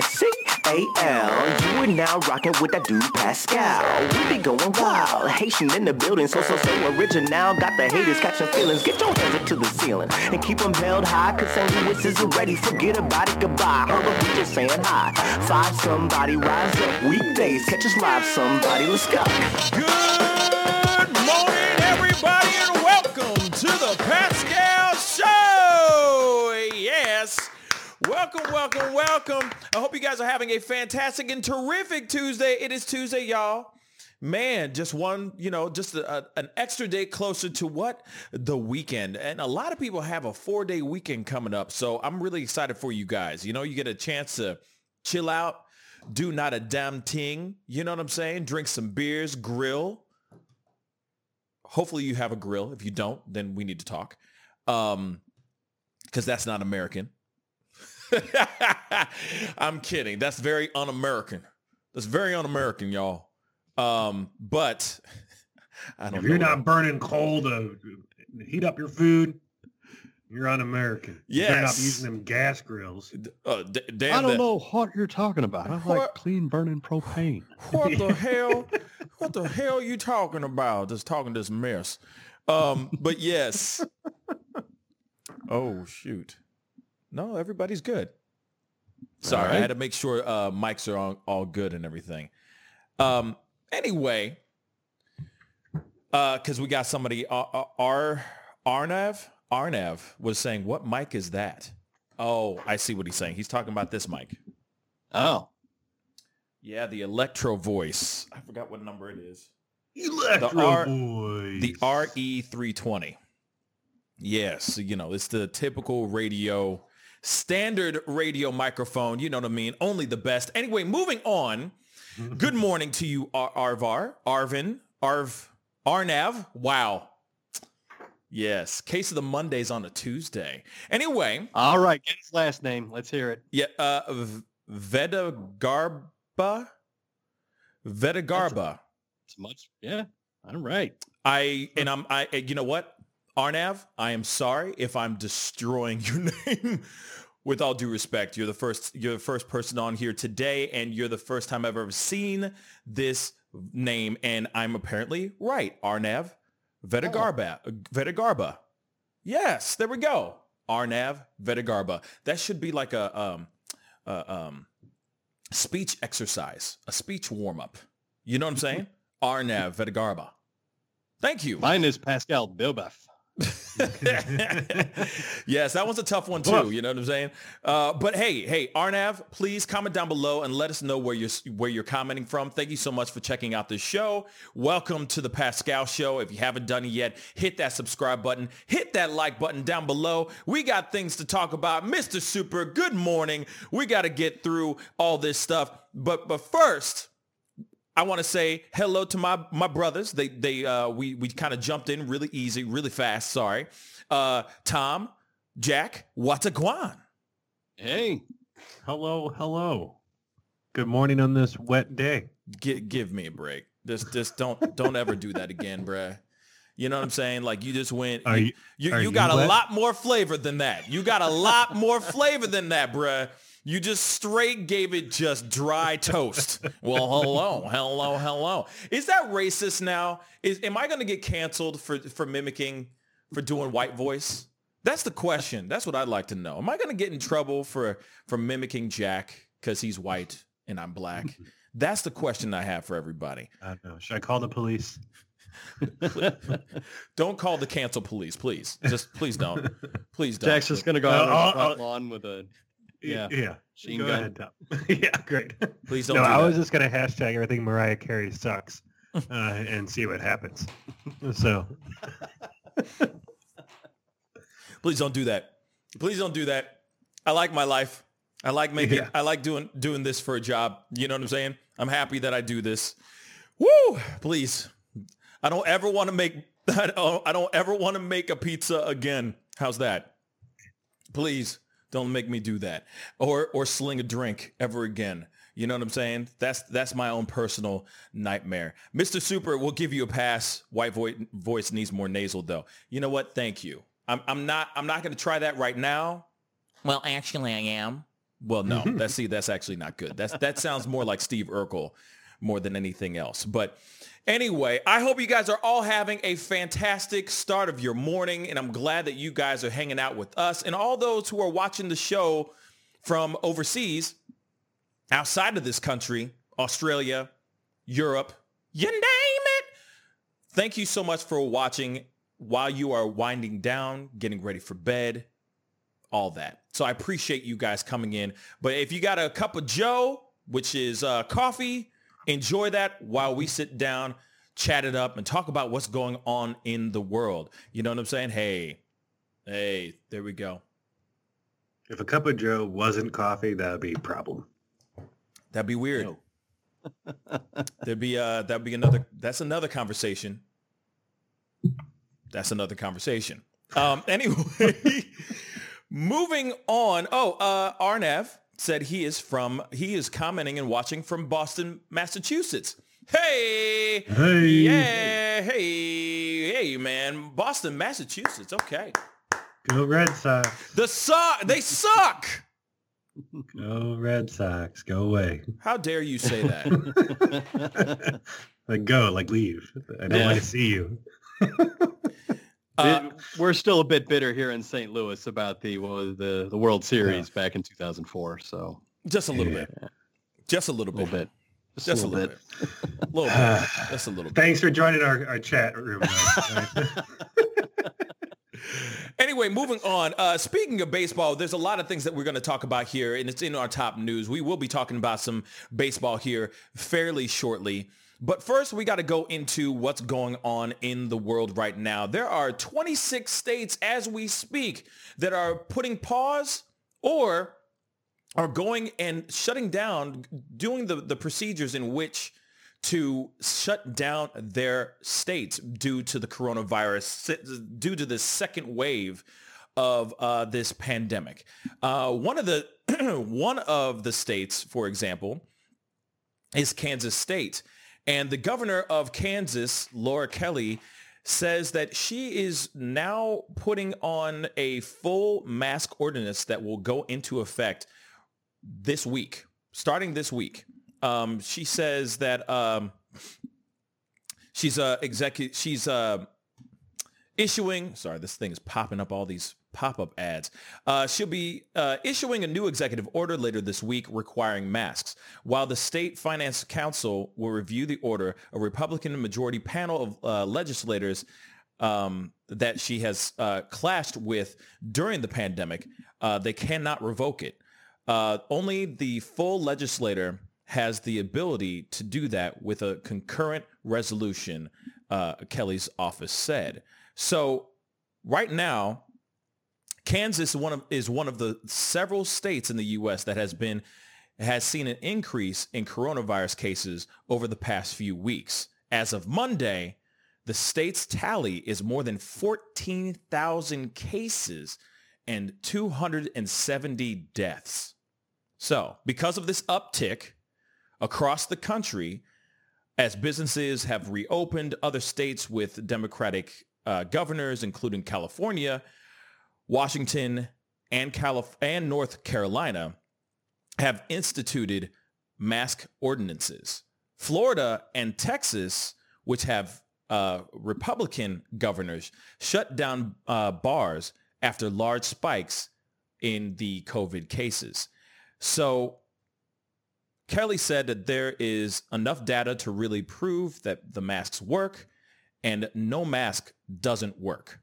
S-C-A-L. You are now rocking with that dude Pascal. We be going wild. Haitian in the building, so, so, so original. Got the haters catching feelings. Get your hands up to the ceiling and keep them held high. Cause St. Louis isn't ready. Forget about it, goodbye. Hold up, we just saying hi. Five somebody, rise up. Weekdays, catch us live, somebody. Let's go. Good morning, everybody, Welcome, welcome, welcome. I hope you guys are having a fantastic and terrific Tuesday. It is Tuesday, y'all. Man, just one, you know, just a, an extra day closer to what? The weekend. And a lot of people have a four day weekend coming up. So I'm really excited for you guys. You know, you get a chance to chill out, do not a damn thing. You know what I'm saying? Drink some beers, grill. Hopefully you have a grill. If you don't, then we need to talk. Um, because that's not American. I'm kidding. That's very un-American. That's very un-American, y'all. Um, but I don't If you're know. not burning coal to heat up your food, you're un-American. You better not using them gas grills. uh, d- damn I don't that- know what you're talking about. I like clean burning propane. What the hell? What the hell are you talking about? Just talking this mess. Um, but yes. Oh shoot. No, everybody's good. Sorry, I had to make sure uh, mics are all, all good and everything. Um, anyway, because we got somebody, uh, uh, R Arnav Arnav was saying, "What mic is that?" Oh, I see what he's saying. He's talking about this mic. Oh, Yeah, the Electro Voice. I forgot what number it is. Electro R- boys. The RE320. Yes, you know, it's the typical radio, standard radio microphone. You know what I mean? Only the best. Anyway, moving on. Good morning to you, Ar- Arvar, Arvin, Arv, Arnav. Wow. Yes, case of the Mondays on a Tuesday. Anyway, all right. Get his last name. Let's hear it. yeah, uh, Veda Garba, Veda Garba. It's much. Yeah. All right. I and I'm I you know what? Arnav, I am sorry if I'm destroying your name. With all due respect, you're the first you're the first person on here today and you're the first time I've ever seen this name and I'm apparently right. Arnav Vetagarba. Vetagarba. Yes, there we go. Arnav Vetagarba. That should be like a um um speech exercise, a speech warm up. You know what I'm saying? Arnav Vetagarba. Thank you. Mine is Pascal Bilbaf. yes, that one's a tough one too. You know what I'm saying? Uh, but hey, hey, Arnav, please comment down below and let us know where you're where you're commenting from. Thank you so much for checking out this show. Welcome to the Pascal Show. If you haven't done it yet, hit that subscribe button, hit that like button down below. We got things to talk about. Mr. Super, good morning. We got to get through all this stuff, but but first. I want to say hello to my my brothers. They they uh we we kind of jumped in really easy, really fast. Sorry, uh Tom, Jack, Wataguan. Hey. hello, hello. Good morning on this wet day. Give give me a break. Just just don't don't ever do that again, bruh. You know what I'm saying? Like you just went. Are you you- you, are you you got a lot more flavor than that. You got a lot more flavor than that, bruh. You just straight gave it just dry toast. Well, hello, hello, hello. Is that racist now? Is am I going to get canceled for for mimicking for doing white voice? That's the question. That's what I'd like to know. Am I going to get in trouble for for mimicking Jack because he's white and I'm black? That's the question I have for everybody. I don't know. Should I call the police? Don't call the cancel police, please. Just please don't. Please don't. Jack's just gonna go out on I'll- the front lawn with a Yeah. Yeah. Machine Go gun. ahead, yeah, great. Please don't no, do I that. was just gonna hashtag everything Mariah Carey sucks, uh, and see what happens. So Please don't do that. Please don't do that. I like my life. I like making Yeah. I like doing doing this for a job. You know what I'm saying? I'm happy that I do this. Woo! Please. I don't ever want to make I don't, I don't ever want to make a pizza again. How's that? Please don't make me do that. Or or sling a drink ever again. You know what I'm saying? That's that's my own personal nightmare. Mr. Super will give you a pass. White voice voice needs more nasal though. You know what? Thank you. I'm I'm not I'm not going to try that right now. Well, actually, I am. Well, no, that's see, that's actually not good. That's that sounds more like Steve Urkel more than anything else. But anyway, I hope you guys are all having a fantastic start of your morning, and I'm glad that you guys are hanging out with us and all those who are watching the show from overseas, outside of this country, Australia, Europe, you name it. Thank you so much for watching while you are winding down, getting ready for bed, all that. So I appreciate you guys coming in. But if you got a cup of Joe, which is uh, coffee, enjoy that while we sit down, chat it up, and talk about what's going on in the world. You know what I'm saying? Hey, hey, there we go. If a cup of Joe wasn't coffee, that would be a problem. That'd be weird. No. There'd be uh that'd be another that's another conversation. That's another conversation. Um anyway, moving on. Oh, uh Arnav said he is from he is commenting and watching from Boston, Massachusetts. Hey! Hey. Yeah, hey, hey man. Boston, Massachusetts. Okay. Go Red Sox. The suck they suck. Go Red Sox. Go away. How dare you say that? like go, like leave. I don't Yeah. want to see you. Uh, we're still a bit bitter here in St. Louis about the what was the the World Series back in 2004. So just a little Yeah. bit. Just a little a bit. little bit, just, Just a little bit. A little bit. Just a little bit. Thanks for joining our, our chat room. Anyway, moving on. Uh, speaking of baseball, there's a lot of things that we're going to talk about here, and it's in our top news. We will be talking about some baseball here fairly shortly. But first, we got to go into what's going on in the world right now. There are 26 states as we speak that are putting pause or are going and shutting down, doing the, the procedures in which to shut down their states due to the coronavirus, due to the second wave of uh, this pandemic. Uh, one of the one of the states, for example, is Kansas State, and the governor of Kansas, Laura Kelly, says that she is now putting on a full mask ordinance that will go into effect this week, starting this week. Um, she says that um, she's uh, executive. She's uh, issuing. Sorry, this thing is popping up all these pop-up ads. Uh, she'll be uh, issuing a new executive order later this week requiring masks. While the state finance council will review the order, a Republican majority panel of uh, legislators um, that she has uh, clashed with during the pandemic, uh, they cannot revoke it. Uh, only the full legislator has the ability to do that with a concurrent resolution, Kelly's office said. So right now, Kansas one of, is one of the several states in the U.S. that has been has seen an increase in coronavirus cases over the past few weeks. As of Monday, the state's tally is more than 14,000 cases and 270 deaths. So, because of this uptick across the country, as businesses have reopened, other states with Democratic uh, governors, including California, Washington, and, Calif- and North Carolina, have instituted mask ordinances. Florida and Texas, which have uh, Republican governors, shut down uh, bars after large spikes in the COVID cases. So Kelly said that there is enough data to really prove that the masks work and no mask doesn't work.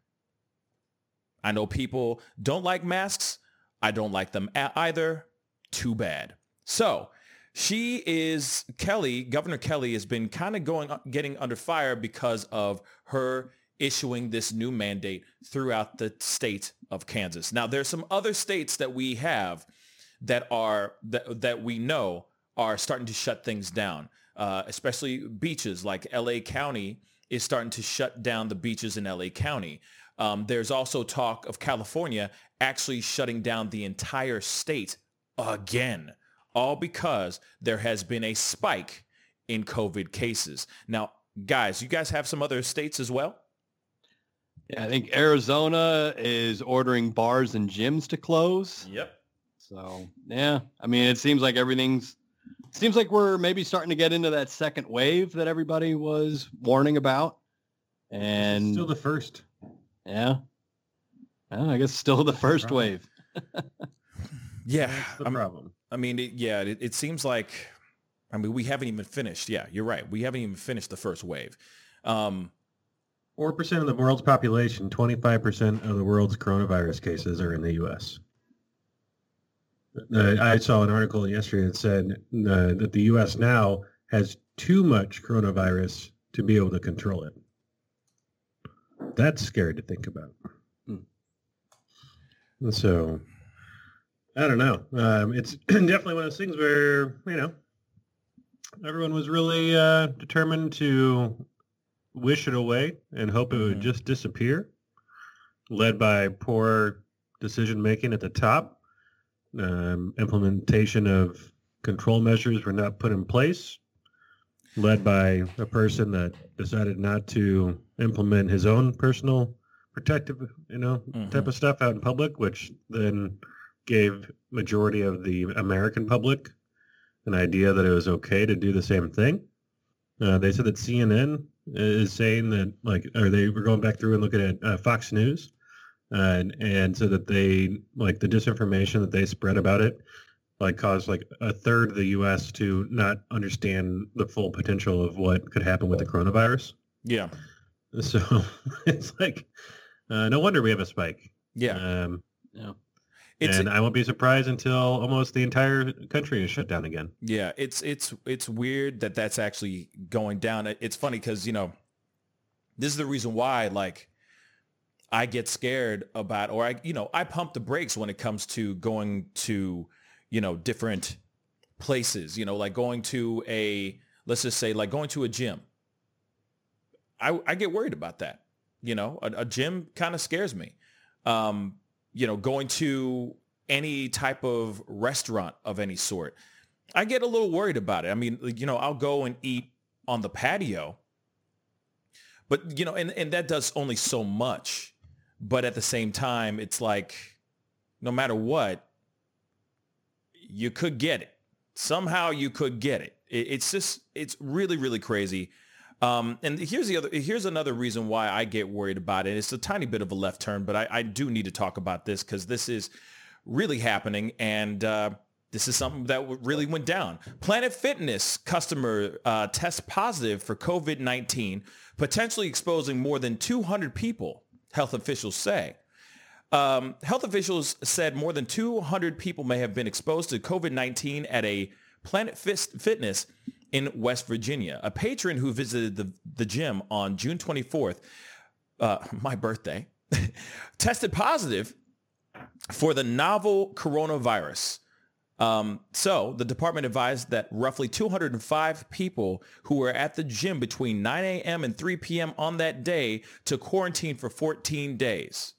I know people don't like masks. I don't like them either. Too bad. So she is Kelly, Governor Kelly has been kind of going, getting under fire because of her issuing this new mandate throughout the state of Kansas. Now, there's some other states that we have that are, that, that we know are starting to shut things down, uh, especially beaches like LA County is starting to shut down the beaches in LA County. Um, there's also talk of California actually shutting down the entire state again, all because there has been a spike in COVID cases. Now, guys, you guys have some other states as well? Yeah, I think Arizona is ordering bars and gyms to close. Yep. So yeah, I mean, it seems like everything's seems like we're maybe starting to get into that second wave that everybody was warning about. And Still the first. Yeah, Yeah, I guess still the first wave. Yeah, That's the I'm- problem. I mean, it, yeah, it, it seems like, I mean, we haven't even finished. Yeah, you're right. We haven't even finished the first wave. Um, Four percent of the world's population, twenty-five percent of the world's coronavirus cases are in the U.S. Uh, I saw an article yesterday that said uh, that the U.S. now has too much coronavirus to be able to control it. That's scary to think about. Hmm. So, I don't know. Um, it's definitely one of those things where you know everyone was really uh, determined to wish it away and hope it would Mhm. just disappear, led by poor decision making at the top. Um, implementation of control measures were not put in place, led by a person that decided not to implement his own personal protective, you know, type Mhm. of stuff out in public, which then gave majority of the American public an idea that it was okay to do the same thing. Uh, they said that CNN is saying that, like, or they were going back through and looking at uh, Fox News, uh, and and so that they like the disinformation that they spread about it, like caused like a third of the U.S. to not understand the full potential of what could happen with the coronavirus. yeah, So it's like, uh, no wonder we have a spike. yeah. Um, Yeah. It's and I won't be surprised until almost the entire country is shut down again. Yeah, it's it's it's weird that that's actually going down. It's funny because you know, this is the reason why like I get scared about, or I you know I pump the brakes when it comes to going to you know different places. You know, like going to a let's just say like going to a gym. I I get worried about that. You know, a, a gym kind of scares me. Um, you know, going to any type of restaurant of any sort. I get a little worried about it. I mean, you know, I'll go and eat on the patio, but you know, and, and that does only so much. But at the same time, it's like, no matter what, you could get it. Somehow you could get it. it it's just, it's really, really crazy. Um, and here's the other, here's another reason why I get worried about it. It's a tiny bit of a left turn, but I, I do need to talk about this because this is really happening. And, uh, this is something that really went down. Planet Fitness customer uh, tests positive for COVID-19, potentially exposing more than 200 people, health officials say. Um, health officials said more than 200 people may have been exposed to COVID-19 at a Planet Fitness in West Virginia. A patron who visited the, the gym on June 24th, uh, my birthday, tested positive for the novel coronavirus. Um, so the department advised that roughly 205 people who were at the gym between 9 a.m. and 3 p.m. on that day to quarantine for 14 days.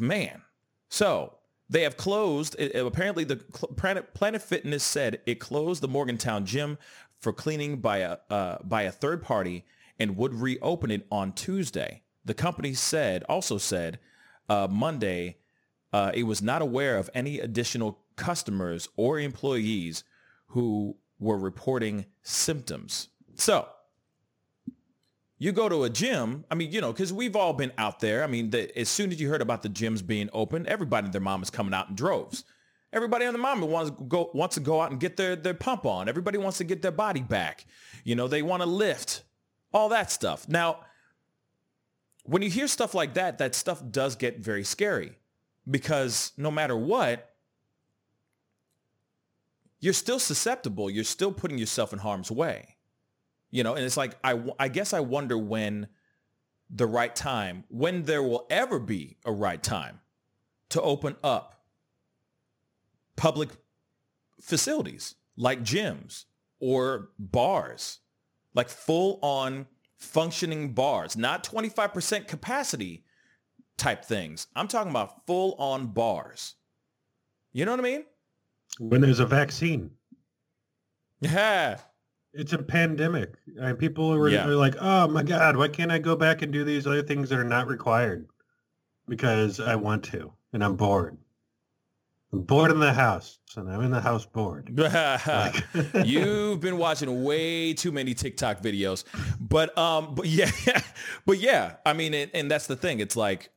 Man. So they have closed. it- apparently, the Planet, Planet Fitness said it closed the Morgantown gym for cleaning by a uh, by a third party and would reopen it on Tuesday. The company said also said uh, Monday uh, it was not aware of any additional customers or employees who were reporting symptoms. So you go to a gym, I mean, you know, because we've all been out there. I mean, the, as soon as you heard about the gyms being open, everybody and their mom is coming out in droves. Everybody and their mama wants to go wants to go out and get their, their pump on. Everybody wants to get their body back. You know, they want to lift, all that stuff. Now, when you hear stuff like that, that stuff does get very scary because no matter what, you're still susceptible. You're still putting yourself in harm's way. You know, and it's like, I, I guess I wonder when the right time, when there will ever be a right time to open up public facilities like gyms or bars, like full on functioning bars, not 25% capacity type things. I'm talking about full on bars. You know what I mean? When there's a vaccine, Yeah. It's a pandemic. And people are, Yeah. are like, oh my God, why can't I go back and do these other things that are not required? Because I want to and I'm bored. I'm bored in the house, and I'm in the house bored. You've been watching way too many TikTok videos, but um, but yeah, but yeah, I mean, and, and that's the thing. It's like,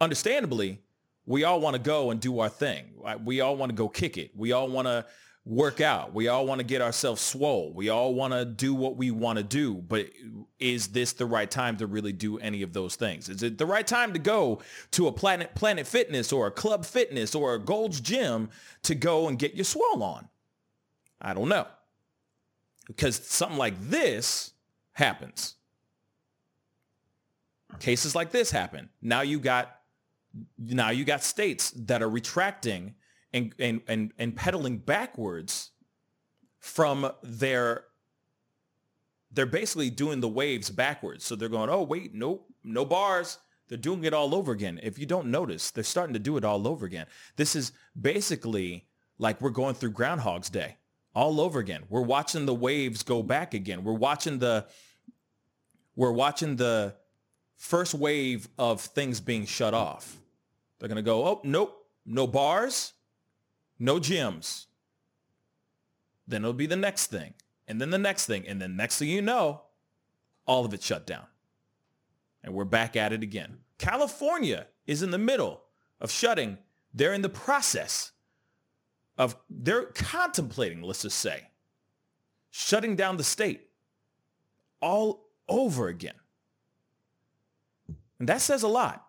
understandably, we all want to go and do our thing. We all want to go kick it. We all want to work out. We all want to get ourselves swole. We all want to do what we want to do. But is this the right time to really do any of those things? Is it the right time to go to a Planet Planet Fitness or a Club Fitness or a Gold's Gym to go and get your swole on? I don't know. Because something like this happens. Cases like this happen. Now you got now you got states that are retracting and, and, and, and pedaling backwards from their they're basically doing the waves backwards. So they're going, oh, wait, nope, no bars. They're doing it all over again. If you don't notice, they're starting to do it all over again. This is basically like we're going through Groundhog's Day all over again. We're watching the waves go back again. We're watching the we're watching the first wave of things being shut off. They're going to go, oh, nope, no bars, no gyms. Then it'll be the next thing, and then the next thing, and then next thing you know, all of it shut down. And we're back at it again. California is in the middle of shutting. They're in the process of, they're contemplating, let's just say, shutting down the state all over again. And that says a lot.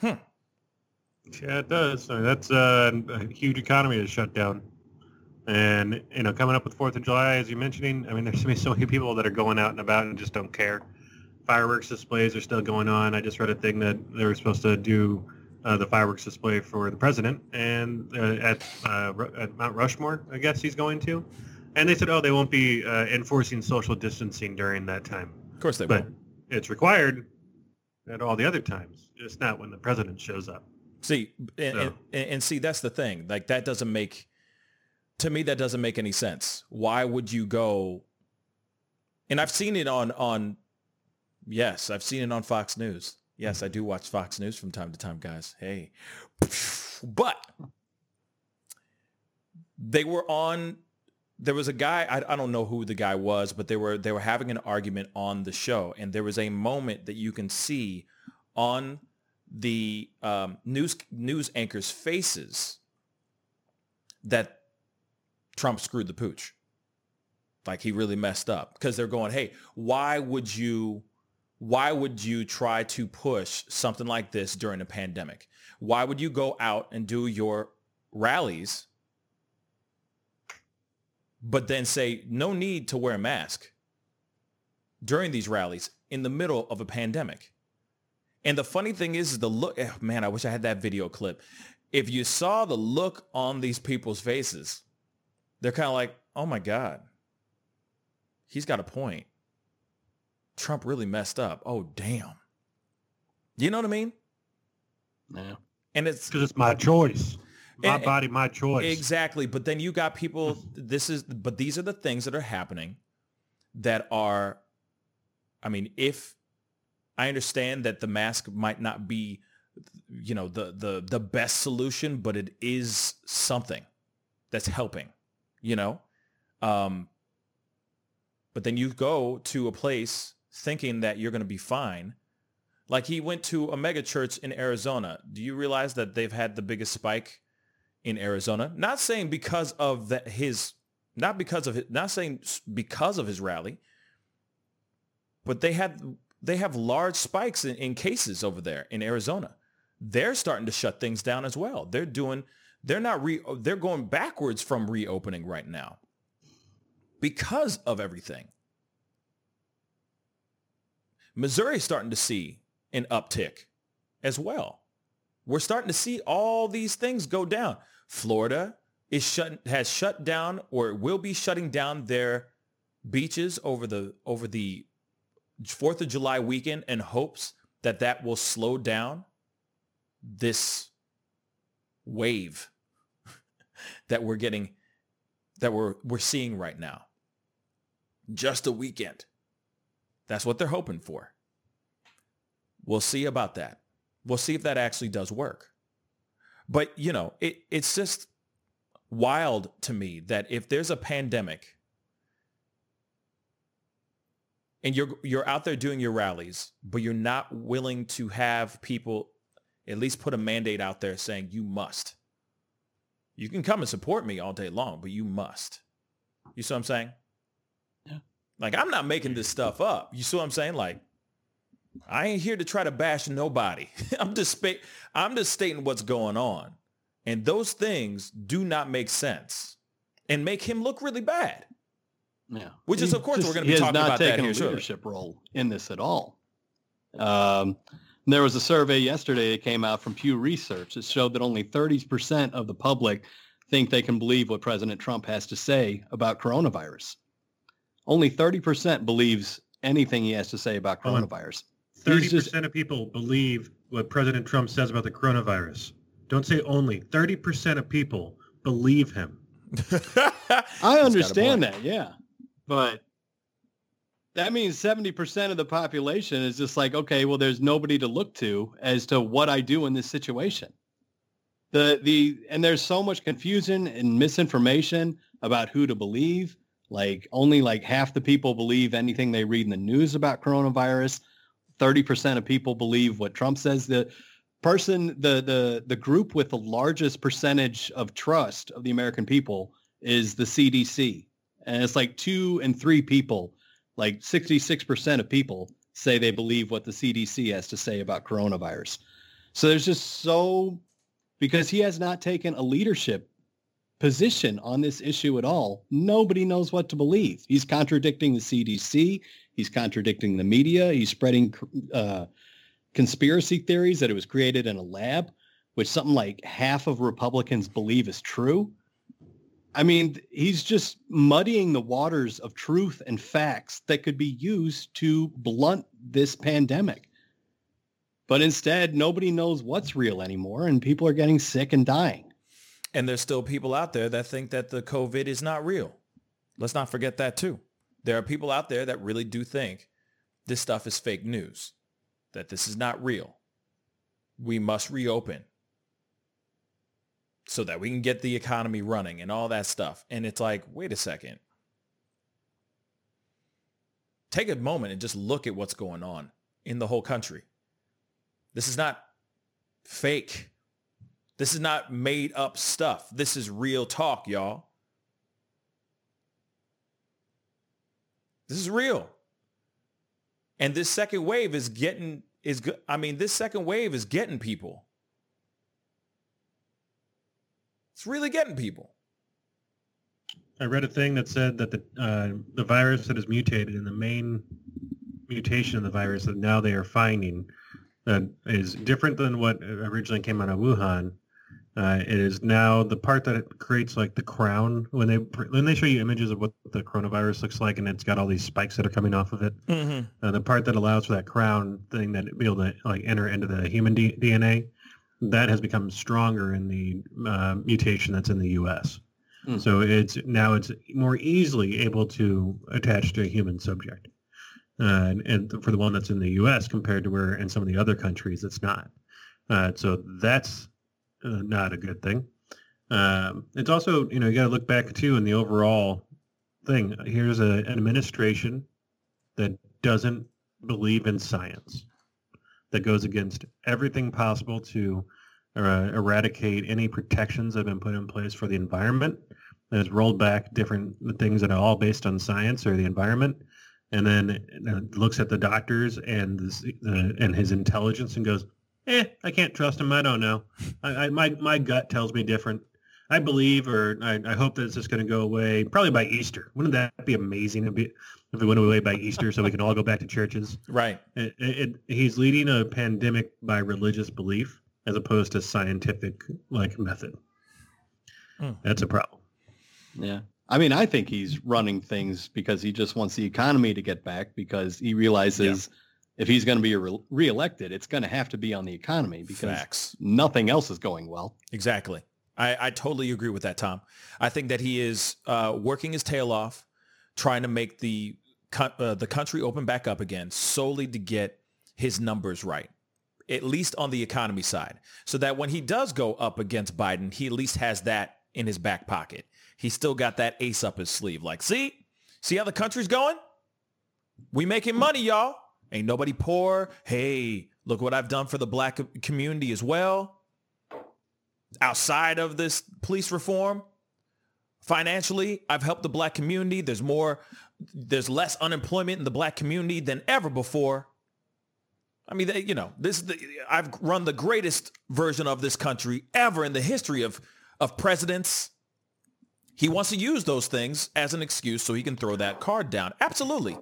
Hmm. Yeah, it does. I mean, that's uh, a huge economy to shut down. And, you know, coming up with 4th of July, as you're mentioning, I mean, there's going to be so many people that are going out and about and just don't care. Fireworks displays are still going on. I just read a thing that they were supposed to do uh, the fireworks display for the president and uh, at, uh, at Mount Rushmore, I guess he's going to. And they said, oh, they won't be uh, enforcing social distancing during that time. Of course they but won't. it's required at all the other times. It's not when the president shows up. See, and, so. and, and, see, that's the thing. Like that doesn't make, to me, that doesn't make any sense. Why would you go? And I've seen it on on, yes, I've seen it on Fox News. Yes, I do watch Fox News from time to time, guys. Hey, but they were on. There was a guy. I, I don't know who the guy was, but they were they were having an argument on the show, and there was a moment that you can see on the um, news news anchors' faces that Trump screwed the pooch. Like he really messed up because they're going, hey, why would you why would you try to push something like this during a pandemic? Why would you go out and do your rallies but then say no need to wear a mask during these rallies in the middle of a pandemic? And the funny thing is, is the look, oh, man, I wish I had that video clip. If you saw the look on these people's faces, they're kind of like, oh my God, he's got a point. Trump really messed up. Oh, damn. You know what I mean? Yeah. And it's because it's my choice. My and, body, my choice. Exactly. But then you got people, this is, but these are the things that are happening that are, I mean, if I understand that the mask might not be, you know, the the the best solution, but it is something that's helping, you know. Um, but then you go to a place thinking that you're going to be fine. Like he went to a mega church in Arizona. Do you realize that they've had the biggest spike in Arizona? Not saying because of his, not because of it, not saying because of his rally, but they had they have large spikes in, in cases over there in Arizona. They're starting to shut things down as well. They're doing, they're not re, they're going backwards from reopening right now because of everything. Missouri's starting to see an uptick as well. We're starting to see all these things go down. Florida is shut has shut down or will be shutting down their beaches over the over the Fourth of July weekend and hopes that that will slow down this wave that we're getting, that we're, we're seeing right now. Just a weekend. That's what they're hoping for. We'll see about that. We'll see if that actually does work. But, you know, it, it's just wild to me that if there's a pandemic and you're you're out there doing your rallies, but you're not willing to have people at least put a mandate out there saying you must. You can come and support me all day long, but you must. You see what I'm saying? Yeah. Like I'm not making this stuff up. You see what I'm saying? Like I ain't here to try to bash nobody. I'm just spa- I'm just stating what's going on. And those things do not make sense and make him look really bad. Yeah. Which is, of course, just- we're gonna be talking not about that here a shortly. leadership role in this at all. Um, there was a survey yesterday that came out from Pew Research that showed that only 30% of the public think they can believe what President Trump has to say about coronavirus. Only 30% believes anything he has to say about Hold on. coronavirus. Thirty He's just- percent of people believe what President Trump says about the coronavirus. Don't say only. Thirty percent of people believe him. I understand that, yeah. But that means 70% of the population is just like, okay, well, there's nobody to look to as to what I do in this situation. The the and there's so much confusion and misinformation about who to believe. Like only like half the people believe anything they read in the news about coronavirus. 30% of people believe what Trump says. The person, the the the group with the largest percentage of trust of the American people is the CDC. And it's like two and three people, like 66% of people say they believe what the CDC has to say about coronavirus. So there's just so, because he has not taken a leadership position on this issue at all, nobody knows what to believe. He's contradicting the CDC. He's contradicting the media. He's spreading uh, conspiracy theories that it was created in a lab, which something like half of Republicans believe is true. I mean, he's just muddying the waters of truth and facts that could be used to blunt this pandemic. But instead, nobody knows what's real anymore, and people are getting sick and dying. And there's still people out there that think that the COVID is not real. Let's not forget that too. There are people out there that really do think this stuff is fake news, that this is not real. We must reopen so that we can get the economy running and all that stuff. And it's like, wait a second. Take a moment and just look at what's going on in the whole country. This is not fake. This is not made up stuff. This is real talk, y'all. This is real. And this second wave is getting is. I mean, this second wave is getting people. It's really getting people. I read a thing that said that the uh, the virus that is mutated and the main mutation of the virus that now they are finding that is different than what originally came out of Wuhan. Uh, it is now the part that it creates like the crown when they when they show you images of what the coronavirus looks like and it's got all these spikes that are coming off of it. Mm-hmm. Uh, the part that allows for that crown thing that be able to like enter into the human D- DNA, that has become stronger in the uh, mutation that's in the U.S. Hmm. So it's now it's more easily able to attach to a human subject, uh, and, and for the one that's in the U.S. compared to where in some of the other countries it's not. Uh, so that's uh, not a good thing. Um, it's also you know you got to look back too in the overall thing. Here's a, an administration that doesn't believe in science, that goes against everything possible to uh, eradicate any protections that have been put in place for the environment, that has rolled back different things that are all based on science or the environment, and then looks at the doctors and this, uh, and his intelligence and goes, "Eh, I can't trust him. I don't know. I, I my my gut tells me different." I believe, or I, I hope that it's just going to go away probably by Easter. Wouldn't that be amazing if it, if it went away by Easter so we can all go back to churches? Right. It, it, he's leading a pandemic by religious belief as opposed to scientific like method. Hmm. That's a problem. Yeah. I mean, I think he's running things because he just wants the economy to get back because he realizes if he's going to be re- reelected, it's going to have to be on the economy because Facts. nothing else is going well. Exactly. I, I totally agree with that, Tom. I think that he is uh, working his tail off, trying to make the uh, the country open back up again, solely to get his numbers right. at least on the economy side, so that when he does go up against Biden, he at least has that in his back pocket. He's still got that ace up his sleeve. Like, see, see how the country's going? We making money, y'all. Ain't nobody poor. Hey, look what I've done for the black community as well. Outside of this police reform, financially, I've helped the black community. There's more, there's less unemployment in the black community than ever before. I mean, they, you know, this the, I've run the greatest version of this country ever in the history of of presidents. He wants to use those things as an excuse so he can throw that card down. Absolutely.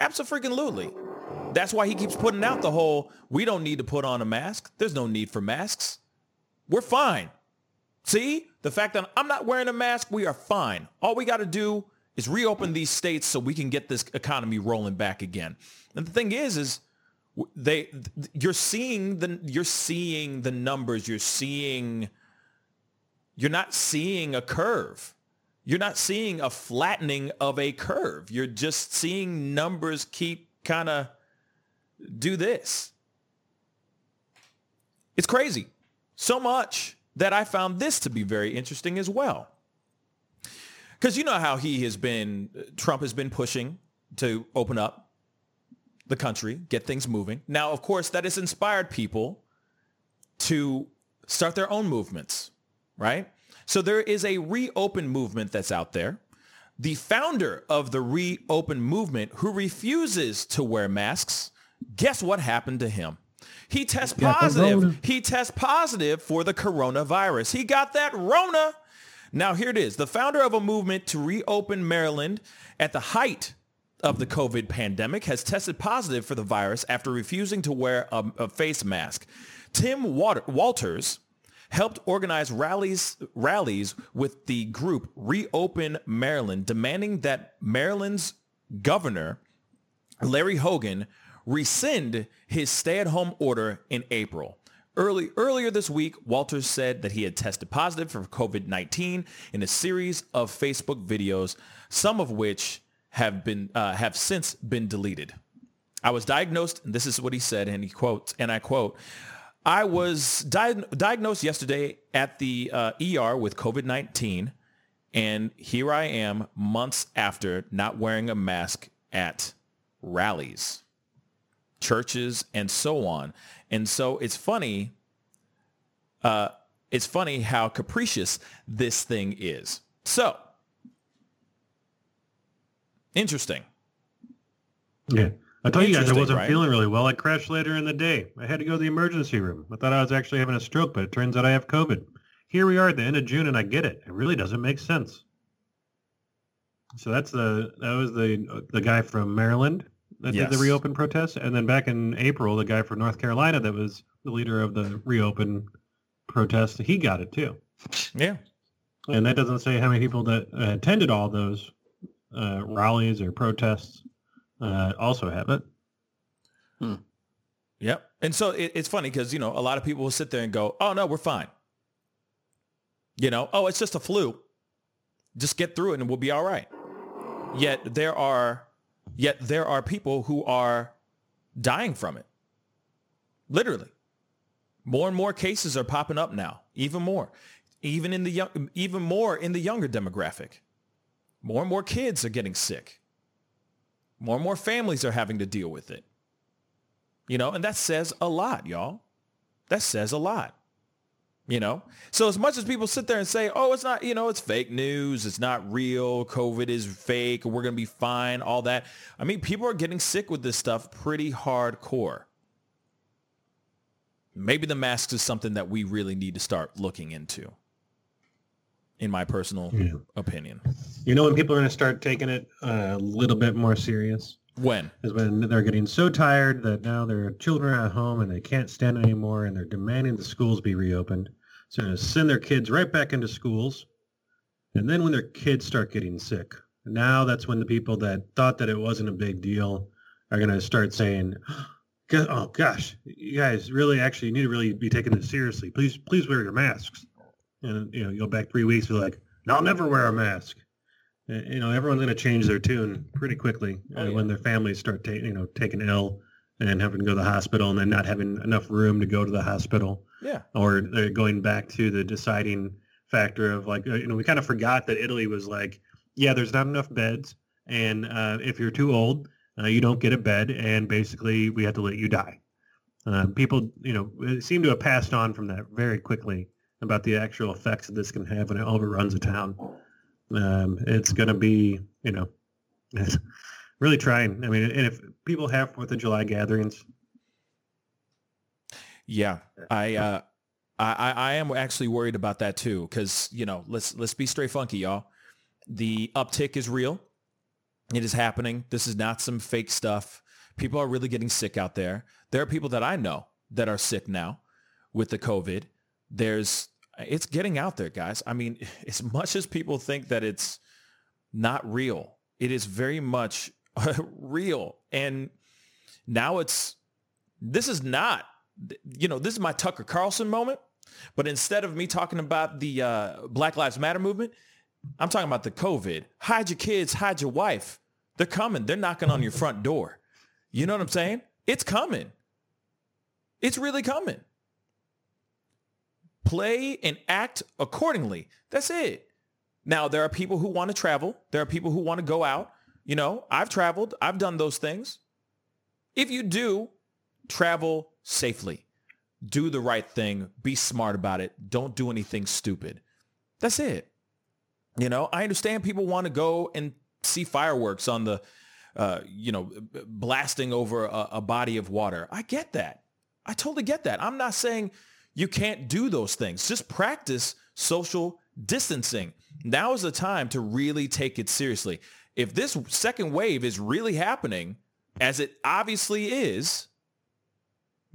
Absolutely. That's why he keeps putting out the whole, we don't need to put on a mask. There's no need for masks. We're fine. See, the fact that I'm not wearing a mask, we are fine. All we got to do is reopen these states so we can get this economy rolling back again. And the thing is, is they, you're seeing the, you're seeing the numbers. You're seeing, you're not seeing a curve. You're not seeing a flattening of a curve. You're just seeing numbers keep kind of do this. It's crazy. So much that I found this to be very interesting as well. Because you know how he has been, Trump has been pushing to open up the country, get things moving. Now, of course, that has inspired people to start their own movements, right? So there is a reopen movement that's out there. The founder of the reopen movement who refuses to wear masks, guess what happened to him? He tests positive. He tests positive for the coronavirus. He got that Rona. Now here it is. The founder of a movement to reopen Maryland at the height of the COVID pandemic has tested positive for the virus after refusing to wear a, a face mask. Tim Water, Walters helped organize rallies rallies with the group Reopen Maryland, demanding that Maryland's governor Larry Hogan rescind his stay-at-home order in April. Early, earlier this week, Walters said that he had tested positive for COVID-19 in a series of Facebook videos, some of which have been uh, have since been deleted. I was diagnosed, and this is what he said, and he quotes, and I quote, I was di- diagnosed yesterday at the uh, ER with COVID-19, and here I am months after not wearing a mask at rallies churches, and so on. And so it's funny. Uh, it's funny how capricious this thing is. So interesting. Yeah. I told you guys I wasn't right? feeling really well. I crashed later in the day. I had to go to the emergency room. I thought I was actually having a stroke, but it turns out I have COVID. Here we are at the end of June, and I get it. It really doesn't make sense. So that's the that was the the guy from Maryland that yes. did the reopen protest, and then back in April, the guy from North Carolina that was the leader of the reopen protest, he got it too. Yeah, and that doesn't say how many people that uh, attended all those uh, rallies or protests uh, also have it. Hmm. Yep. And so it, it's funny because, you know, a lot of people will sit there and go, oh, no, we're fine. You know, oh, it's just a flu. Just get through it and we'll be all right. Yet there are Yet there are people who are dying from it. Literally. More and more cases are popping up now, even more. Even in the young, even more in the younger demographic. More and more kids are getting sick. More and more families are having to deal with it. You know, and that says a lot, y'all. That says a lot. You know, so as much as people sit there and say, oh, it's not, you know, it's fake news. It's not real. COVID is fake. We're going to be fine. All that. I mean, people are getting sick with this stuff pretty hardcore. Maybe the masks is something that we really need to start looking into, in my personal yeah. opinion. You know, when people are going to start taking it a little bit more serious? When? Is when they're getting so tired that now their children are at home and they can't stand anymore and they're demanding the schools be reopened. So they're going to send their kids right back into schools. And then when their kids start getting sick, now that's when the people that thought that it wasn't a big deal are going to start saying, oh gosh, you guys really actually need to really be taking this seriously. Please, please wear your masks. And, you know, you go back three weeks, you're like, no, I'll never wear a mask. You know, everyone's going to change their tune pretty quickly oh, uh, yeah. when their families start, ta- you know, taking ill and having to go to the hospital and then not having enough room to go to the hospital. Yeah. Or uh, going back to the deciding factor of like, uh, you know, we kind of forgot that Italy was like, yeah, there's not enough beds. And uh, if you're too old, uh, you don't get a bed. And basically we have to let you die. Uh, people, you know, seem to have passed on from that very quickly about the actual effects that this can have when it overruns a town. Um, it's going to be, you know, really trying. I mean, and if people have Fourth of July gatherings, yeah, I, uh, I, I am actually worried about that too, because you know, let's let's be straight funky, y'all. The uptick is real. It is happening. This is not some fake stuff. People are really getting sick out there. There are people that I know that are sick now with the COVID. There's it's getting out there, guys. I mean, as much as people think that it's not real, it is very much real. And now it's, this is not, you know, this is my Tucker Carlson moment. But instead of me talking about the uh, Black Lives Matter movement, I'm talking about the COVID. Hide your kids, hide your wife. They're coming. They're knocking on your front door. You know what I'm saying? It's coming. It's really coming. Play and act accordingly. That's it. Now, there are people who want to travel. There are people who want to go out. You know, I've traveled. I've done those things. If you do, travel safely. Do the right thing. Be smart about it. Don't do anything stupid. That's it. You know, I understand people want to go and see fireworks on the, uh, you know, blasting over a, a body of water. I get that. I totally get that. I'm not saying you can't do those things. Just practice social distancing. Now is the time to really take it seriously. If this second wave is really happening, as it obviously is,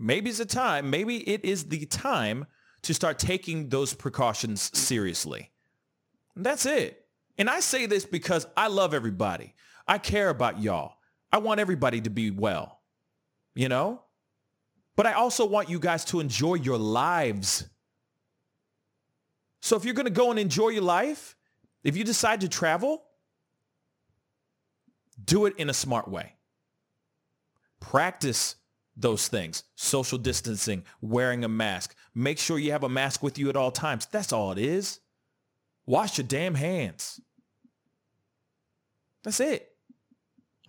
maybe it's a time, maybe it is the time to start taking those precautions seriously. And that's it. And I say this because I love everybody. I care about y'all. I want everybody to be well. You know? But I also want you guys to enjoy your lives. So if you're going to go and enjoy your life, if you decide to travel, do it in a smart way. Practice those things. Social distancing, wearing a mask. Make sure you have a mask with you at all times. That's all it is. Wash your damn hands. That's it.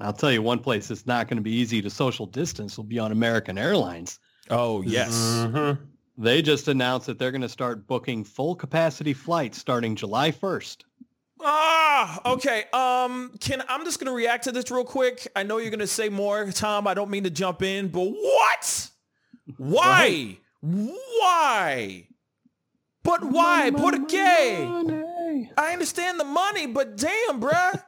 I'll tell you one place that's not going to be easy to social distance will be on American Airlines. Oh, yes. Mm-hmm. They just announced that they're going to start booking full capacity flights starting July 1st. Ah, okay. Um, can I'm just gonna react to this real quick. I know you're gonna say more, Tom. I don't mean to jump in, but what? Why? Why? But why? Money, Put a gay. money. I understand the money, but damn, bruh.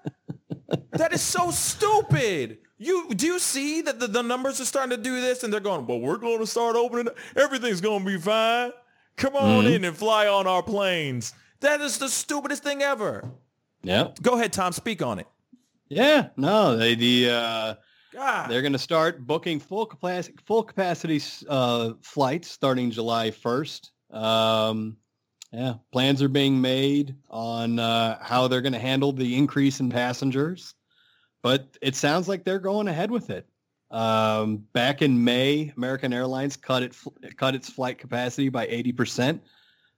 that is so stupid. You do you see that the, the numbers are starting to do this and they're going, well, we're going to start opening. Everything's going to be fine. Come on in and fly on our planes. That is the stupidest thing ever. Yep. Go ahead, Tom. Speak on it. Yeah. No, they the uh, God. they're going to start booking full capacity full capacity uh, flights starting July 1st. Um, yeah, plans are being made on uh, how they're going to handle the increase in passengers, but it sounds like they're going ahead with it. Um, back in May, American Airlines cut it cut its flight capacity by 80%.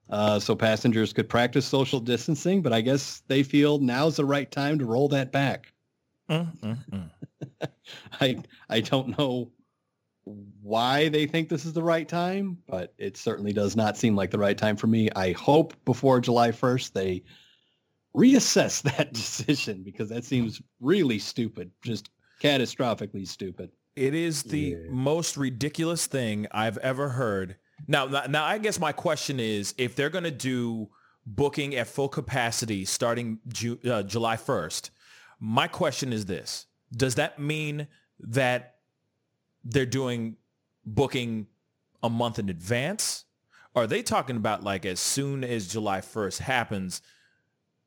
Uh, so passengers could practice social distancing, but I guess they feel now's the right time to roll that back. Mm, mm, mm. I I don't know why they think this is the right time, but it certainly does not seem like the right time for me. I hope before July 1st they reassess that decision because that seems really stupid, just catastrophically stupid. It is the Yeah. most ridiculous thing I've ever heard. Now, now, I guess my question is, if they're going to do booking at full capacity starting Ju- uh, July 1st, my question is this. Does that mean that they're doing booking a month in advance? Are they talking about like as soon as July 1st happens,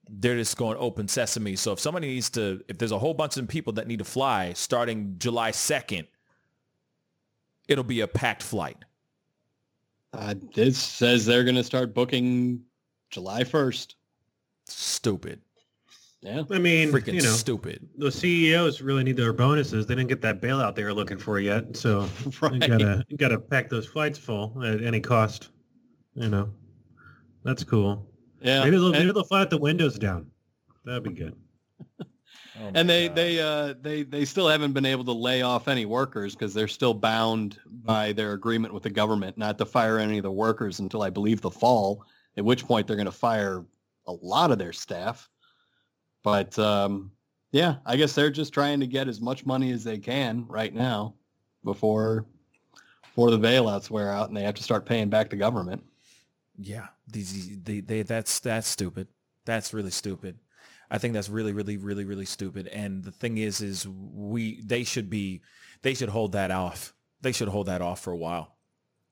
they're just going open sesame. So if somebody needs to, if there's a whole bunch of people that need to fly starting July 2nd, it'll be a packed flight. Uh, this says they're going to start booking July 1st. Stupid. Yeah. I mean, Freaking you know, stupid. the CEOs really need their bonuses. They didn't get that bailout they were looking for yet, so Right. you gotta you gotta pack those flights full at any cost. You know, that's cool. Yeah. maybe they'll and, maybe they'll fly the windows down. That'd be good. Oh and they God. they uh they they still haven't been able to lay off any workers because they're still bound by their agreement with the government not to fire any of the workers until I believe the fall. At which point they're going to fire a lot of their staff. But um, yeah, I guess they're just trying to get as much money as they can right now before before the bailouts wear out and they have to start paying back the government. Yeah, these they, they that's that's stupid. That's really stupid. I think that's really really really really stupid. And the thing is is we they should be they should hold that off. They should hold that off for a while.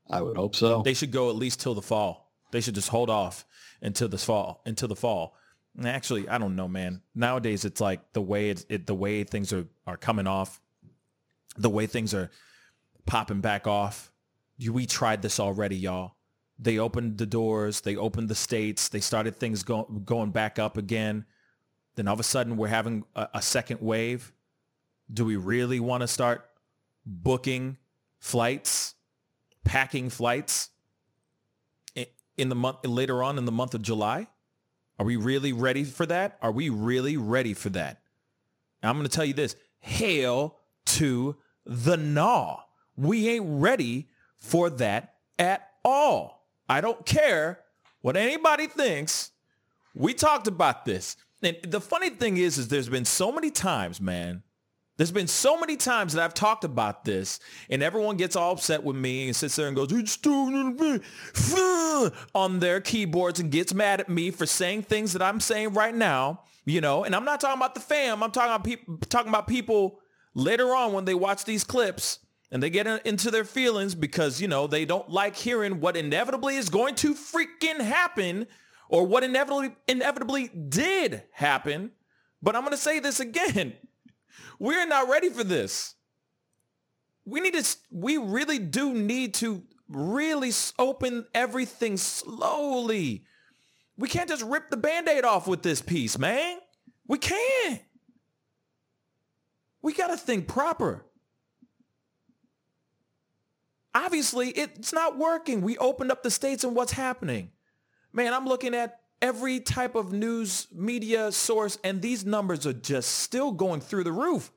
I would hope so. They should go at least till the fall. They should just hold off until this fall, until the fall. And actually, I don't know, man. Nowadays, it's like the way it's, it, the way things are are coming off, the way things are popping back off. We tried this already, y'all. They opened the doors. They opened the states. They started things go, going back up again. Then all of a sudden, we're having a, a second wave. Do we really want to start booking flights, packing flights in the month later on in the month of July? Are we really ready for that? Are we really ready for that? I'm going to tell you this. Hail to the gnaw. We ain't ready for that at all. I don't care what anybody thinks. We talked about this. And the funny thing is, is there's been so many times, man, there's been so many times that I've talked about this and everyone gets all upset with me and sits there and goes, "It's doing it," on their keyboards and gets mad at me for saying things that I'm saying right now, you know, and I'm not talking about the fam. I'm talking about people, talking about people later on when they watch these clips and they get into their feelings because, you know, they don't like hearing what inevitably is going to freaking happen or what inevitably, inevitably did happen. But I'm going to say this again. We're not ready for this. We need to, we really do need to really open everything slowly. We can't just rip the band-aid off with this piece, man. We can't. We got to think proper. Obviously, it's not working. We opened up the states and what's happening? Man, I'm looking at every type of news media source and these numbers are just still going through the roof.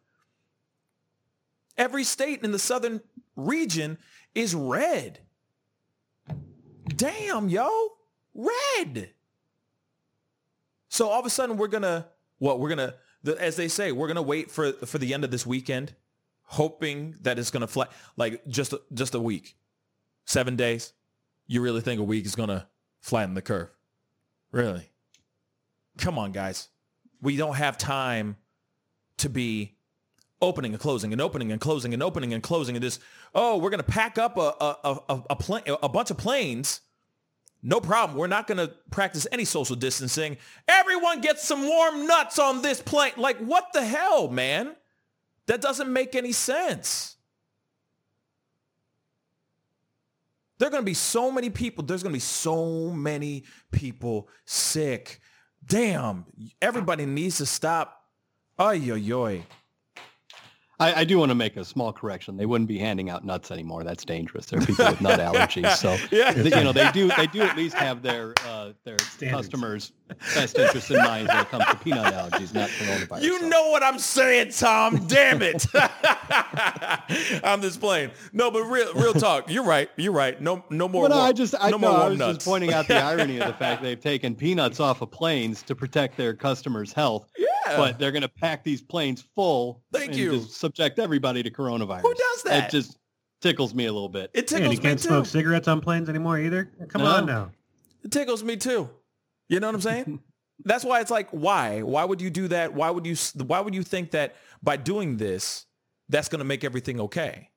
Every state in the southern region is red. Damn, yo, red. So all of a sudden we're gonna what we're gonna the, as they say we're gonna wait for for the end of this weekend, hoping that it's gonna fly like just just a week, seven days. You really think a week is gonna flatten the curve? Really? Come on, guys. We don't have time to be opening and closing and opening and closing and opening and closing and this, oh we're gonna pack up a a a, a, plane, a bunch of planes. No problem. We're not gonna practice any social distancing. Everyone gets some warm nuts on this plane. Like what the hell, man? That doesn't make any sense. There are going to be so many people. There's going to be so many people sick. Damn. Everybody needs to stop. Ay, yo, yo. I, I do want to make a small correction. They wouldn't be handing out nuts anymore. That's dangerous. There are people with nut allergies. So Yeah. you know they do they do at least have their uh, their Standards. customers' best interest in mind when it comes to peanut allergies, not coronavirus. You So- know what I'm saying, Tom. Damn it. I'm just playing. No, but real real talk. You're right. You're right. No no more no, warm- I just I, no no, more I was nuts. just pointing out the irony of the fact they've taken peanuts off of planes to protect their customers' health, Yeah. But they're going to pack these planes full Thank and you. just subject everybody to coronavirus. Who does that? It just tickles me a little bit. it Yeah, tickles and you can't me smoke too. cigarettes on planes anymore either. Come No. on now. It tickles me too. You know what I'm saying? That's why it's like, why? Why would you do that? Why would you? Why would you think that by doing this, that's going to make everything okay?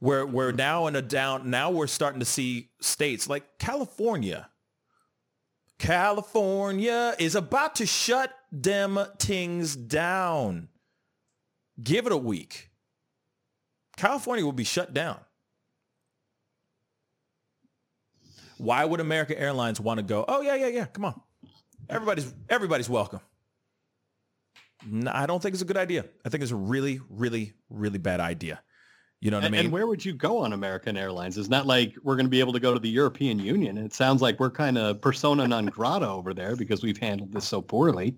We're we're now in a down. Now we're starting to see states like California. California is about to shut them things down. Give it a week. California will be shut down. Why would American Airlines want to go? Oh yeah, yeah, yeah. Come on, everybody's everybody's welcome. I don't think it's a good idea. I think it's a really, really, really bad idea. You know what and, I mean? And where would you go on American Airlines? It's not like we're going to be able to go to the European Union. It sounds like we're kind of persona non grata over there because we've handled this so poorly.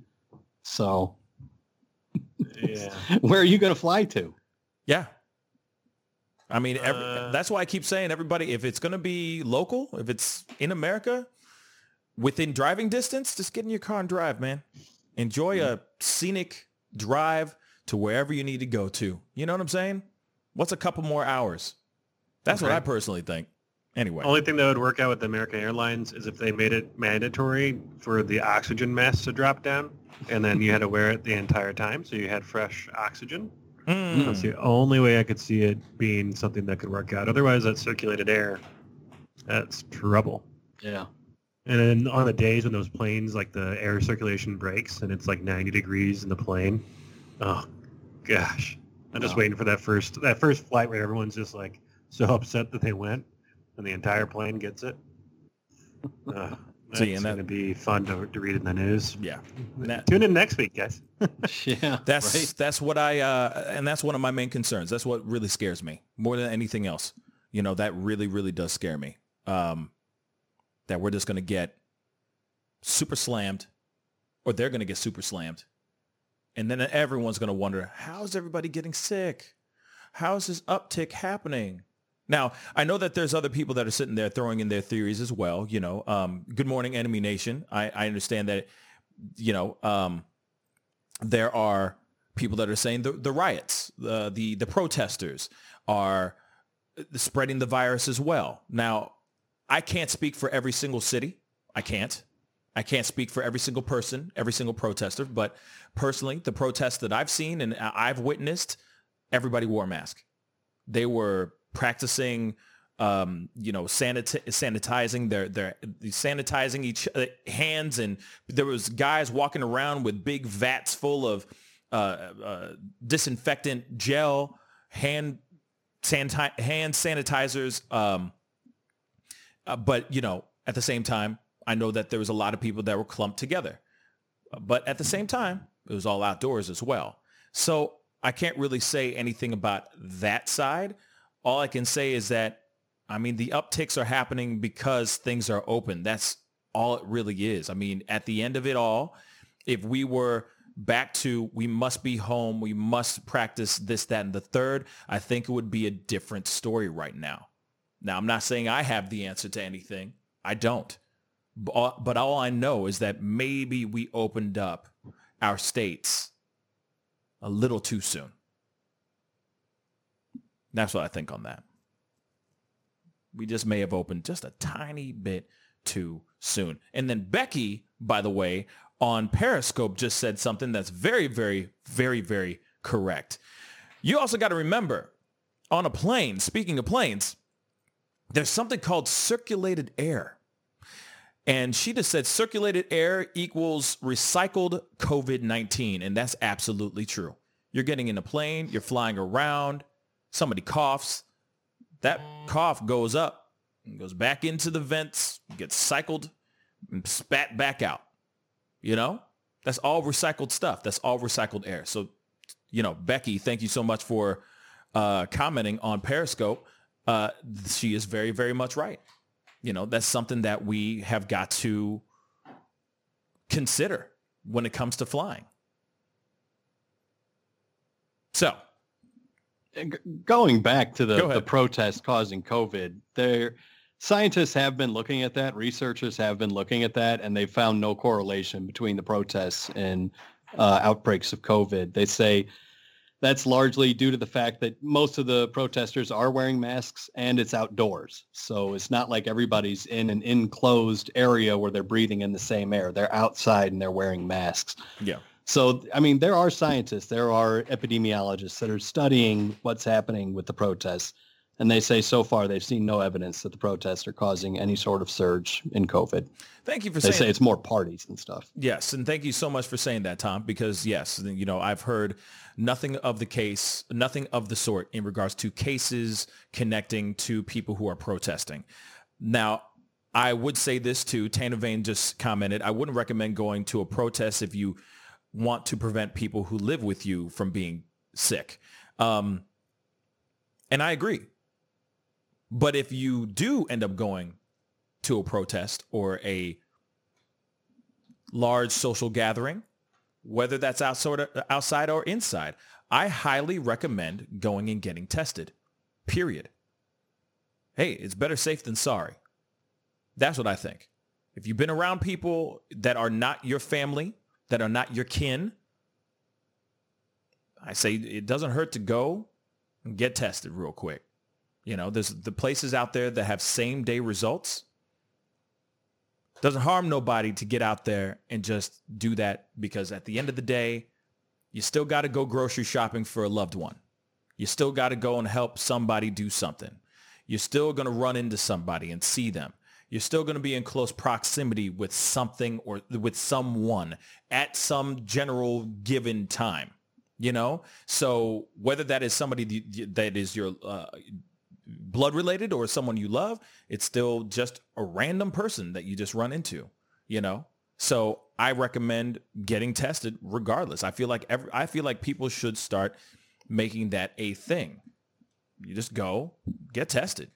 So, Yeah. where are you going to fly to? Yeah. I mean, every, Uh, that's why I keep saying everybody, if it's going to be local, if it's in America, within driving distance, just get in your car and drive, man. Enjoy a scenic drive to wherever you need to go to. You know what I'm saying? What's a couple more hours? That's what I personally think. Anyway. The only thing that would work out with American Airlines is if they made it mandatory for the oxygen mask to drop down, and then you had to wear it the entire time, so you had fresh oxygen. Mm. That's the only way I could see it being something that could work out. Otherwise, that circulated air, that's trouble. Yeah. And then on the days when those planes, like the air circulation breaks and it's like 90 degrees in the plane, oh gosh, I'm just Wow. waiting for that first that first flight where everyone's just like so upset that they went, and the entire plane gets it. Uh, that's See, and that- going to be fun to, to read in the news. Yeah. That- Tune in next week, guys. Yeah. That's right. that's what I uh, and that's one of my main concerns. That's what really scares me more than anything else. You know, that really really does scare me. Um, that we're just going to get super slammed, or they're going to get super slammed, and then everyone's going to wonder how is everybody getting sick? How is this uptick happening? Now, I know that there's other people that are sitting there throwing in their theories as well. You know, um, good morning, enemy nation. I, I understand that, you know, um, there are people that are saying the, the riots, the, the, the protesters are spreading the virus as well. Now, I can't speak for every single city. I can't. I can't speak for every single person, every single protester, but personally, the protests that I've seen and I've witnessed, everybody wore a mask. They were practicing, um, you know, sanit- sanitizing their their sanitizing each uh, hands, and there was guys walking around with big vats full of uh, uh, disinfectant gel, hand saniti- hand sanitizers. Um, uh, but you know, at the same time, I know that there was a lot of people that were clumped together. But at the same time, it was all outdoors as well. So I can't really say anything about that side. All I can say is that, I mean, the upticks are happening because things are open. That's all it really is. I mean, at the end of it all, if we were back to we must be home, we must practice this, that, and the third, I think it would be a different story right now. Now, I'm not saying I have the answer to anything. I don't. But uh, all, but all I know is that maybe we opened up our states a little too soon. That's what I think on that. We just may have opened just a tiny bit too soon. And then Becky, by the way, on Periscope just said something that's very, very, very, very correct. You also got to remember on a plane, speaking of planes, there's something called circulated air. And she just said circulated air equals recycled COVID-19. And that's absolutely true. You're getting in a plane, you're flying around, somebody coughs, that cough goes up and goes back into the vents, gets cycled and spat back out. You know, that's all recycled stuff. That's all recycled air. So, you know, Becky, thank you so much for uh, commenting on Periscope. Uh, she is very, very much right. You know, that's something that we have got to consider when it comes to flying. So, going back to the, ahead. the protest causing COVID, there scientists have been looking at that, researchers have been looking at that, and they found no correlation between the protests and uh, outbreaks of COVID. They say that's largely due to the fact that most of the protesters are wearing masks and it's outdoors. So it's not like everybody's in an enclosed area where they're breathing in the same air. They're outside and they're wearing masks. yeah. So, I mean, there are scientists, there are epidemiologists that are studying what's happening with the protests. And they say so far they've seen no evidence that the protests are causing any sort of surge in COVID. Thank you for They saying They say it's more parties and stuff. Yes, and thank you so much for saying that, Tom, because yes, you know, I've heard nothing of the case, nothing of the sort in regards to cases connecting to people who are protesting. Now, I would say this too. Tana Vane just commented, I wouldn't recommend going to a protest if you want to prevent people who live with you from being sick. Um, and I agree. But if you do end up going to a protest or a large social gathering, whether that's outside, outside or inside, I highly recommend going and getting tested. Period. Hey, it's better safe than sorry. That's what I think. If you've been around people that are not your family, that are not your kin, I say it doesn't hurt to go and get tested real quick. You know, there's the places out there that have same day results. Doesn't harm nobody to get out there and just do that because at the end of the day, you still got to go grocery shopping for a loved one. You still got to go and help somebody do something. You're still going to run into somebody and see them. You're still going to be in close proximity with something or with someone at some general given time, you know? So whether that is somebody that is your uh, blood related or someone you love, it's still just a random person that you just run into, you know? So I recommend getting tested regardless. I feel like every, I feel like people should start making that a thing. You just go get tested.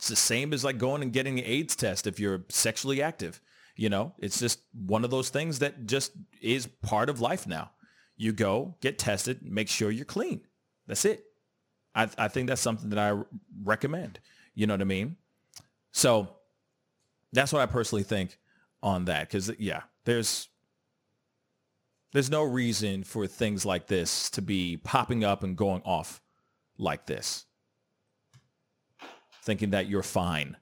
It's the same as like going and getting the AIDS test if you're sexually active. You know, it's just one of those things that just is part of life now. You go, get tested, make sure you're clean. That's it. I, I think that's something that I recommend. You know what I mean? So that's what I personally think on that. Because yeah, there's there's no reason for things like this to be popping up and going off like this. Thinking that you're fine,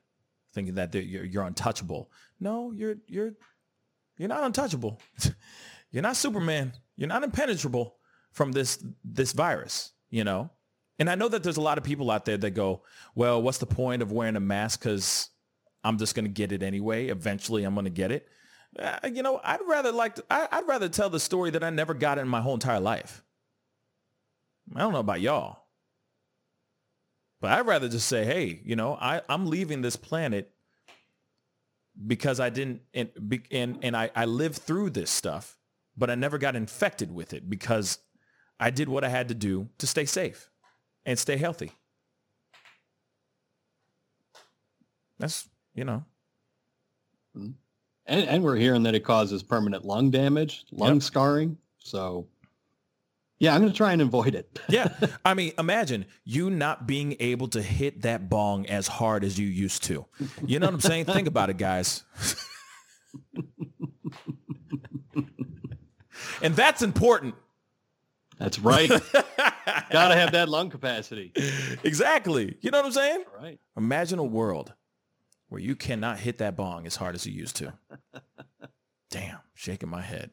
thinking that you're, you're untouchable. No, you're you're you're not untouchable. you're not Superman. You're not impenetrable from this this virus. You know, and I know that there's a lot of people out there that go, well, what's the point of wearing a mask? Because I'm just going to get it anyway. Eventually, I'm going to get it. Uh, you know, I'd rather like to, I, I'd rather tell the story that I never got in my whole entire life. I don't know about y'all, but I'd rather just say, hey, you know, I, I'm leaving this planet because I didn't and and, and I, I lived through this stuff, but I never got infected with it because I did what I had to do to stay safe and stay healthy. That's, you know. Mm-hmm. And, and we're hearing that it causes permanent lung damage, lung yep. scarring. So, yeah, I'm going to try and avoid it. yeah. I mean, imagine you not being able to hit that bong as hard as you used to. You know what I'm saying? Think about it, guys. and that's important. That's right. Got to have that lung capacity. Exactly. You know what I'm saying? Right. Imagine a world where you cannot hit that bong as hard as you used to. Damn, shaking my head.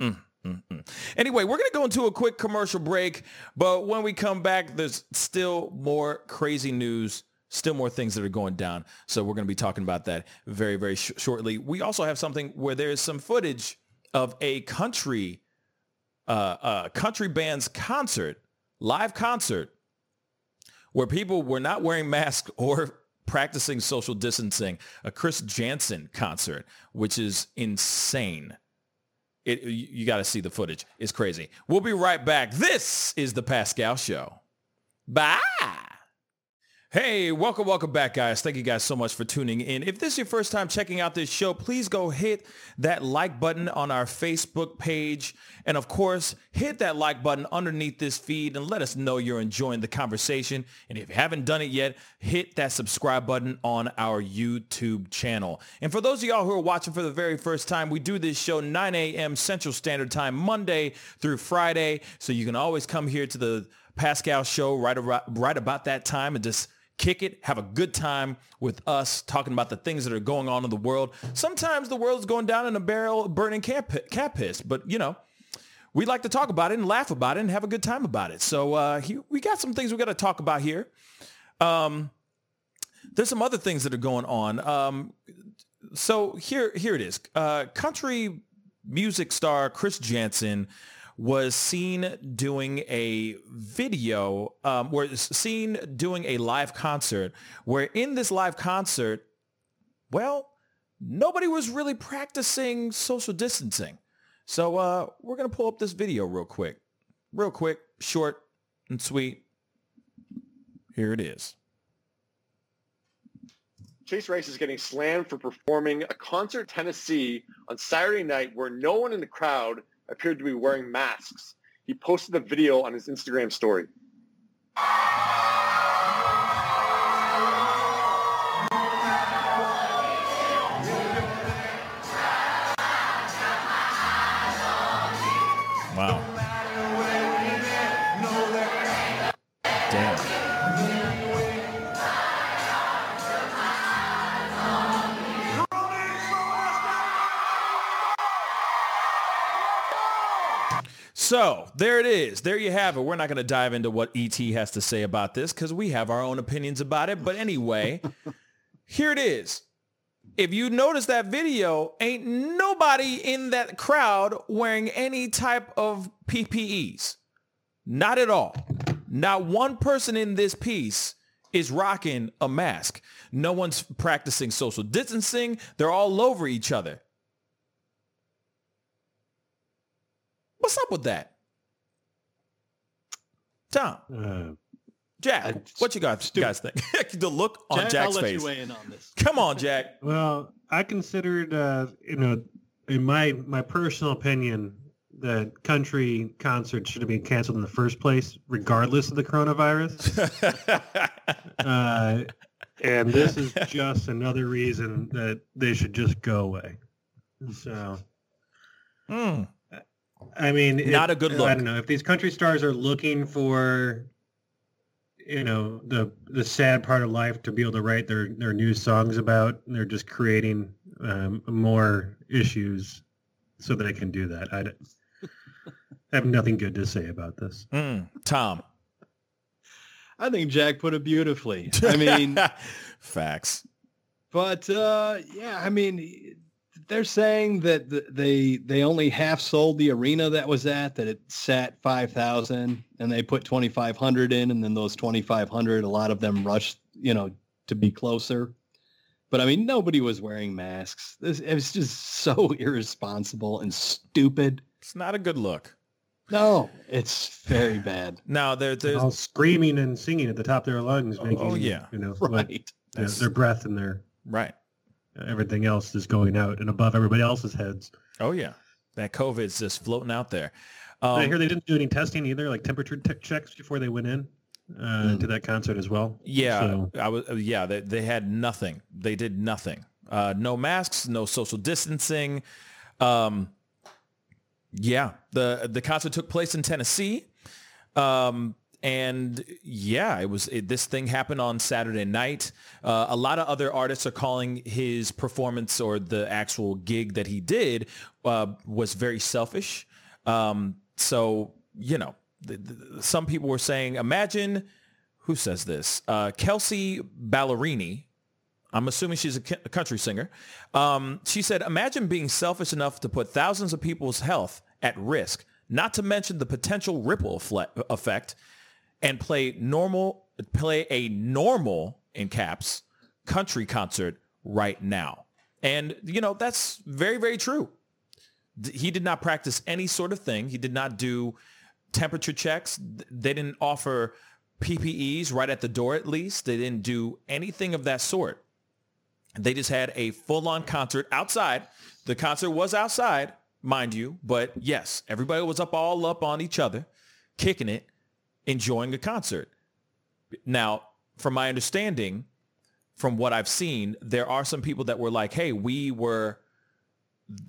Mm, mm, mm. Anyway, we're going to go into a quick commercial break, but when we come back, there's still more crazy news, still more things that are going down. So we're going to be talking about that very, very sh- shortly. We also have something where there's some footage of a country uh, uh, country band's concert, live concert, where people were not wearing masks or practicing social distancing, a Chris Janson concert, which is insane. It, you, you got to see the footage. It's crazy. We'll be right back. This is the Pascal Show. Bye. Hey, welcome, welcome back, guys. Thank you guys so much for tuning in. If this is your first time checking out this show, please go hit that like button on our Facebook page. And of course, hit that like button underneath this feed and let us know you're enjoying the conversation. And if you haven't done it yet, hit that subscribe button on our YouTube channel. And for those of y'all who are watching for the very first time, we do this show 9 a.m. Central Standard Time, Monday through Friday. So you can always come here to the Pascal show right, around, right about that time and just kick it, have a good time with us talking about the things that are going on in the world. Sometimes the world's going down in a barrel burning cat, cat piss, but you know, we like to talk about it and laugh about it and have a good time about it. So uh, he, we got some things we got to talk about here. Um, there's some other things that are going on. Um, so here, here it is. Uh, country music star Chris Janson was seen doing a video, um, were seen doing a live concert where in this live concert, well, nobody was really practicing social distancing. So uh, we're going to pull up this video real quick. Real quick, short and sweet. Here it is. Chase Rice is getting slammed for performing a concert Tennessee on Saturday night where no one in the crowd appeared to be wearing masks. He posted the video on his Instagram story. So there it is. There you have it. We're not going to dive into what ET has to say about this because we have our own opinions about it. But anyway, here it is. If you notice that video, ain't nobody in that crowd wearing any type of PPEs. Not at all. Not one person in this piece is rocking a mask. No one's practicing social distancing. They're all over each other. What's up with that? Tom, Uh, Jack, I- what you guys, guys think? the look on Jack, I'll Jack's let face. you weigh in on this. Come on, Jack. well, I considered, uh, you know, in my my personal opinion, that country concerts should have been canceled in the first place, regardless of the coronavirus. uh, and this is just another reason that they should just go away. So, Hmm. I mean, if- Not a good look. I don't know if these country stars are looking for, you know, the the sad part of life to be able to write their their new songs about. They're just creating um, more issues so that they can do that. I, don't- I have nothing good to say about this. Hmm. Tom. I think Jack put it beautifully. I mean, facts. but uh, yeah, I mean, they're saying that th- they they only half sold the arena that was at that it sat five thousand, and they put twenty five hundred in, and then those twenty five hundred, a lot of them rushed, you know, to be closer. But I mean, nobody was wearing masks. This it was just so irresponsible and stupid. It's not a good look. No, it's very bad. Now there, there's All screaming and singing at the top of their lungs, Oh, making oh, yeah. you know what- Right. you know, That's- their breath and their right. Everything else is going out and above everybody else's heads. Oh yeah, that COVID's just floating out there. And I hear Um, they didn't do any testing either, like temperature t- checks before they went in uh, to that concert as well. yeah, So, I was. uh, Yeah, they, they had nothing. They did nothing. Uh, no masks, no social distancing. Um, yeah, the the concert took place in Tennessee. Um, and yeah, it was it, this thing happened on Saturday night. Uh, a lot of other artists are calling his performance or the actual gig that he did uh, was very selfish. Um, so you know, th- th- some people were saying, imagine who says this? Uh, Kelsea Ballerini. I'm assuming she's a, country singer. Um, she said, imagine being selfish enough to put thousands of people's health at risk, not to mention the potential ripple effle- effect, and play normal, play a normal, in caps, country concert right now. And, you know, that's very, very true. He did not practice any sort of thing. He did not do temperature checks. They didn't offer PPEs right at the door at least. They didn't do anything of that sort. They just had a full-on concert outside. The concert was outside, mind you, but yes, everybody was up all up on each other, kicking it, enjoying a concert. Now, from my understanding, from what I've seen, there are some people that were like, "Hey, we were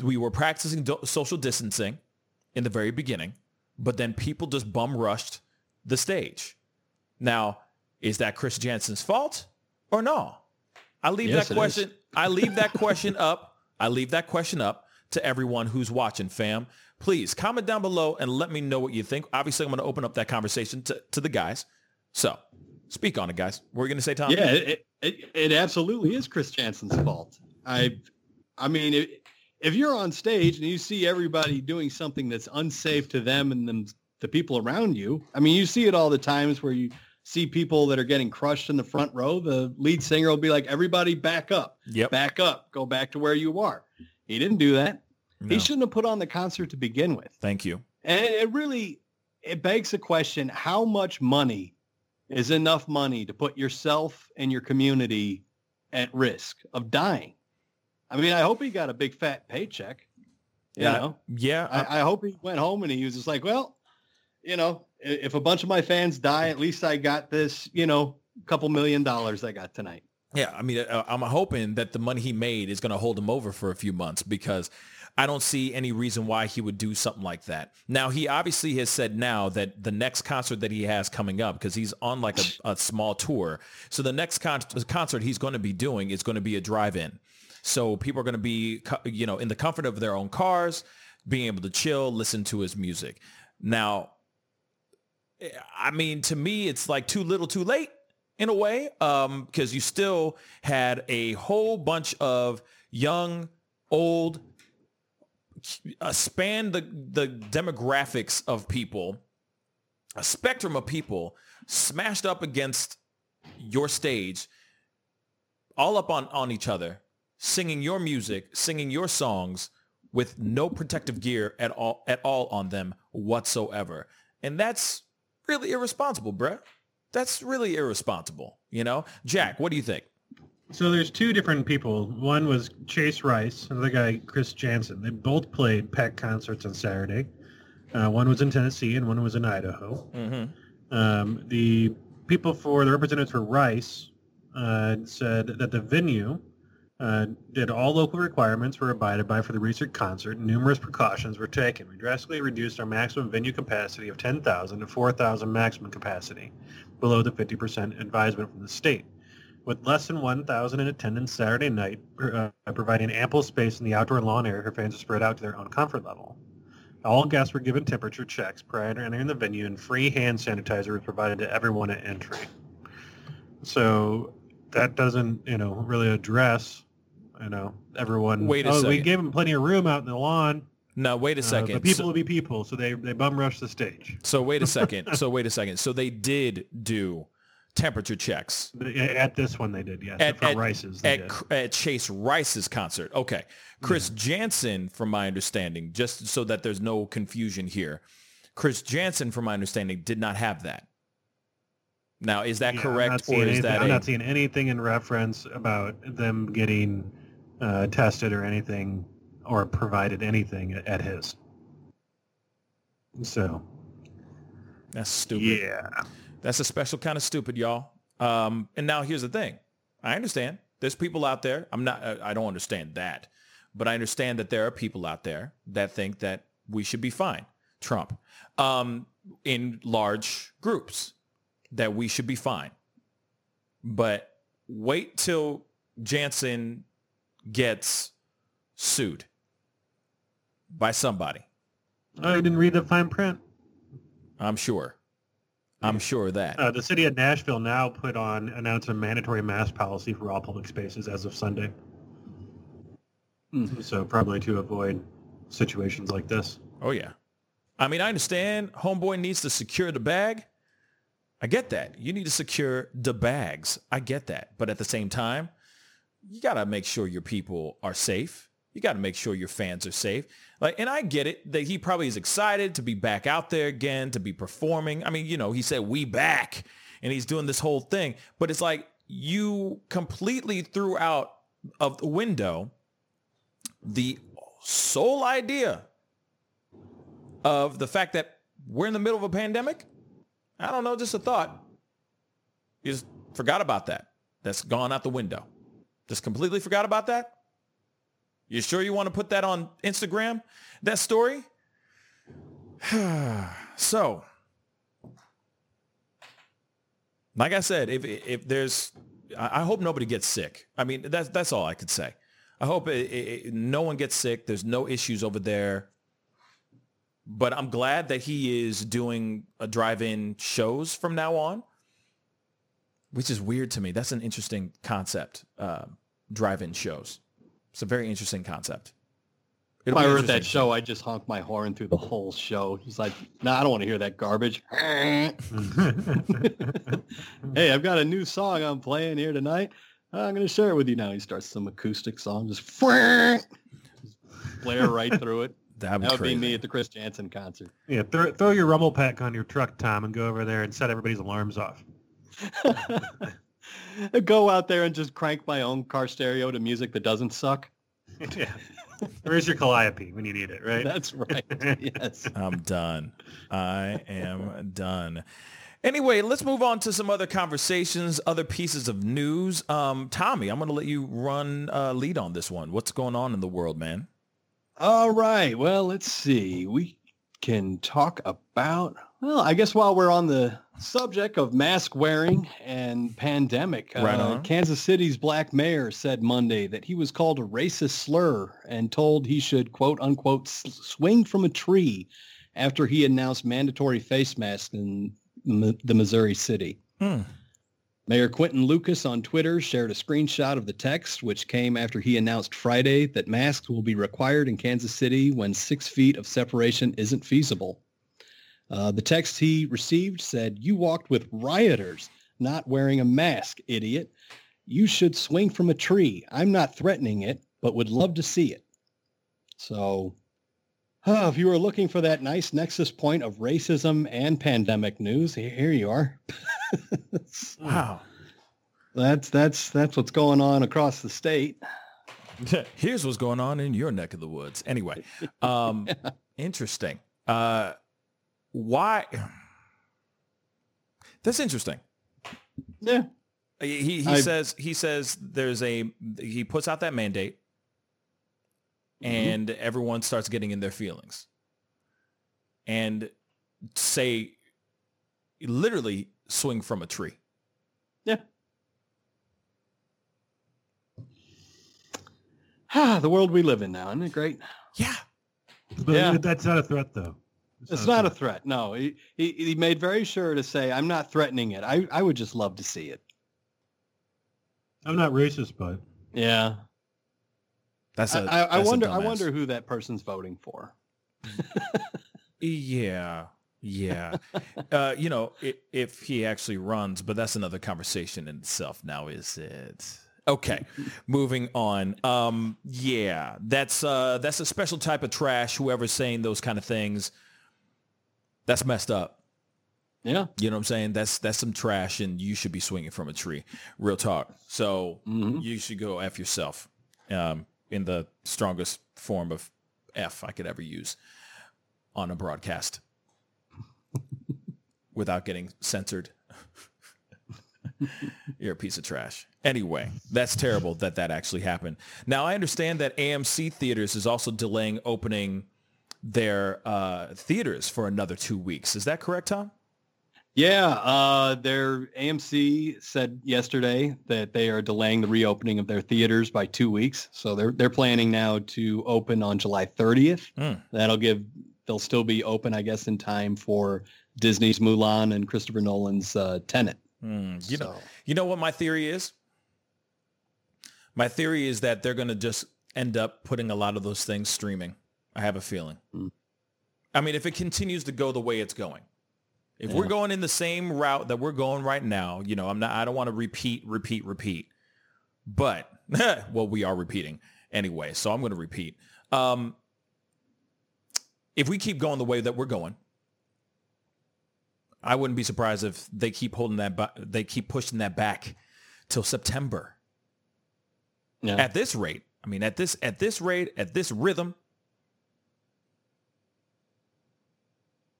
we were practicing do- social distancing in the very beginning, but then people just bum rushed the stage." Now, is that Chris Janson's fault or no? I leave Yes, that question. I leave that question up. I leave that question up to everyone who's watching, fam. Please comment down below and let me know what you think. Obviously, I'm going to open up that conversation to, to the guys. So, speak on it, guys. What are you going to say, Tom? Yeah, it, it, it absolutely is Chris Janson's fault. I, I mean, if, if you're on stage and you see everybody doing something that's unsafe to them and them, the people around you, I mean, you see it all the times where you see people that are getting crushed in the front row. The lead singer will be like, everybody back up, Yep. back up, go back to where you are. He didn't do that. No. He shouldn't have put on the concert to begin with. Thank you. And it really it begs the question: How much money is enough money to put yourself and your community at risk of dying? I mean, I hope he got a big fat paycheck. You yeah, know? yeah. I, I hope he went home and he was just like, well, you know, if a bunch of my fans die, at least I got this, you know, couple million dollars I got tonight. Yeah, I mean, uh, I'm hoping that the money he made is going to hold him over for a few months because I don't see any reason why he would do something like that. Now, he obviously has said now that the next concert that he has coming up, because he's on like a, a small tour, so the next con- concert he's going to be doing is going to be a drive-in. So people are going to be, you know, in the comfort of their own cars, being able to chill, listen to his music. Now, I mean, to me, it's like too little, too late in a way, because um, you still had a whole bunch of young, old, uh, span the the demographics of people, a spectrum of people smashed up against your stage, all up on on each other, singing your music, singing your songs with no protective gear at all at all on them whatsoever, and that's really irresponsible, bruh. That's really irresponsible. You know, Jack, what do you think? So there's two different people. One was Chase Rice, another guy Chris Janson. They both played packed concerts on Saturday. Uh, one was in Tennessee and one was in Idaho. Mm-hmm. Um, the people for the representatives for Rice uh, said that the venue uh, did all local requirements were abided by for the research concert. Numerous precautions were taken. We drastically reduced our maximum venue capacity of 10,000 to 4,000 maximum capacity, below the 50% advisement from the state with less than 1,000 in attendance Saturday night, uh, providing ample space in the outdoor lawn area for fans to spread out to their own comfort level. All guests were given temperature checks prior to entering the venue, and free hand sanitizer was provided to everyone at entry. So that doesn't, you know, really address, you know, everyone. Wait a oh, second. we gave them plenty of room out in the lawn. No, wait a second. Uh, but people so, will be people, so they they bum rush the stage. So wait a second. so wait a second. So they did do temperature checks. At this one they did, yes. At, at, Rice's. At, at, Chase Rice's concert. Okay. Chris yeah. Janson, from my understanding, just so that there's no confusion here, Chris Janson, from my understanding, did not have that. Now, is that yeah, correct, or is anything, that? I'm a, not seeing anything in reference about them getting uh, tested or anything, or provided anything at his. So. That's stupid. Yeah. That's a special kind of stupid, y'all. Um, and now here's the thing. I understand. There's people out there. I'm not. I don't understand that, but I understand that there are people out there that think that we should be fine. Trump, um, in large groups, that we should be fine. But wait till Janson gets sued by somebody. I didn't read the fine print. I'm sure. I'm sure that. Uh, the city of Nashville now put on announced a mandatory mask policy for all public spaces as of Sunday. Mm-hmm. So probably to avoid situations like this. Oh yeah. I mean, I understand homeboy needs to secure the bag. I get that. You need to secure the bags. I get that. But at the same time, you got to make sure your people are safe. You got to make sure your fans are safe. Like, and I get it that he probably is excited to be back out there again, to be performing. I mean, you know, he said we back, and he's doing this whole thing. But it's like you completely threw out of the window the sole idea of the fact that we're in the middle of a pandemic. I don't know, just a thought. You just forgot about that. That's gone out the window. Just completely forgot about that. You sure you want to put that on Instagram, that story? so, like I said, if if there's, I hope nobody gets sick. I mean, that's that's all I could say. I hope it, it, no one gets sick. There's no issues over there. But I'm glad that he is doing a drive-in shows from now on, which is weird to me. That's an interesting concept, uh, drive-in shows. It's a very interesting concept. It'll if I heard that show, I'd just honked my horn through the whole show. He's like, "No, nah, I don't want to hear that garbage." hey, I've got a new song I'm playing here tonight. I'm going to share it with you now. He starts some acoustic song, just flare right through it. That'd be That would crazy. be me at the Chris Janson concert. Yeah, throw, throw your rumble pack on your truck, Tom, and go over there and set everybody's alarms off. Go out there and just crank my own car stereo to music that doesn't suck. yeah. Where's your calliope when you need it, right? That's right. yes. I'm done. I am done. Anyway, let's move on to some other conversations, other pieces of news. Um, Tommy, I'm going to let you run uh, lead on this one. What's going on in the world, man? All right. Well, let's see. We can talk about, well, I guess while we're on the subject of mask wearing and pandemic, Right uh. Kansas City's black mayor said Monday that he was called a racist slur and told he should, quote unquote, swing from a tree after he announced mandatory face masks in M- the Missouri city. Hmm. Mayor Quinton Lucas on Twitter shared a screenshot of the text, which came after he announced Friday that masks will be required in Kansas City when six feet of separation isn't feasible. Uh, the text he received said, you walked with rioters not wearing a mask, idiot. You should swing from a tree. I'm not threatening it, but would love to see it. So uh, if you were looking for that nice nexus point of racism and pandemic news, here, you are. Wow. That's that's that's what's going on across the state. Here's what's going on in your neck of the woods. Anyway, um, interesting. Uh, why? That's interesting. Yeah. He he I- says he says there's a he puts out that mandate, and everyone starts getting in their feelings, and say literally swing from a tree. Yeah. Ah, the world we live in now, isn't it great? Yeah. But Yeah. that's not a threat, though. It's not a threat. No, he, he he made very sure to say, "I'm not threatening it. I I would just love to see it." I'm not racist, but Yeah. That's a, I, I, that's wonder. I wonder who that person's voting for. Yeah, yeah. uh, you know, i if he actually runs, but that's another conversation in itself. Now, is it? Okay, moving on. Um, yeah, that's uh, that's a special type of trash. Whoever's saying those kind of things, that's messed up. Yeah. You know what I'm saying? That's that's some trash, and you should be swinging from a tree. Real talk. So Mhm. you should go f yourself, um, in the strongest form of f I could ever use on a broadcast without getting censored. You're a piece of trash. Anyway, that's terrible that that actually happened. Now I understand that AMC Theaters is also delaying opening their uh, theaters for another two weeks. Is that correct, Tom? Yeah, uh, their AMC said yesterday that they are delaying the reopening of their theaters by two weeks. So they're they're planning now to open on July 30th. Mm. That'll give they'll still be open, I guess, in time for Disney's Mulan and Christopher Nolan's uh, Tenet. Hmm, you know, you know what my theory is. My theory is that they're going to just end up putting a lot of those things streaming. I have a feeling. Hmm. I mean, if it continues to go the way it's going, if we're going in the same route that we're going right now, you know, I'm not. I don't want to repeat, repeat, repeat. But well, we are repeating anyway, so I'm going to repeat. Um, if we keep going the way that we're going, I wouldn't be surprised if they keep holding that. Ba- they keep pushing that back till September. yeah. At this rate, I mean, at this at this rate, at this rhythm,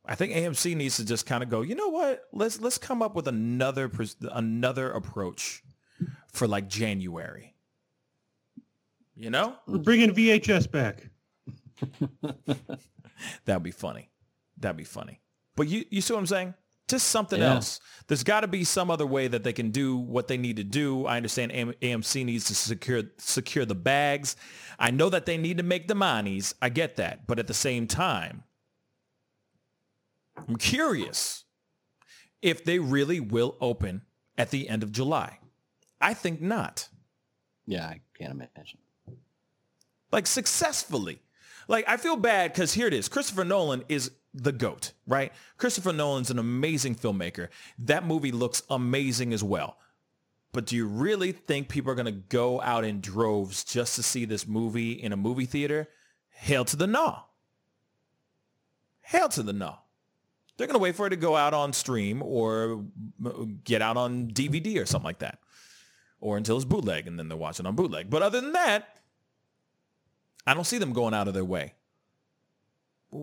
I think AMC needs to just kind of go. You know what? Let's let's come up with another pres- another approach for like January. You know, we're bringing VHS back. that'd be funny. That'd be funny. But you you see what I'm saying? Just something Yeah. else. There's got to be some other way that they can do what they need to do. I understand AMC needs to secure secure the bags. I know that they need to make the monies. I get that. But at the same time, I'm curious if they really will open at the end of July. I think not. yeah, I can't imagine. like successfully. Like I feel bad because here it is. Christopher Nolan is the goat, right? Christopher Nolan's an amazing filmmaker. That movie looks amazing as well. But do you really think people are going to go out in droves just to see this movie in a movie theater? Hell to the no. Hell to the no. They're going to wait for it to go out on stream or uh, get out on DVD or something like that. Or until it's bootleg and then they're watching on bootleg. But other than that, I don't see them going out of their way.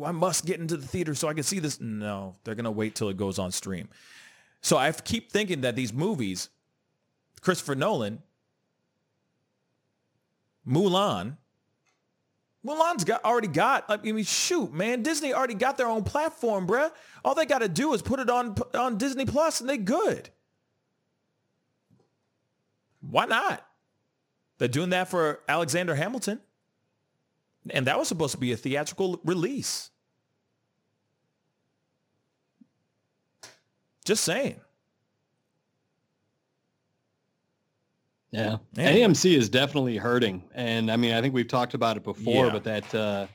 I must get into the theater so I can see this. No, they're going to wait till it goes on stream. So I keep thinking that these movies, Christopher Nolan, Mulan, Mulan's got already got. I mean, shoot, man, Disney already got their own platform, bruh. All they got to do is put it on on Disney Plus, and they good. Why not? They're doing that for Alexander Hamilton, and that was supposed to be a theatrical release. Just saying. Yeah. AMC is definitely hurting. And I mean, I think we've talked about it before, yeah. but that, uh,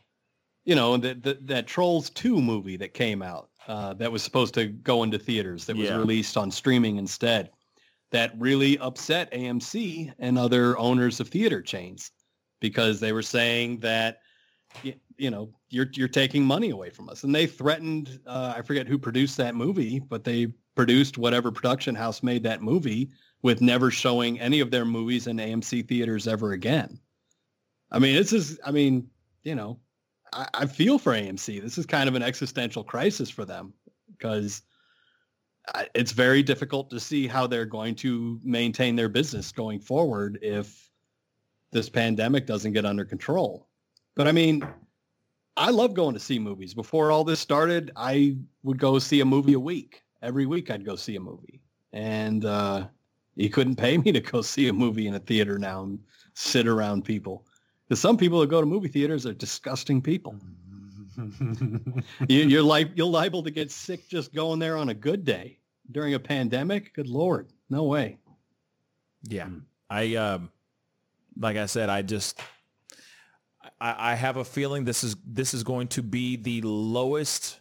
you know, that, that, that Trolls 2 movie that came out uh, that was supposed to go into theaters that was yeah. released on streaming instead, that really upset AMC and other owners of theater chains because they were saying that, you, you know, you're, you're taking money away from us. And they threatened, uh, I forget who produced that movie, but they produced whatever production house made that movie with never showing any of their movies in AMC theaters ever again. I mean, this is, I mean, you know, I, I feel for AMC. This is kind of an existential crisis for them because it's very difficult to see how they're going to maintain their business going forward if this pandemic doesn't get under control. But I mean, I love going to see movies. Before all this started, I would go see a movie a week. Every week I'd go see a movie. And uh, you couldn't pay me to go see a movie in a theater now and sit around people. Because some people that go to movie theaters are disgusting people. you, are like you're liable to get sick just going there on a good day during a pandemic. Good lord, no way. Yeah, I um, like I said, I just I, I have a feeling this is this is going to be the lowest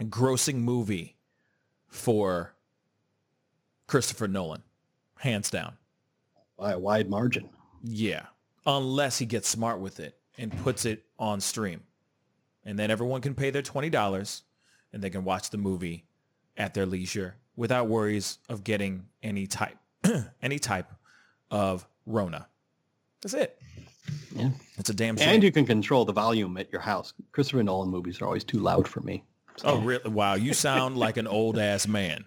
grossing movie for Christopher Nolan, hands down. By a wide margin. Yeah, unless he gets smart with it and puts it on stream. And then everyone can pay their $20 and they can watch the movie at their leisure without worries of getting any type any type of Rona. That's it. Yeah. It's a damn shame. And you can control the volume at your house. Christopher Nolan movies are always too loud for me. So. Oh, really? Wow. You sound like an old ass man.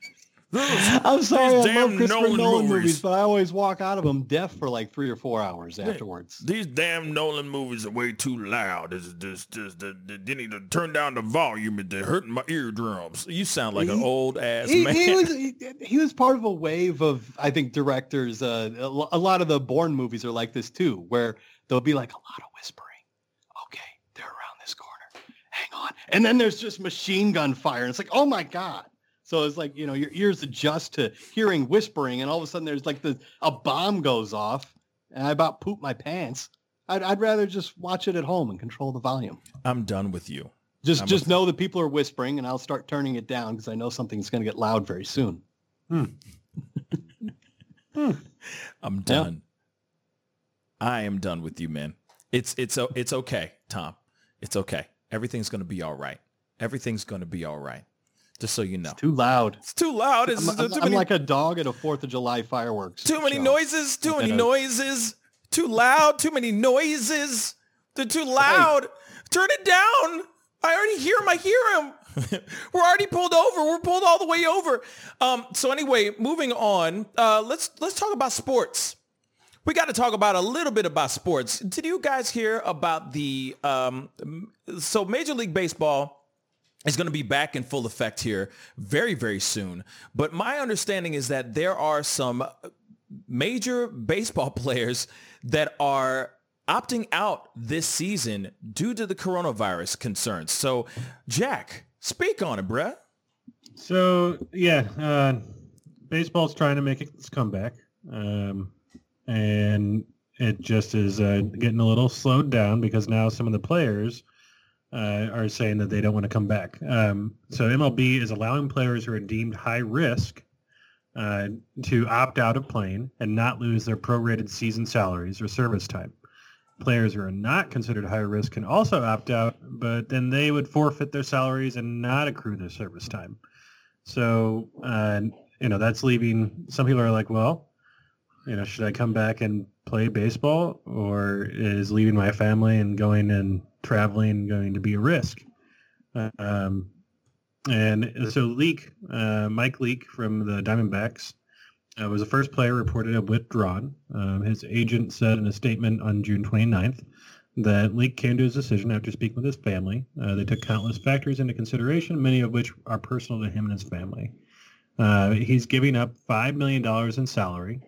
I'm sorry, I love Christopher Nolan, Nolan movies. movies. but I always walk out of them deaf for like three or four hours afterwards. These damn Nolan movies are way too loud. This, this, this, this, they need to turn down the volume. They're hurting my eardrums. You sound like he, an old ass he, man. He was, he, he, was part of a wave of, I think, directors. Uh, a lot of the Bourne movies are like this too, where there'll be like a lot of whispering. Okay, they're around this corner. Hang on. And then there's just machine gun fire. And it's like, oh my God. So it's like, you know, your ears adjust to hearing whispering and all of a sudden there's like the a bomb goes off and I about poop my pants. I'd, I'd rather just watch it at home and control the volume. I'm done with you. Just I'm just know that people are whispering and I'll start turning it down because I know something's going to get loud very soon. Hmm. hmm. I'm done. I am done with you, man. It's it's it's okay, Tom. It's okay. Everything's going to be all right. Everything's going to be all right. Just so you know. It's too loud. It's too loud. It's, I'm, too I'm many, like a dog at a 4th of July fireworks. Too many show. noises. Too many noises. Too loud. Too many noises. They're too loud. Hey. Turn it down. I already hear him. I hear him. We're already pulled over. We're pulled all the way over. Um, so anyway, moving on. Uh, let's let's talk about sports. We got to talk about a little bit about sports. Did you guys hear about the um, so Major League Baseball is going to be back in full effect here very, very soon. But my understanding is that there are some major baseball players that are opting out this season due to the coronavirus concerns. So, Jack, speak on it, bruh. So, yeah, uh, baseball's trying to make its comeback. Um, and it just is uh, getting a little slowed down because now some of the players – uh, are saying that they don't want to come back. Um, so MLB is allowing players who are deemed high risk uh, to opt out of playing and not lose their prorated season salaries or service time. players who are not considered high risk can also opt out, but then they would forfeit their salaries and not accrue their service time. So, uh, you know, that's leaving some people are like, well, you know, should I come back and play baseball or is leaving my family and going and traveling going to be a risk? Um, and so Leake, uh, Mike Leake from the Diamondbacks, uh, was the first player reported to have withdrawn. Um, his agent said in a statement on June 29th that Leake came to his decision after speaking with his family. Uh, they took countless factors into consideration, many of which are personal to him and his family. Uh, he's giving up $5 million in salary,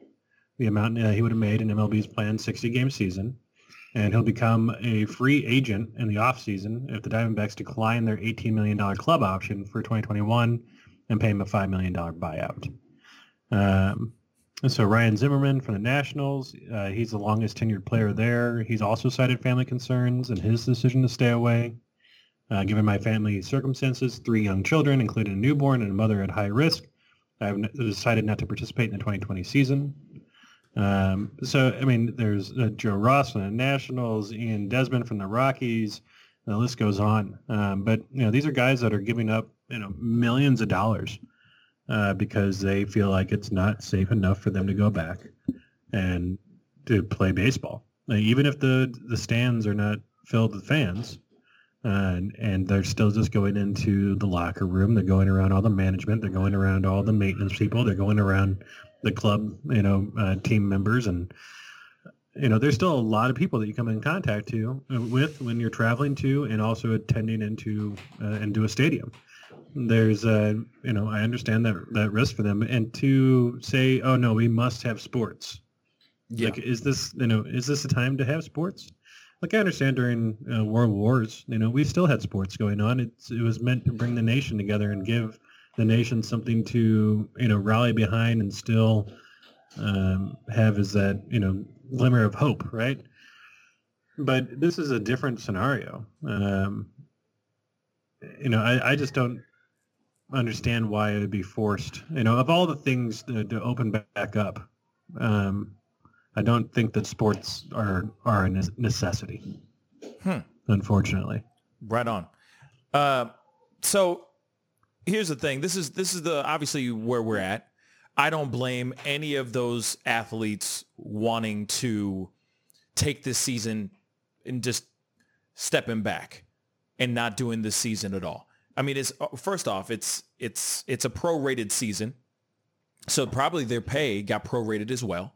the amount uh, he would have made in MLB's planned 60-game season and he'll become a free agent in the offseason if the Diamondbacks decline their $18 million club option for 2021 and pay him a $5 million buyout. Um, so Ryan Zimmerman from the Nationals, uh, he's the longest tenured player there. He's also cited family concerns and his decision to stay away. Uh, given my family circumstances, three young children, including a newborn and a mother at high risk, I've decided not to participate in the 2020 season. Um, so, I mean, there's uh, Joe Ross from the Nationals, Ian Desmond from the Rockies. The list goes on. Um, but, you know, these are guys that are giving up, you know, millions of dollars uh, because they feel like it's not safe enough for them to go back and to play baseball. Like, even if the the stands are not filled with fans, uh, and, and they're still just going into the locker room. They're going around all the management. They're going around all the maintenance people. They're going around the club, you know, uh, team members, and you know, there's still a lot of people that you come in contact to uh, with when you're traveling to and also attending into uh, into a stadium. There's, uh, you know, I understand that that risk for them, and to say, oh no, we must have sports. Yeah. Like, is this, you know, is this a time to have sports? Like I understand during uh, world wars, you know, we still had sports going on. It's it was meant to bring the nation together and give the nation something to you know rally behind and still um, have is that you know glimmer of hope, right? But this is a different scenario. Um, you know, I, I just don't understand why it would be forced. You know, of all the things to, to open back up, um, I don't think that sports are are a necessity. Hmm. Unfortunately. Right on. Uh, so here's the thing. This is this is the obviously where we're at. I don't blame any of those athletes wanting to take this season and just stepping back and not doing this season at all. I mean, it's first off, it's it's it's a prorated season, so probably their pay got prorated as well.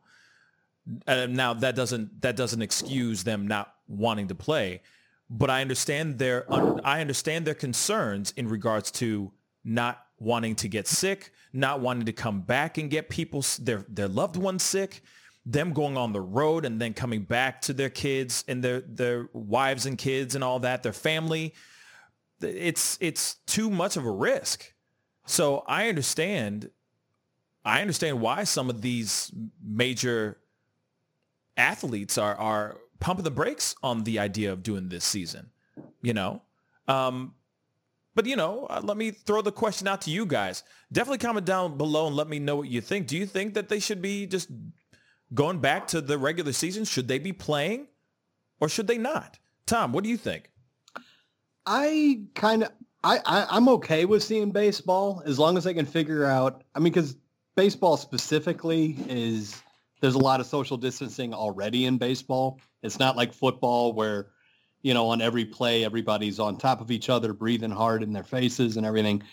Uh, now that doesn't that doesn't excuse them not wanting to play, but I understand their I understand their concerns in regards to not wanting to get sick, not wanting to come back and get people their their loved ones sick, them going on the road and then coming back to their kids and their their wives and kids and all that, their family. It's it's too much of a risk. So I understand I understand why some of these major athletes are are pumping the brakes on the idea of doing this season. You know, um, but you know, uh, let me throw the question out to you guys. Definitely comment down below and let me know what you think. Do you think that they should be just going back to the regular season? Should they be playing or should they not? Tom, what do you think? I kind of I, I am okay with seeing baseball as long as I can figure out. I mean, because baseball specifically is there's a lot of social distancing already in baseball. It's not like football where you know, on every play, everybody's on top of each other, breathing hard in their faces and everything.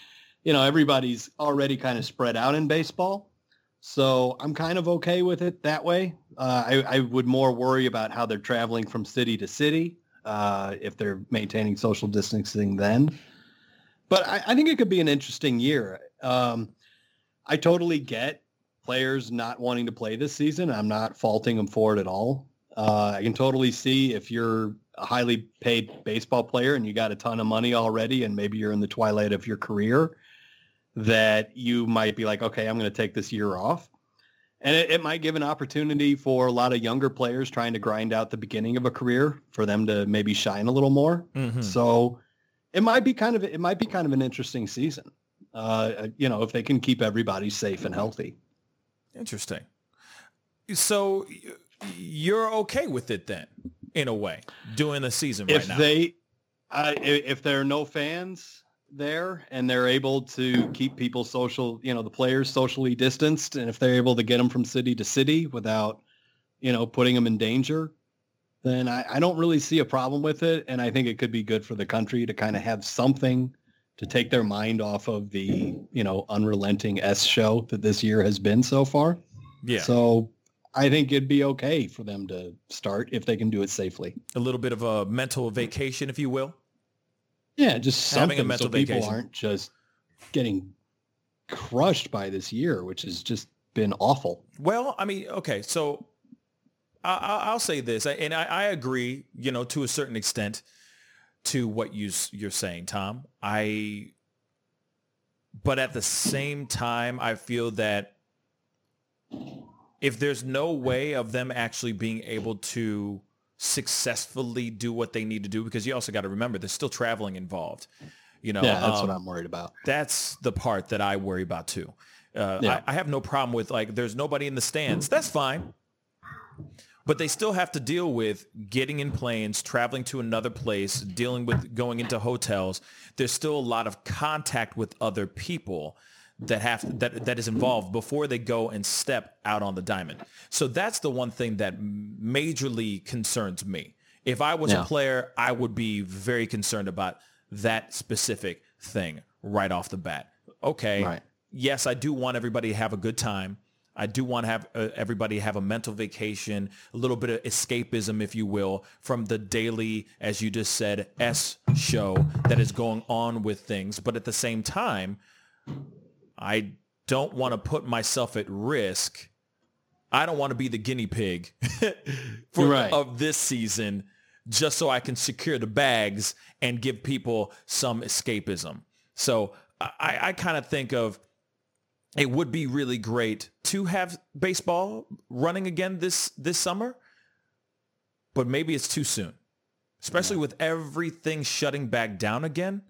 You know, everybody's already kind of spread out in baseball. So I'm kind of okay with it that way. Uh, I, I, would more worry about how they're traveling from city to city uh, if they're maintaining social distancing then. But I, I think it could be an interesting year. Um, I totally get players not wanting to play this season. I'm not faulting them for it at all. Uh, I can totally see if you're a highly paid baseball player and you got a ton of money already and maybe you're in the twilight of your career that you might be like, okay, I'm going to take this year off. And it, it, might give an opportunity for a lot of younger players trying to grind out the beginning of a career for them to maybe shine a little more. Mm-hmm. So it might be kind of it might be kind of an interesting season. Uh, you know, if they can keep everybody safe and healthy. Interesting. So you're okay with it then? In a way doing the season if right now. they, I, if there are no fans there and they're able to keep people social, you know, the players socially distanced, and if they're able to get them from city to city without, you know, putting them in danger, then I, I don't really see a problem with it. And I think it could be good for the country to kind of have something to take their mind off of the, you know, unrelenting S show that this year has been so far. yeah, So I think it'd be okay for them to start if they can do it safely. a little bit of a mental vacation, if you will. Yeah, just Having a something mental so people vacation. aren't just getting crushed by this year, which has just been awful. Well, I mean, okay, so I, I- I'll say this, and I, I agree, you know, to a certain extent, to what you you're saying, Tom. I, but at the same time, I feel that if there's no way of them actually being able to successfully do what they need to do, because you also got to remember there's still traveling involved. You know, yeah, that's um, what I'm worried about. that's the part that I worry about too. Uh, Yeah. I, I have no problem with like there's nobody in the stands. That's fine. But they still have to deal with getting in planes, traveling to another place, dealing with going into hotels. There's still a lot of contact with other people that have that that is involved before they go and step out on the diamond. So that's the one thing that majorly concerns me. If I was Yeah. a player, I would be very concerned about that specific thing right off the bat. Okay, Right. yes, I do want everybody to have a good time. I do want to have uh, everybody have a mental vacation, a little bit of escapism, if you will, from the daily, as you just said, S show that is going on with things. But at the same time, I don't want to put myself at risk. I don't want to be the guinea pig for, Right. of this season just so I can secure the bags and give people some escapism. So I, I kind of think of it would be really great to have baseball running again this this summer, but maybe it's too soon, especially with everything shutting back down again.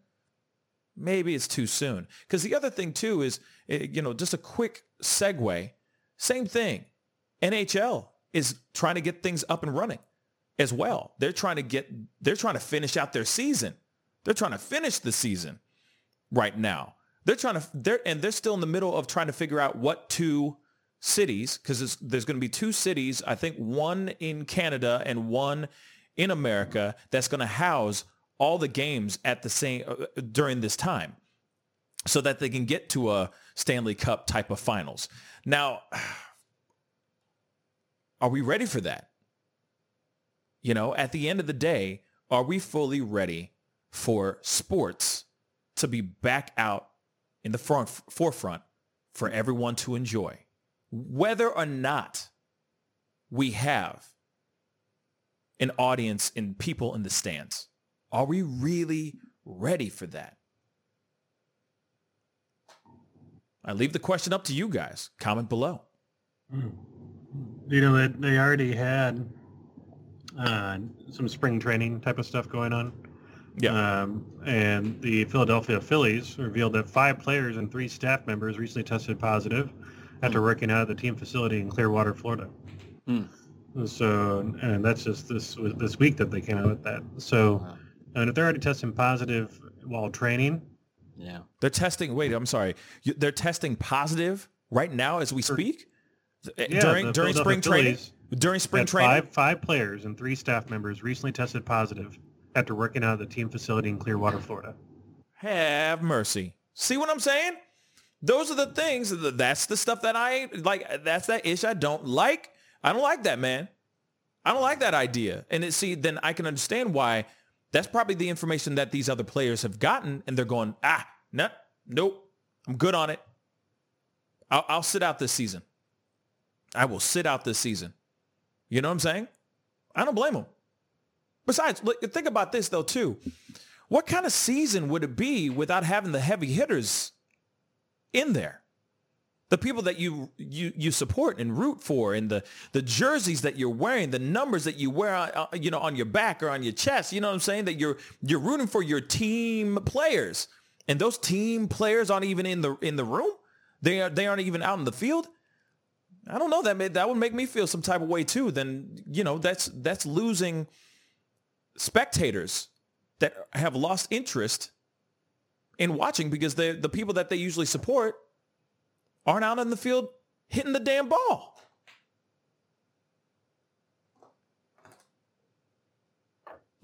Maybe it's too soon. Because the other thing too is, eh, you know, just a quick segue. Same thing. NHL is trying to get things up and running as well. They're trying to get, they're trying to finish out their season. They're trying to finish the season right now. They're trying to, they're, and they're still in the middle of trying to figure out what two cities, because there's going to be two cities, I think one in Canada and one in America that's going to house all the games at the same, uh, during this time so that they can get to a Stanley Cup type of finals. Now, are we ready for that? You know, at the end of the day, are we fully ready for sports to be back out in the front forefront for everyone to enjoy? Whether or not we have an audience and people in the stands, are we really ready for that? I leave the question up to you guys. Comment below. You know, they, they already had uh, some spring training type of stuff going on. Yeah. Um, and the Philadelphia Phillies revealed that five players and three staff members recently tested positive after working out at the team facility in Clearwater, Florida. Hmm. So, and that's just this this week that they came out with that. So. And if they're already testing positive while training, Yeah. They're testing. Wait, I'm sorry. You- They're testing positive right now as we speak. Yeah, during the during spring Philadelphia training. During spring training. five five players and three staff members recently tested positive after working out at the team facility in Clearwater, Florida. Have mercy. See what I'm saying? Those are the things. That's the stuff that I like. That's that ish I don't like. I don't like that, man. I don't like that idea. And it, see, then I can understand why. That's probably the information that these other players have gotten, and they're going, ah, no, nope, I'm good on it. I'll, I'll sit out this season. I will sit out this season. You know what I'm saying? I don't blame them. Besides, look, think about this though too. What kind of season would it be without having the heavy hitters in there? The people that you you you support and root for, and the the jerseys that you're wearing, the numbers that you wear, uh, you know, on your back or on your chest. You know what I'm saying? That you're you're rooting for your team players, and those team players aren't even in the in the room. They are they aren't even out in the field. I don't know that may, that would make me feel some type of way too. Then you know that's that's losing spectators that have lost interest in watching because the the people that they usually support aren't out in the field hitting the damn ball.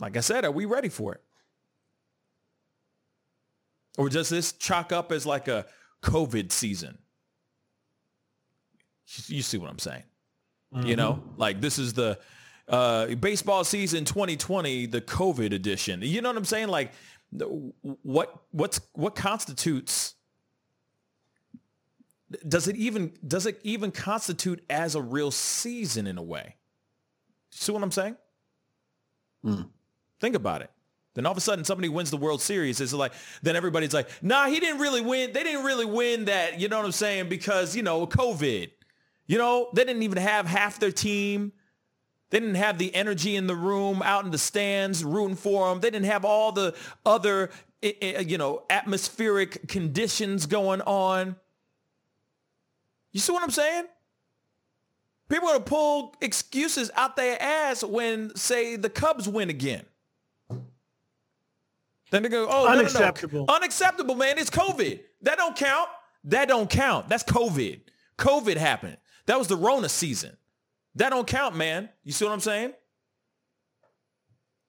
Like I said, are we ready for it? Or does this chalk up as like a COVID season? You see what I'm saying? Mm-hmm. You know, like this is the uh, baseball season 2020, the COVID edition. You know what I'm saying? Like what what's what constitutes does it even does it even constitute as a real season in a way? See what I'm saying? Mm. Think about it. Then all of a sudden somebody wins the World Series. It's like then everybody's like, nah, he didn't really win. They didn't really win that, you know what I'm saying? Because, you know, COVID. You know, they didn't even have half their team. They didn't have the energy in the room, out in the stands, rooting for them. They didn't have all the other, you know, atmospheric conditions going on. You see what I'm saying? People are going to pull excuses out their ass when, say, the Cubs win again. Then they go, oh, unacceptable. No, no, no. Unacceptable, man. It's COVID. That don't count. That don't count. That's COVID. COVID happened. That was the Rona season. That don't count, man. You see what I'm saying?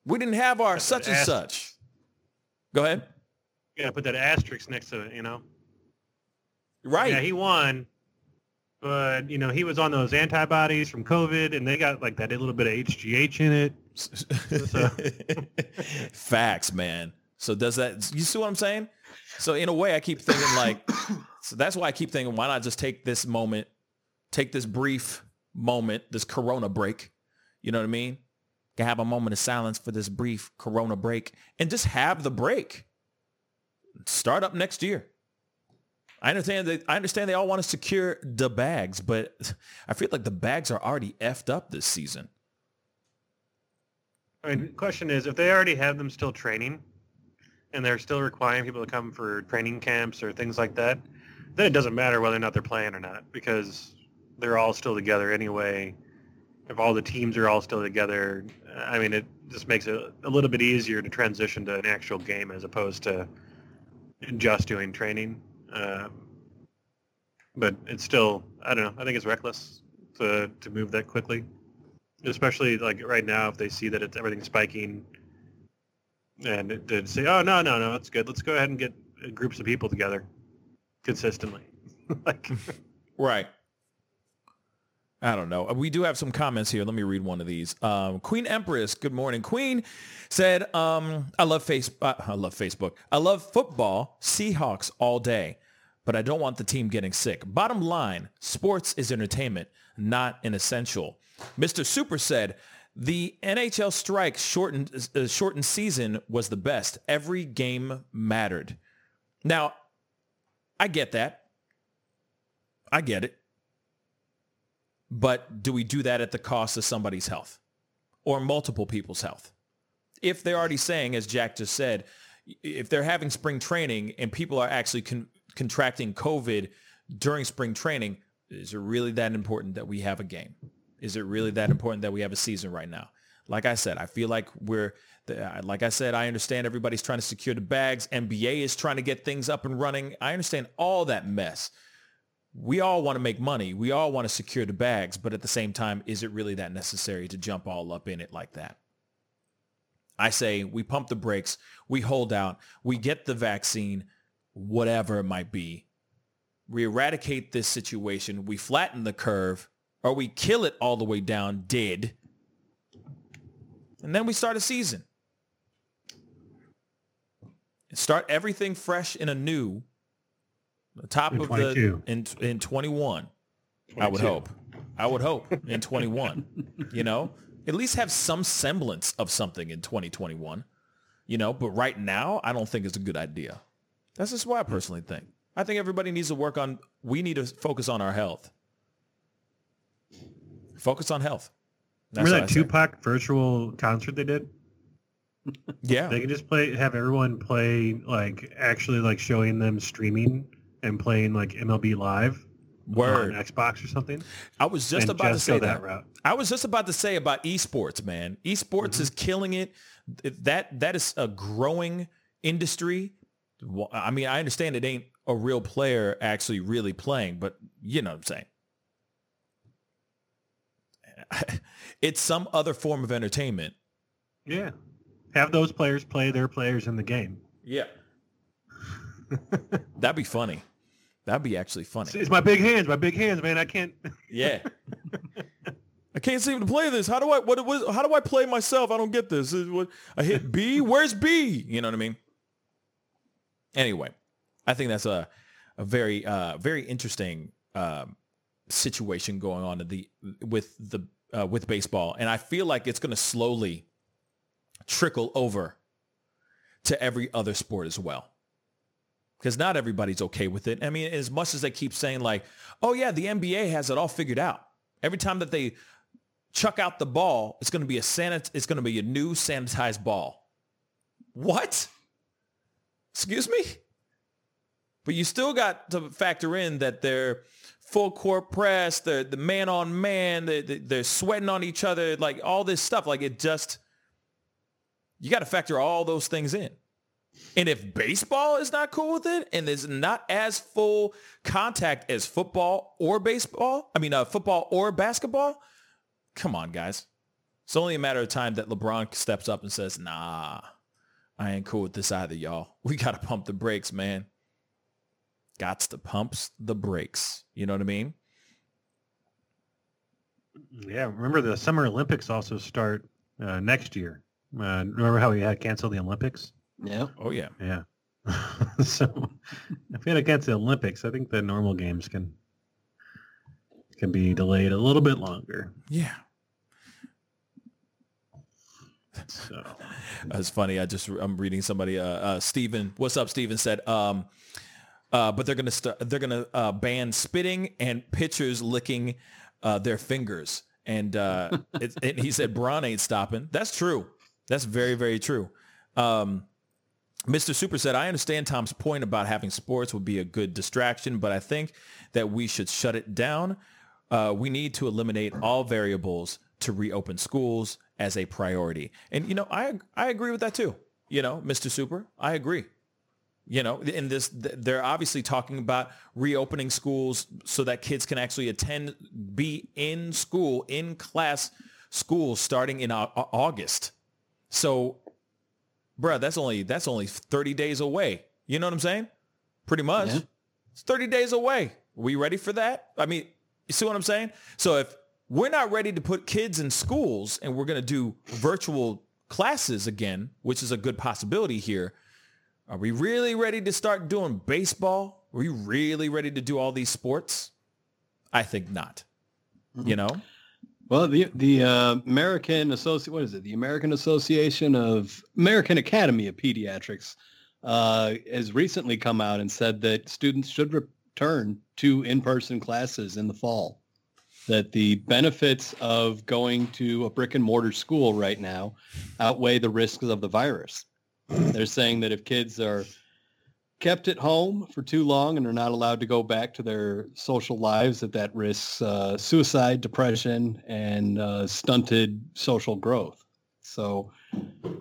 We didn't have our such and such. Go ahead. Gotta put that asterisk next to it, you know? Right. Yeah, he won. But, you know, he was on those antibodies from COVID and they got like that little bit of HGH in it. Facts, man. So does that, you see what I'm saying? So in a way, I keep thinking like, so that's why I keep thinking, why not just take this moment, take this brief moment, this Corona break, you know what I mean? Can have a moment of silence for this brief Corona break and just have the break. Start up next year. I understand that I understand they all want to secure the bags, but I feel like the bags are already effed up this season. I mean, question is, if they already have them still training, and they're still requiring people to come for training camps or things like that, then it doesn't matter whether or not they're playing or not because they're all still together anyway. If all the teams are all still together, I mean, it just makes it a little bit easier to transition to an actual game as opposed to just doing training. Um, but it's still, I don't know. I think it's reckless to to move that quickly, especially like right now if they see that it's everything spiking and to say, oh no, no, no, it's good. Let's go ahead and get groups of people together consistently. like, right. I don't know. We do have some comments here. Let me read one of these. Um, Queen Empress, good morning. Queen said, um, "I love face. Uh, I love Facebook. I love football. Seahawks all day, but I don't want the team getting sick. Bottom line, sports is entertainment, not an essential." Mr. Super said, the NHL strike shortened uh, shortened season was the best. Every game mattered. Now, I get that. I get it. But do we do that at the cost of somebody's health or multiple people's health? If they're already saying, as Jack just said, if they're having spring training and people are actually con- contracting COVID during spring training, is it really that important that we have a game? Is it really that important that we have a season right now? Like I said, I feel like we're, like I said, I understand everybody's trying to secure the bags. NBA is trying to get things up and running. I understand all that mess. We all want to make money. We all want to secure the bags. But at the same time, is it really that necessary to jump all up in it like that? I say we pump the brakes. We hold out. We get the vaccine, whatever it might be. We eradicate this situation. We flatten the curve or we kill it all the way down dead. And then we start a season. Start everything fresh and anew. The top in of 22. the in in 21. 22. I would hope. I would hope in 21. you know, at least have some semblance of something in 2021. You know, but right now, I don't think it's a good idea. That's just what I personally think. I think everybody needs to work on. We need to focus on our health. Focus on health. That's Remember that Tupac virtual concert they did? Yeah. they can just play have everyone play like actually like showing them streaming and playing like MLB live. Word. on Xbox or something. I was just about to say go that. route. I was just about to say about esports, man. Esports mm-hmm. is killing it. That that is a growing industry. I mean, I understand it ain't a real player actually really playing, but you know what I'm saying. it's some other form of entertainment. Yeah, have those players play their players in the game. Yeah. That'd be funny. That'd be actually funny. It's my big hands, my big hands, man. I can't. Yeah. I can't seem to play this. How do I what, what how do I play myself? I don't get this. I hit B? Where's B? You know what I mean? Anyway, I think that's a a very uh very interesting um situation going on the with the uh, with baseball and I feel like it's going to slowly trickle over to every other sport as well because not everybody's okay with it. I mean, as much as they keep saying like, oh yeah, the NBA has it all figured out. Every time that they chuck out the ball, it's going to be a sanit- it's going to be a new sanitized ball. What? Excuse me? But you still got to factor in that they're full court press, they're the man on man, they're, they're sweating on each other, like all this stuff. Like it just, you got to factor all those things in. And if baseball is not cool with it and is not as full contact as football or baseball, I mean, uh, football or basketball, come on, guys. It's only a matter of time that LeBron steps up and says, nah, I ain't cool with this either, y'all. We got to pump the brakes, man. Gots to pumps the brakes. You know what I mean? Yeah, remember the Summer Olympics also start uh, next year. Uh, remember how we had canceled the Olympics? Yeah. Oh, yeah. Yeah. so if we had to cancel the Olympics, I think the normal games can can be delayed a little bit longer. Yeah. So That's funny. I just I'm reading somebody. Uh, uh Steven, what's up? Steven said, um, uh, but they're gonna st- they're gonna uh, ban spitting and pitchers licking uh, their fingers. And uh, it, and he said Braun ain't stopping. That's true. That's very very true. Um, Mr. Super said, I understand Tom's point about having sports would be a good distraction, but I think that we should shut it down. Uh, we need to eliminate all variables to reopen schools as a priority. And, you know, I, I agree with that too. You know, Mr. Super, I agree. You know, in this, they're obviously talking about reopening schools so that kids can actually attend, be in school, in class school starting in August. So bruh, that's only that's only 30 days away. You know what I'm saying? Pretty much. Yeah. It's 30 days away. Are we ready for that? I mean, you see what I'm saying? So if we're not ready to put kids in schools and we're going to do virtual classes again, which is a good possibility here, are we really ready to start doing baseball? Are we really ready to do all these sports? I think not. You know? Well, the the uh, American Associ what is it? The American Association of American Academy of Pediatrics uh, has recently come out and said that students should return to in-person classes in the fall. That the benefits of going to a brick and mortar school right now outweigh the risks of the virus. They're saying that if kids are kept at home for too long and are not allowed to go back to their social lives, that that risks uh, suicide, depression, and uh, stunted social growth. So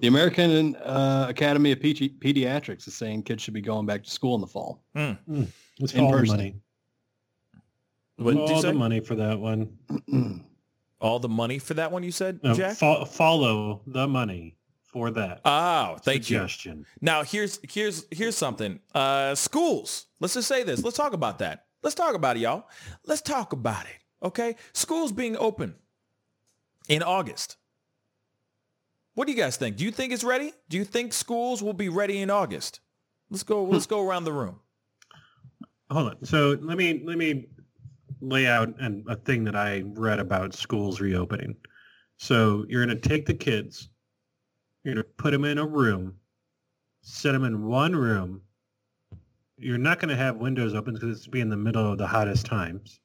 the American uh, Academy of Pedi- Pediatrics is saying kids should be going back to school in the fall. let's In follow the person. money. What All the money for that one. All the money for that one you said, No, Jack? fo- follow the money for that Oh, thank you. suggestion. Now here's here's here's something. Uh, schools. Let's just say this. Let's talk about that. Let's talk about it, y'all. Let's talk about it. Okay, schools being open in August. What do you guys think? Do you think it's ready? Do you think schools will be ready in August? Let's go. Let's go around the room. Hold on. So let me let me lay out an, a thing that I read about schools reopening. So you're going to take the kids, you're going to put them in a room, set them in one room. You're not going to have windows open because it's be in the middle of the hottest times.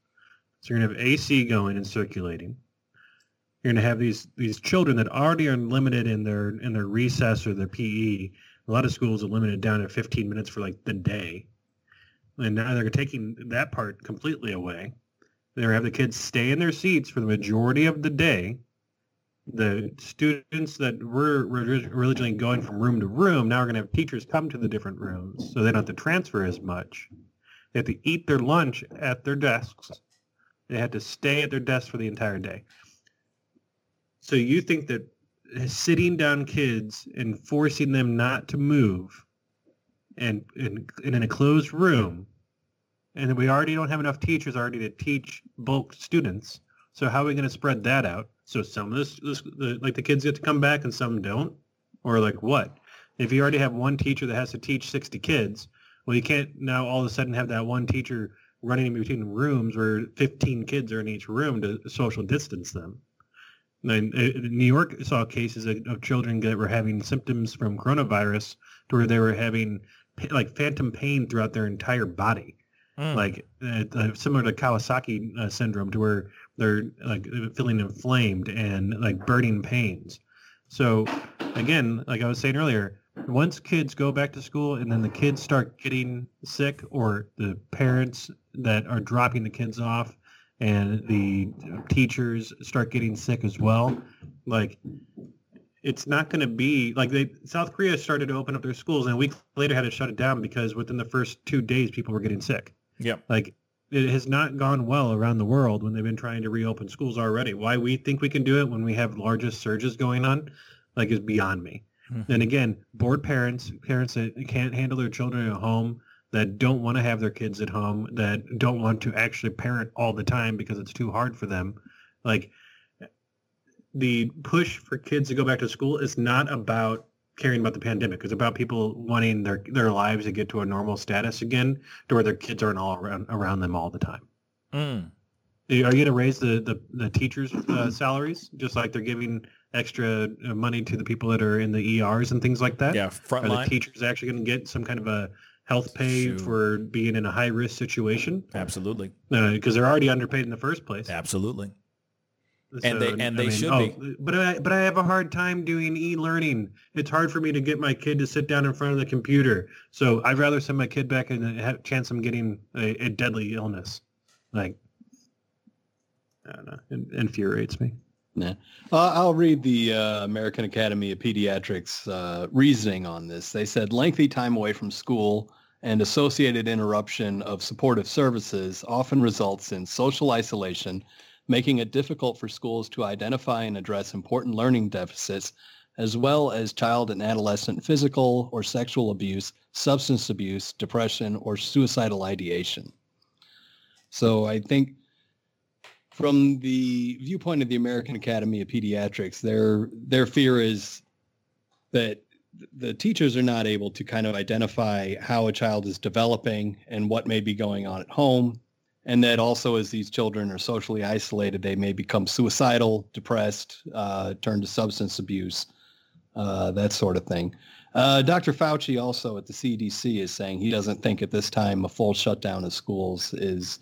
So you're going to have AC going and circulating. You're going to have these these children that already are limited in their in their recess or their PE. A lot of schools are limited down to 15 minutes for like the day and now they're taking that part completely away. They're have the kids stay in their seats for the majority of the day. The students that were originally going from room to room now are going to have teachers come to the different rooms, so they don't have to transfer as much. They have to eat their lunch at their desks. They have to stay at their desks for the entire day. So you think that sitting down kids and forcing them not to move and, and, and in a closed room and we already don't have enough teachers already to teach bulk students so how are we going to spread that out so some of this, this the, like the kids get to come back and some don't? Or like what? If you already have one teacher that has to teach 60 kids well you can't now all of a sudden have that one teacher running in between rooms where 15 kids are in each room to social distance them. And uh, New York saw cases of, children that were having symptoms from coronavirus to where they were having like phantom pain throughout their entire body, mm. like uh, uh, similar to Kawasaki uh, syndrome, to where they're like feeling inflamed and like burning pains. So again, like I was saying earlier, once kids go back to school and then the kids start getting sick or the parents that are dropping the kids off and the teachers start getting sick as well, like it's not going to be like they South Korea started to open up their schools and a week later had to shut it down because within the first two days people were getting sick. Yeah, like it has not gone well around the world when they've been trying to reopen schools already. Why we think we can do it when we have largest surges going on, like is beyond me. Mm-hmm. And again, bored parents, parents that can't handle their children at home, that don't want to have their kids at home, that don't want to actually parent all the time because it's too hard for them. Like the push for kids to go back to school is not about caring about the pandemic. It's about people wanting their their lives to get to a normal status again, to where their kids aren't all around around them all the time. Mm. Are you going to raise the the, the teachers' uh, salaries just like they're giving extra uh, money to the people that are in the ERs and things like that? Yeah, frontline. Are the teachers actually going to get some kind of a health pay Shoot. for being in a high risk situation. Absolutely. Because uh, they're already underpaid in the first place. Absolutely. So, and they and I they mean, should oh, be. But I but I have a hard time doing e-learning. It's hard for me to get my kid to sit down in front of the computer. So I'd rather send my kid back and have chance of getting a, a deadly illness. Like I don't know. It infuriates me. Yeah. Uh, I'll read the uh, American Academy of Pediatrics uh, reasoning on this. They said lengthy time away from school and associated interruption of supportive services often results in social isolation, making it difficult for schools to identify and address important learning deficits, as well as child and adolescent physical or sexual abuse, substance abuse, depression, or suicidal ideation. So I think from the viewpoint of the American Academy of Pediatrics, their their fear is that the teachers are not able to kind of identify how a child is developing and what may be going on at home, and that also as these children are socially isolated, they may become suicidal, depressed, uh, turn to substance abuse, uh, that sort of thing. Uh, Dr. Fauci also at the CDC is saying he doesn't think at this time a full shutdown of schools is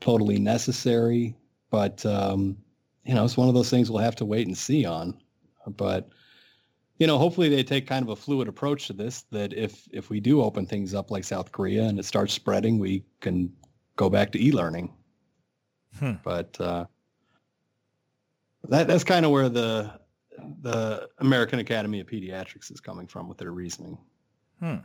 totally necessary but um, you know, it's one of those things we'll have to wait and see on. But you know, hopefully they take kind of a fluid approach to this. That if if we do open things up like South Korea and it starts spreading, we can go back to e-learning. Hmm. But uh, that that's kind of where the the American Academy of Pediatrics is coming from with their reasoning. Hmm.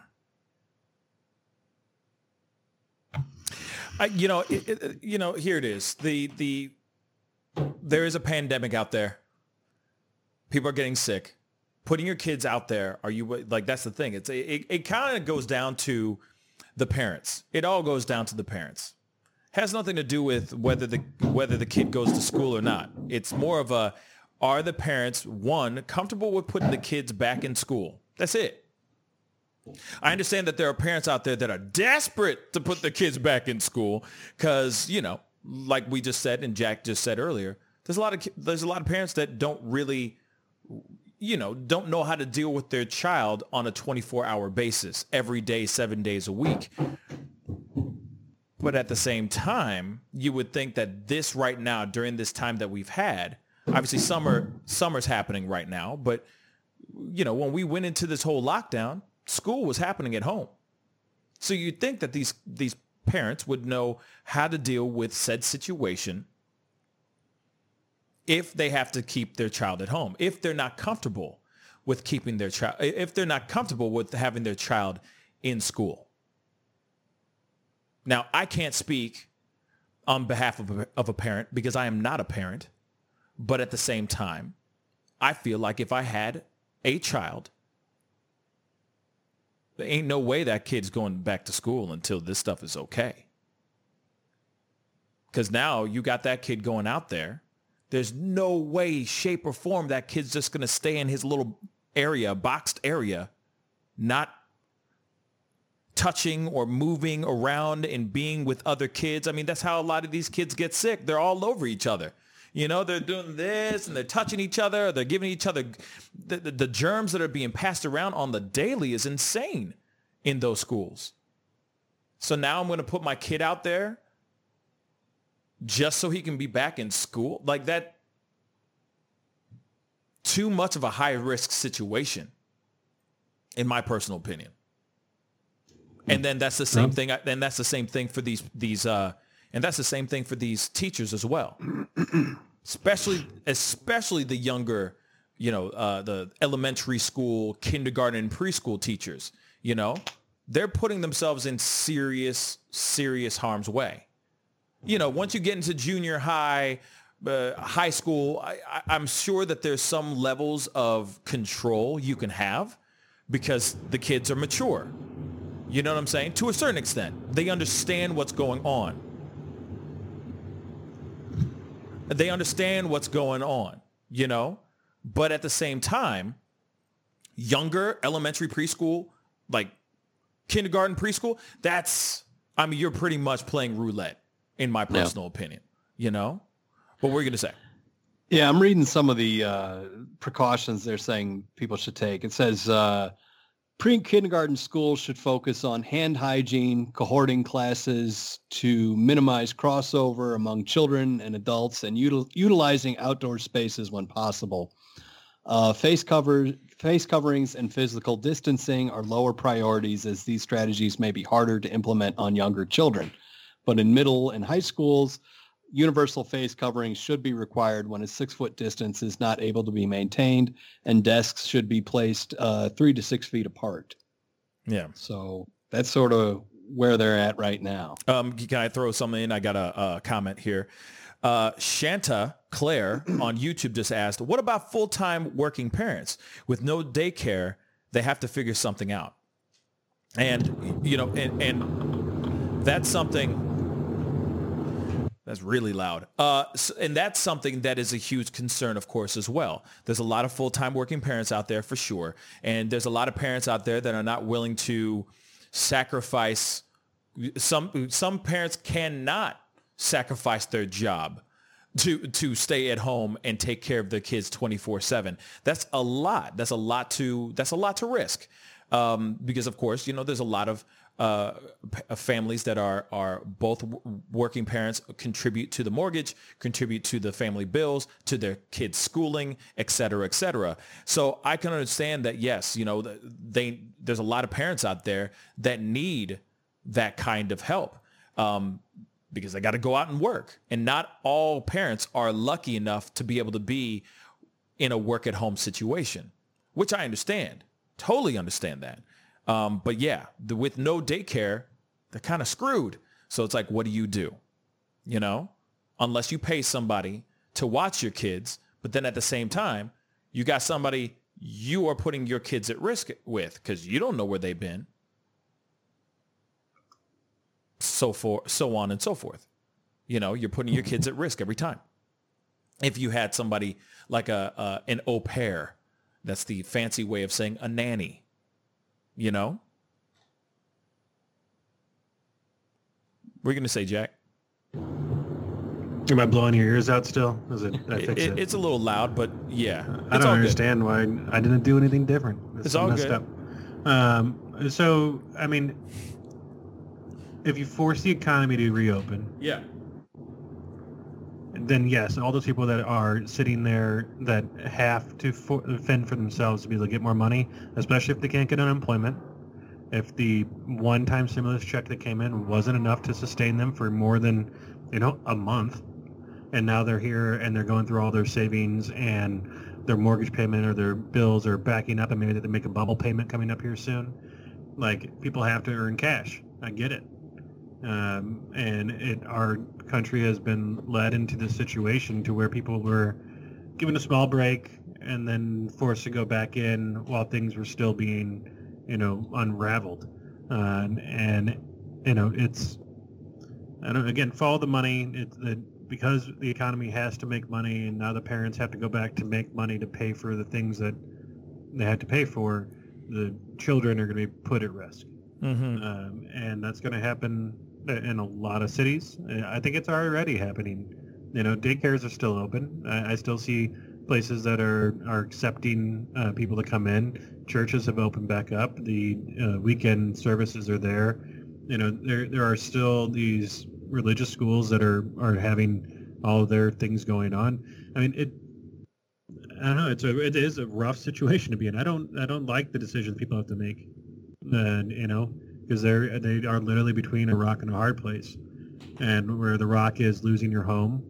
I, you know, it, it, you know, here it is. The the there is a pandemic out there. People are getting sick. Putting your kids out there, are you like that's the thing. It's it, it kind of goes down to the parents. It all goes down to the parents. Has nothing to do with whether the whether the kid goes to school or not. It's more of a are the parents one comfortable with putting the kids back in school? That's it. I understand that there are parents out there that are desperate to put their kids back in school because, you know, like we just said and Jack just said earlier, there's a lot of there's a lot of parents that don't really you know, don't know how to deal with their child on a 24-hour basis, every day, 7 days a week. But at the same time, you would think that this right now during this time that we've had, obviously summer summer's happening right now, but you know, when we went into this whole lockdown, school was happening at home. So you'd think that these these parents would know how to deal with said situation if they have to keep their child at home, if they're not comfortable with keeping their child, if they're not comfortable with having their child in school. Now, I can't speak on behalf of a, of a parent because I am not a parent, but at the same time, I feel like if I had a child, there ain't no way that kid's going back to school until this stuff is okay. Because now you got that kid going out there there's no way, shape, or form that kid's just going to stay in his little area, boxed area, not touching or moving around and being with other kids. I mean, that's how a lot of these kids get sick. They're all over each other. You know, they're doing this and they're touching each other. They're giving each other the, the, the germs that are being passed around on the daily is insane in those schools. So now I'm going to put my kid out there just so he can be back in school? Like that too much of a high risk situation in my personal opinion. And then that's the same thing. And that's the same thing for these these uh, and that's the same thing for these teachers as well. especially especially the younger, you know, uh, the elementary school, kindergarten, preschool teachers. You know, they're putting themselves in serious serious harm's way you know, once you get into junior high, uh, high school, I, am sure that there's some levels of control you can have because the kids are mature. You know what I'm saying? To a certain extent, they understand what's going on. They understand what's going on, you know? But at the same time, younger elementary preschool, like kindergarten preschool, that's, I mean, you're pretty much playing roulette in my personal yeah. opinion. You know, what were you going to say? Yeah, I'm reading some of the uh, precautions they're saying people should take. It says uh, pre-kindergarten schools should focus on hand hygiene, cohorting classes to minimize crossover among children and adults, and util- utilizing outdoor spaces when possible. Uh, face cover, face coverings, and physical distancing are lower priorities as these strategies may be harder to implement on younger children. But in middle and high schools, universal face coverings should be required when a six foot distance is not able to be maintained and desks should be placed uh, three to six feet apart. Yeah. So that's sort of where they're at right now. Um, can I throw something in? I got a, a comment here. Uh, Shanta Claire on YouTube just asked, what about full-time working parents with no daycare? They have to figure something out. And, you know, and, and that's something that's really loud. Uh, and that's something that is a huge concern, of course, as well. There's a lot of full-time working parents out there for sure. And there's a lot of parents out there that are not willing to sacrifice. Some, some parents cannot sacrifice their job to, to stay at home and take care of their kids 24 seven. That's a lot. That's a lot to, that's a lot to risk. Um, because of course, you know, there's a lot of uh, families that are are both working parents contribute to the mortgage, contribute to the family bills, to their kids' schooling, et cetera, et cetera. So I can understand that. Yes, you know, they there's a lot of parents out there that need that kind of help. Um, because they got to go out and work. And not all parents are lucky enough to be able to be in a work at home situation, which I understand. Totally understand that. Um, but yeah, the, with no daycare, they're kind of screwed. So it's like, what do you do? You know, unless you pay somebody to watch your kids, but then at the same time, you got somebody you are putting your kids at risk with because you don't know where they've been. So for so on and so forth. You know, you're putting your kids at risk every time. If you had somebody like a uh, an au pair, that's the fancy way of saying a nanny you know? We're going to say, Jack. Am I blowing your ears out still? Is it, it, it? It's a little loud, but yeah. I don't understand good. why I didn't do anything different. It's, it's all good. Up. Um, so, I mean, if you force the economy to reopen, yeah, then yes, all those people that are sitting there that have to for, fend for themselves to be able to get more money, especially if they can't get unemployment, if the one-time stimulus check that came in wasn't enough to sustain them for more than, you know, a month, and now they're here and they're going through all their savings and their mortgage payment or their bills are backing up and maybe they make a bubble payment coming up here soon. Like people have to earn cash. I get it. Um, and it, our country has been led into this situation to where people were given a small break and then forced to go back in while things were still being, you know, unraveled. Uh, and you know, it's I don't again follow the money. It's the because the economy has to make money, and now the parents have to go back to make money to pay for the things that they had to pay for. The children are going to be put at risk, Mm-hmm. um, and that's going to happen in a lot of cities. I think it's already happening. You know, daycares are still open. I, I still see places that are are accepting uh, people to come in. Churches have opened back up. The uh, weekend services are there. You know, there there are still these religious schools that are are having all their things going on. I mean, it. I don't know. It's a it is a rough situation to be in. I don't I don't like the decisions people have to make, and you know, because they're they are literally between a rock and a hard place, and where the rock is losing your home,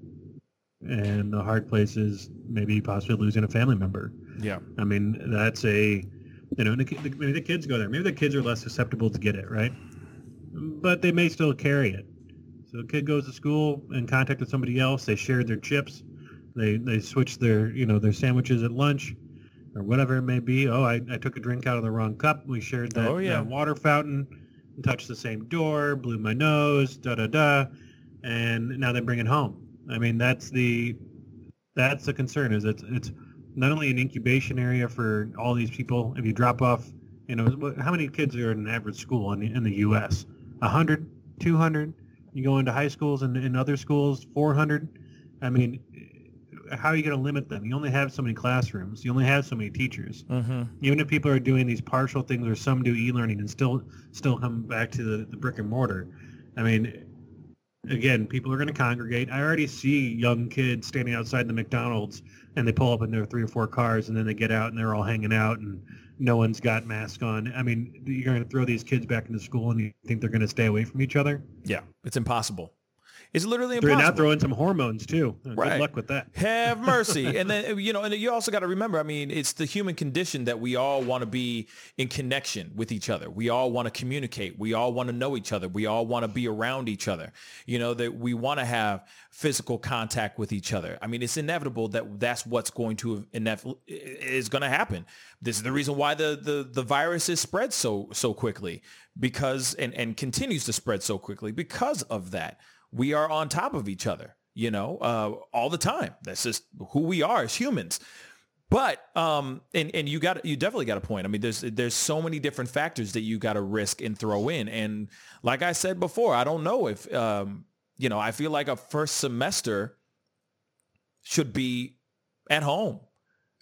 and the hard place is maybe possibly losing a family member. Yeah. I mean, that's a, you know, the, the- maybe the kids go there. Maybe the kids are less susceptible to get it, right? But they may still carry it. So a kid goes to school in contact with somebody else. They shared their chips. They they switch their you know their sandwiches at lunch, or whatever it may be. Oh, I, I took a drink out of the wrong cup. We shared that, Oh, yeah. that water fountain. Touched the same door. Blew my nose. Da da da. And now they bring it home. I mean, that's the that's the concern. Is it's it's not only an incubation area for all these people. If you drop off, you know, how many kids are in an average school in the, in the U.S.? 100, 200? You go into high schools and in other schools, 400? I mean, how are you going to limit them? You only have so many classrooms. You only have so many teachers. Mm-hmm. Even if people are doing these partial things or some do e-learning and still still come back to the, the brick and mortar, I mean, again, people are going to congregate. I already see young kids standing outside the McDonald's and they pull up in their three or four cars and then they get out and they're all hanging out and no one's got masks on. I mean, you're going to throw these kids back into school and you think they're going to stay away from each other? Yeah. It's impossible. It's literally They're impossible. now throwing some hormones too. Right. Good luck with that. Have mercy. and then, you know, and you also got to remember, I mean, it's the human condition that we all want to be in connection with each other. We all want to communicate. We all want to know each other. We all want to be around each other. You know, that we want to have physical contact with each other. I mean, it's inevitable that that's what's going to inev- is going to happen. This is the reason why the, the, the virus is spread so, so quickly because, and, and continues to spread so quickly because of that we are on top of each other, you know, uh, all the time. That's just who we are as humans. But um, and and you got you definitely got a point. I mean, there's there's so many different factors that you got to risk and throw in. And like I said before, I don't know if um, you know. I feel like a first semester should be at home.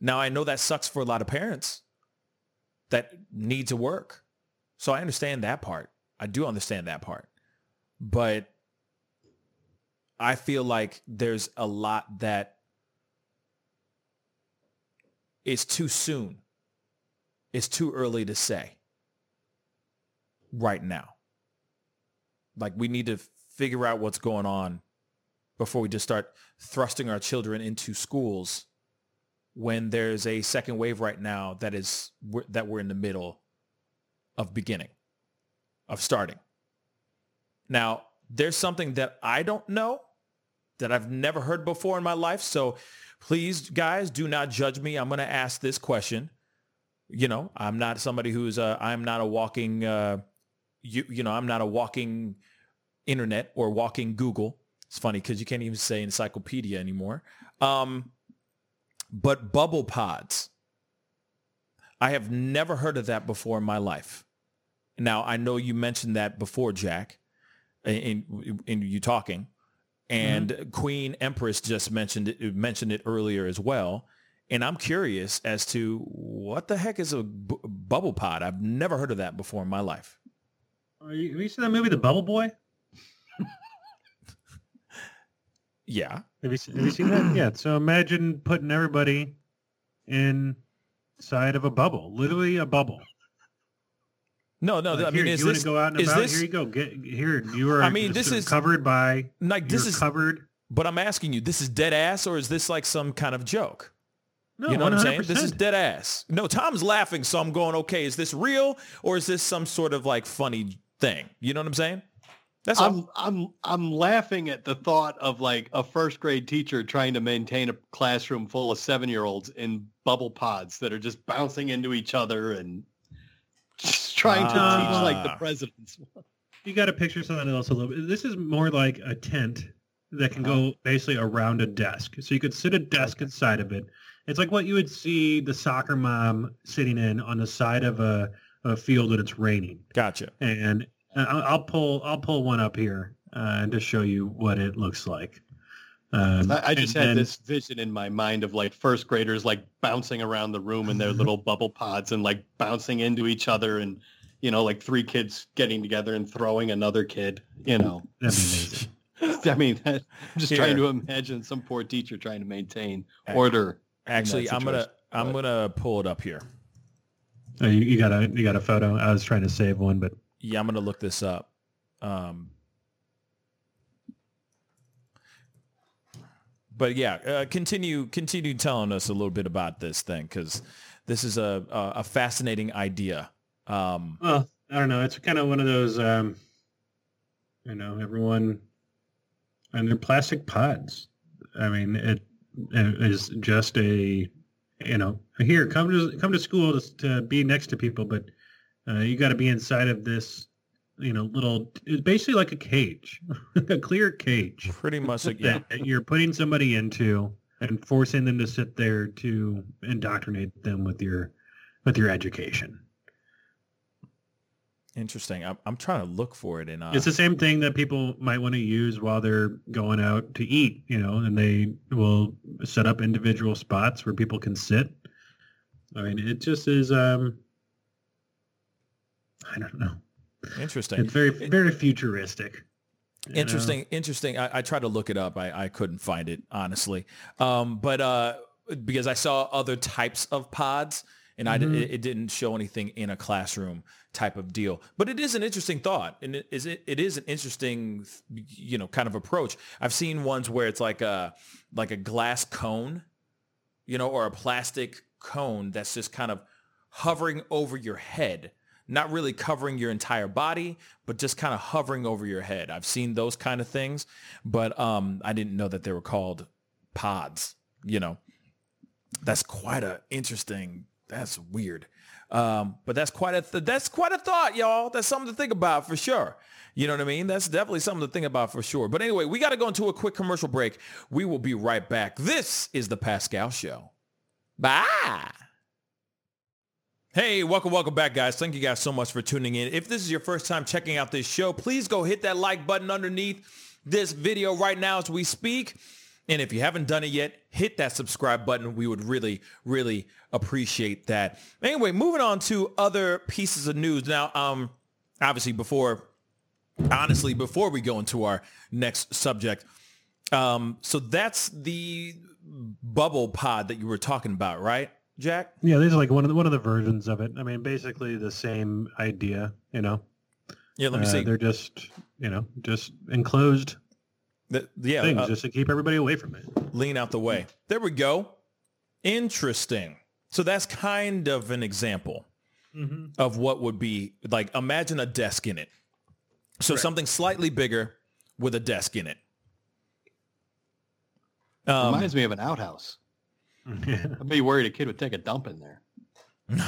Now I know that sucks for a lot of parents that need to work, so I understand that part. I do understand that part, but I feel like there's a lot that is too soon. It's too early to say right now. Like we need to figure out what's going on before we just start thrusting our children into schools when there's a second wave right now that is that we're in the middle of beginning of starting. Now, there's something that I don't know that I've never heard before in my life. So please, guys, do not judge me. I'm going to ask this question. You know, I'm not somebody who's uh, I'm not a walking, uh, you, you know, I'm not a walking internet or walking Google. It's funny because you can't even say encyclopedia anymore. Um, but bubble pods. I have never heard of that before in my life. Now, I know you mentioned that before, Jack, in, in you talking and mm-hmm. Queen Empress just mentioned it mentioned it earlier as well. And I'm curious as to what the heck is a bu- bubble pod? I've never heard of that before in my life. Are you, have you seen that movie, The Bubble Boy? yeah. Have you, have you seen that? Yeah. So imagine putting everybody inside of a bubble, literally a bubble. No, no. Like, I mean, is you want this to go out and is about? this here you go. Get here. You are. I mean, this is- covered by. like this is? covered. But I'm asking you, this is dead ass, or is this like some kind of joke? No, you know what I'm saying? This is dead ass. No, Tom's laughing, so I'm going, okay, is this real or is this some sort of like funny thing? You know what I'm saying? That's. I'm I'm I'm laughing at the thought of like a first grade teacher trying to maintain a classroom full of seven year olds in bubble pods that are just bouncing into each other and just trying to teach like the Ah. presidents. You got to picture something else a little bit. This is more like a tent that can go basically around a desk. So you could sit a desk inside of it. It's like what you would see the soccer mom sitting in on the side of a, a field when it's raining. Gotcha. And uh, I'll, I'll pull I'll pull one up here uh, and just show you what it looks like. Um, I, I just had then- this vision in my mind of like first graders like bouncing around the room in their little bubble pods and like bouncing into each other and you know like three kids getting together and throwing another kid. You know, That'd be amazing. I mean, I'm just Here. trying to imagine some poor teacher trying to maintain order. Actually, I'm gonna situation, I'm but- gonna pull it up here. Oh, you, you got a you got a photo. I was trying to save one, but Yeah, I'm gonna look this up. Um, but yeah, uh, continue continue telling us a little bit about this thing because this is a a, fascinating idea. Um, Well, I don't know. It's kind of one of those, um, you know, everyone and they're plastic pods. I mean, it, it is just a, you know, here come to come to school to, to be next to people, but uh, you got to be inside of this, you know, little. It's basically like a cage, a clear cage pretty much like yeah. that you're putting somebody into and forcing them to sit there to indoctrinate them with your with your education. Interesting. I'm, I'm trying to look for it in. Uh, It's the same thing that people might want to use while they're going out to eat, you know, and they will set up individual spots where people can sit. I mean, it just is, um, I don't know. Interesting. It's very, very futuristic. you know? Interesting, interesting. I, I tried to look it up. I, I couldn't find it honestly, um, but uh, because I saw other types of pods, and I Mhm. it, it didn't show anything in a classroom type of deal. But it is an interesting thought, and it is it, it is an interesting, you know, kind of approach. I've seen ones where it's like a like a glass cone, you know, or a plastic cone that's just kind of hovering over your head not really covering your entire body, but just kind of hovering over your head. I've seen those kind of things, but um, I didn't know that they were called pods. You know, that's quite a interesting. That's weird, um, but that's quite a th- that's quite a thought, y'all. That's something to think about for sure. You know what I mean? That's definitely something to think about for sure. But anyway, we got to go into a quick commercial break. We will be right back. This is the Pascal Show. Bye. Hey, welcome, welcome back, guys. Thank you guys so much for tuning in. If this is your first time checking out this show, please go hit that like button underneath this video right now as we speak. And if you haven't done it yet, hit that subscribe button. We would really, really appreciate that. Anyway, moving on to other pieces of news. Now, um, obviously, before, honestly, before we go into our next subject, um, so that's the bubble pod that you were talking about, right, Jack? Yeah, these are like one of the, one of the versions of it. I mean, basically the same idea, you know. Yeah, let me Uh, see. They're just, you know, just enclosed The- yeah, things uh, just to keep everybody away from it. lean out the way. There we go. Interesting. So that's kind of an example of what would be like. Imagine a desk in it. So something slightly bigger with a desk in it. Um, Reminds me of an outhouse. I'd be worried a kid would take a dump in there.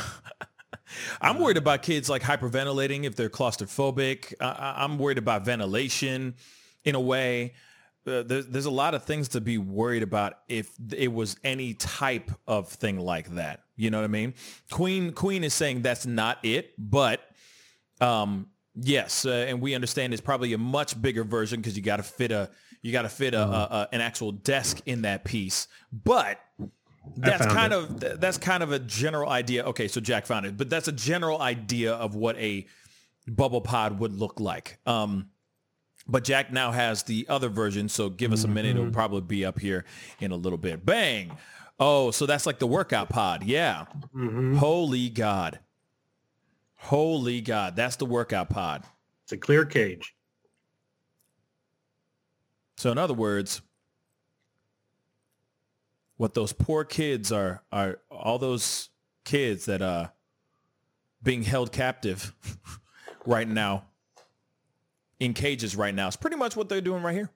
I'm worried about kids like hyperventilating if they're claustrophobic. I- I, I'm worried about ventilation in a way. Uh, there's, there's a lot of things to be worried about if it was any type of thing like that. You know what I mean? Queen Queen is saying that's not it, but um, yes, uh, and we understand it's probably a much bigger version because you got to fit a you got to fit a, a, a an actual desk in that piece. But that's kind it. of that's kind of a general idea. Okay, so Jack found it, but that's a general idea of what a bubble pod would look like. Um, but Jack now has the other version, so give us a minute. It'll probably be up here in a little bit. Bang! Oh, so that's like the workout pod. Yeah. Mm-hmm. Holy God. Holy God, that's the workout pod. It's a clear cage. So in other words, what those poor kids are are all those kids that are being held captive right now in cages right now. It's pretty much what they're doing right here.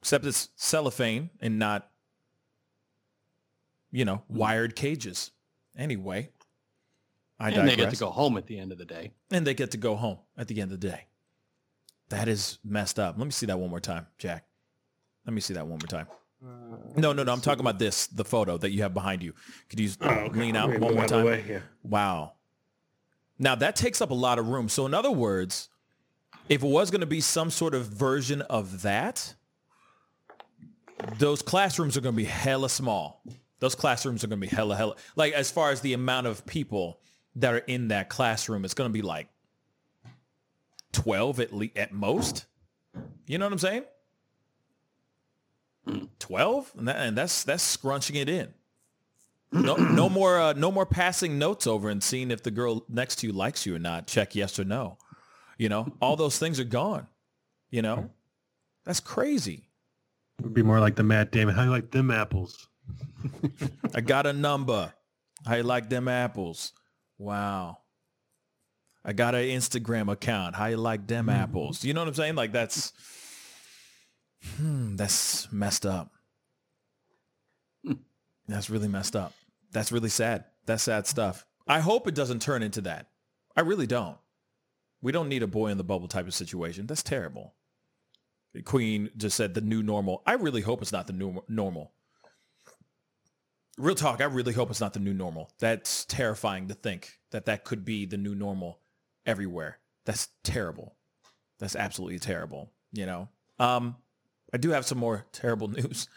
Except it's cellophane and not you know, hmm. wired cages. Anyway, I and digress. they get to go home at the end of the day. And they get to go home at the end of the day. That is messed up. Let me see that one more time, Jack. Let me see that one more time. Uh, no, no, no. I'm talking about this, the photo that you have behind you. Could you oh, okay. lean out one more time? Yeah. Wow. Now that takes up a lot of room. So in other words, if it was going to be some sort of version of that, those classrooms are going to be hella small. Those classrooms are going to be hella, hella. Like as far as the amount of people that are in that classroom, it's going to be like 12 at least at most. You know what I'm saying? 12 and, that, and that's that's scrunching it in. No, no more uh, no more passing notes over and seeing if the girl next to you likes you or not. Check yes or no. You know, all those things are gone. You know, that's crazy. It'd be more like the Matt Damon. How you like them apples? I got a number. How you like them apples? Wow. I got an Instagram account. How you like them mm-hmm. apples? You know what I'm saying? Like that's hmm, that's messed up. That's really messed up. That's really sad. That's sad stuff. I hope it doesn't turn into that. I really don't. We don't need a boy in the bubble type of situation. That's terrible. Queen just said the new normal. I really hope it's not the new normal. Real talk, I really hope it's not the new normal. That's terrifying to think that that could be the new normal everywhere. That's terrible. That's absolutely terrible, you know. Um, I do have some more terrible news.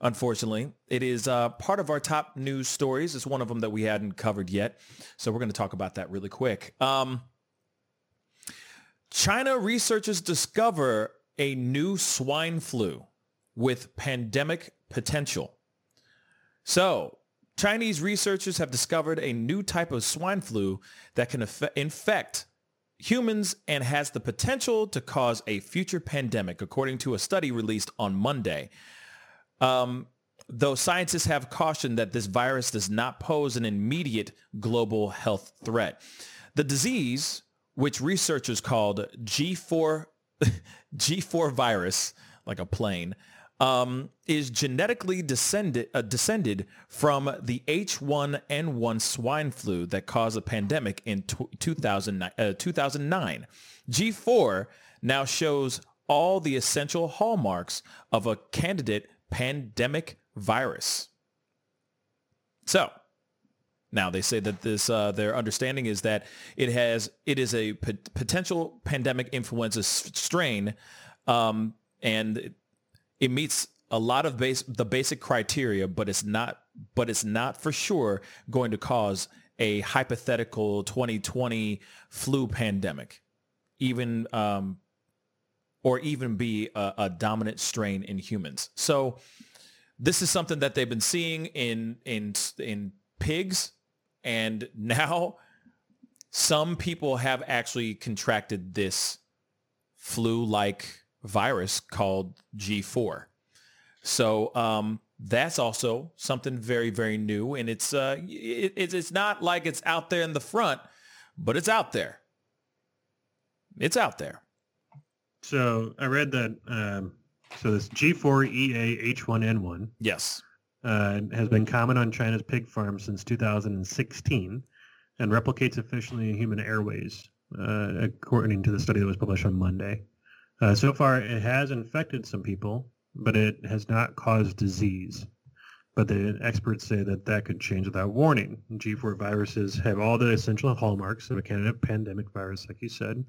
Unfortunately, it is uh, part of our top news stories. It's one of them that we hadn't covered yet, so we're going to talk about that really quick. Um, China researchers discover a new swine flu with pandemic potential. So, Chinese researchers have discovered a new type of swine flu that can infect humans and has the potential to cause a future pandemic, according to a study released on Monday. Um, though scientists have cautioned that this virus does not pose an immediate global health threat. The disease, which researchers called G4 G4 virus, like a plane, um, is genetically descended, uh, descended from the H1N1 swine flu that caused a pandemic in t- 2009, uh, 2009. G4 now shows all the essential hallmarks of a candidate pandemic virus. So, now they say that this uh, their understanding is that it has it is a p- potential pandemic influenza strain, um, and it meets a lot of base the basic criteria, but it's not but it's not for sure going to cause a hypothetical 2020 flu pandemic, even um, or even be a, a dominant strain in humans. So this is something that they've been seeing in in in pigs, and now some people have actually contracted this flu-like virus called G4. So um, that's also something very, very new. And it's, uh, it, it's not like it's out there in the front, but it's out there. It's out there. So I read that. Um, so this G4EA H1N1. Yes. Uh, has been common on China's pig farms since 2016 and replicates efficiently in human airways, uh, according to the study that was published on Monday. Uh, so far, it has infected some people, but it has not caused disease. But the experts say that that could change without warning. G4 viruses have all the essential hallmarks of a candidate pandemic virus, like you said,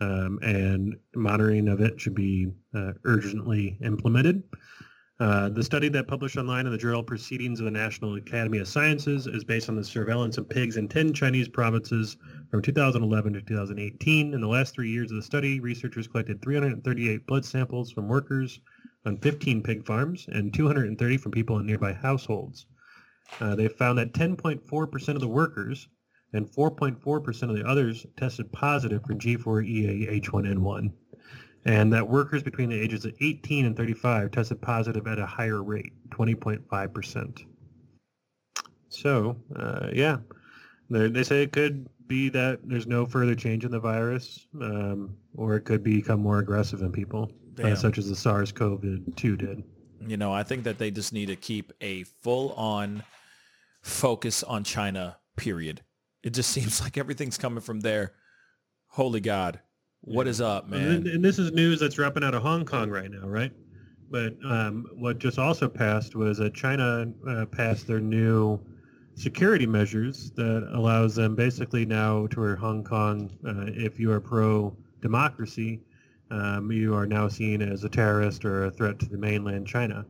um, and monitoring of it should be uh, urgently implemented. Uh, the study that published online in the journal Proceedings of the National Academy of Sciences is based on the surveillance of pigs in 10 Chinese provinces from 2011 to 2018. In the last three years of the study, researchers collected 338 blood samples from workers on 15 pig farms and 230 from people in nearby households. Uh, they found that 10.4% of the workers and 4.4% of the others tested positive for G4EA H1N1, and that workers between the ages of 18 and 35 tested positive at a higher rate, 20.5%. So, uh, yeah, they, they say it could be that there's no further change in the virus, um, or it could become more aggressive in people, uh, such as the SARS-CoV-2 did. You know, I think that they just need to keep a full-on focus on China, period. It just seems like everything's coming from there. Holy God. What is up, man? And, and, this is news that's dropping out of Hong Kong right now, right? But um, what just also passed was that China uh, passed their new security measures that allows them basically now to where Hong Kong, uh, if you are pro-democracy, um, you are now seen as a terrorist or a threat to the mainland China.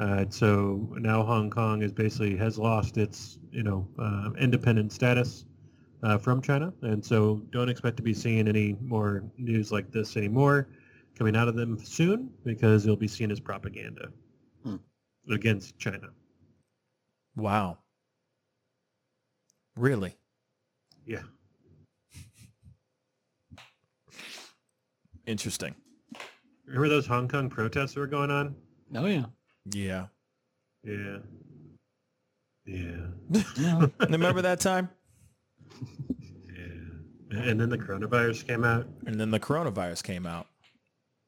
Uh, so now Hong Kong is basically has lost its you know uh, independent status uh, from China, and so don't expect to be seeing any more news like this anymore coming out of them soon because it'll be seen as propaganda hmm. against China. Wow. Really? Yeah. Interesting. Remember those Hong Kong protests that were going on? Oh yeah. Yeah. Yeah. Yeah. yeah. Remember that time? Yeah. And then the coronavirus came out. And then the coronavirus came out.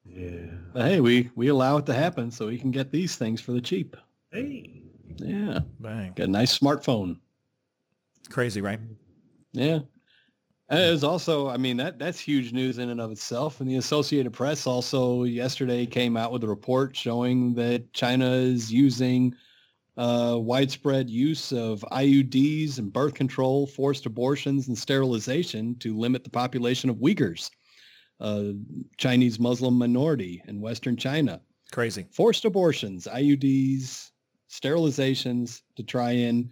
Yeah. But hey, we we allow it to happen so we can get these things for the cheap. Hey. Yeah. Bang. Got a nice smartphone. Crazy, right? Yeah. And it was also, I mean, that that's huge news in and of itself. And the Associated Press also yesterday came out with a report showing that China is using uh, widespread use of IUDs and birth control, forced abortions, and sterilization to limit the population of Uyghurs, uh, Chinese Muslim minority in Western China. Crazy. Forced abortions, IUDs, sterilizations to try and,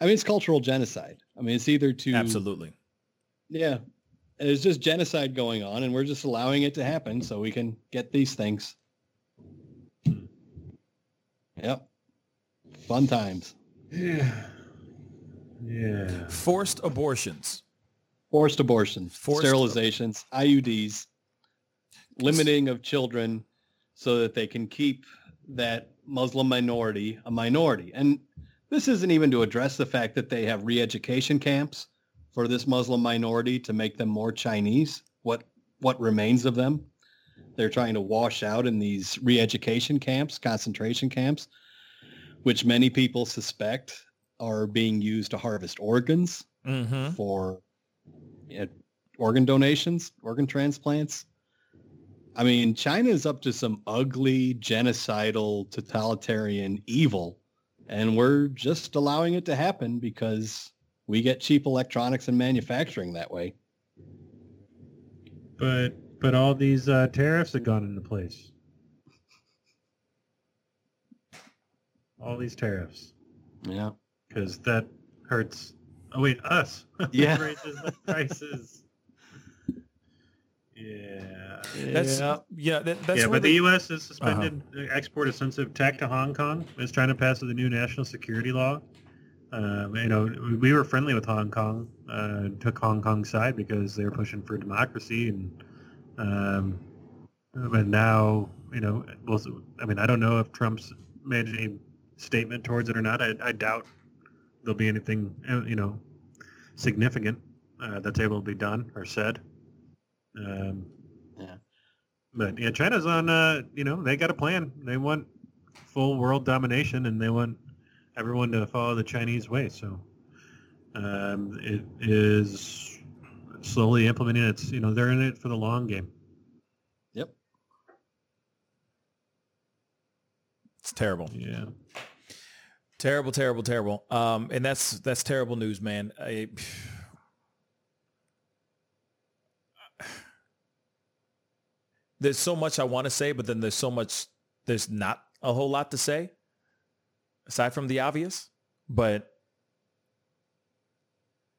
I mean, it's cultural genocide. I mean, it's either to absolutely yeah. There's just genocide going on and we're just allowing it to happen so we can get these things. Yep. Fun times. Yeah. Yeah. Forced abortions. Forced abortions. Forced sterilizations, IUDs, limiting of children so that they can keep that Muslim minority a minority. And this isn't even to address the fact that they have re-education camps for this Muslim minority to make them more Chinese. What what remains of them? They're trying to wash out in these re-education camps, concentration camps, which many people suspect are being used to harvest organs mm-hmm. for you know, organ donations, organ transplants. I mean, China is up to some ugly, genocidal, totalitarian evil, and we're just allowing it to happen because we get cheap electronics and manufacturing that way. But but all these uh, tariffs have gone into place. All these tariffs. Yeah. Because that hurts. Oh wait, us. Yeah. raises the prices. Yeah. That's yeah. yeah that, that's yeah. But the, the U.S. has suspended uh-huh. export of sensitive tech to Hong Kong. It's trying to pass the new national security law um, you know, we were friendly with Hong Kong, uh, took Hong Kong's side because they were pushing for democracy, and um, but now, you know, well, I mean, I don't know if Trump's made any statement towards it or not. I, I doubt there'll be anything, uh, you know, significant uh, that's able to be done or said. Um, yeah. But yeah, China's on. Uh, you know, they got a plan. They want full world domination, and they want everyone to follow the Chinese way. So um, it is slowly implementing its, you know, they're in it for the long game. Yep. It's terrible. Yeah. Terrible, terrible, terrible. Um, and that's that's terrible news, man. I, there's so much I want to say, but then there's so much there's not a whole lot to say aside from the obvious. But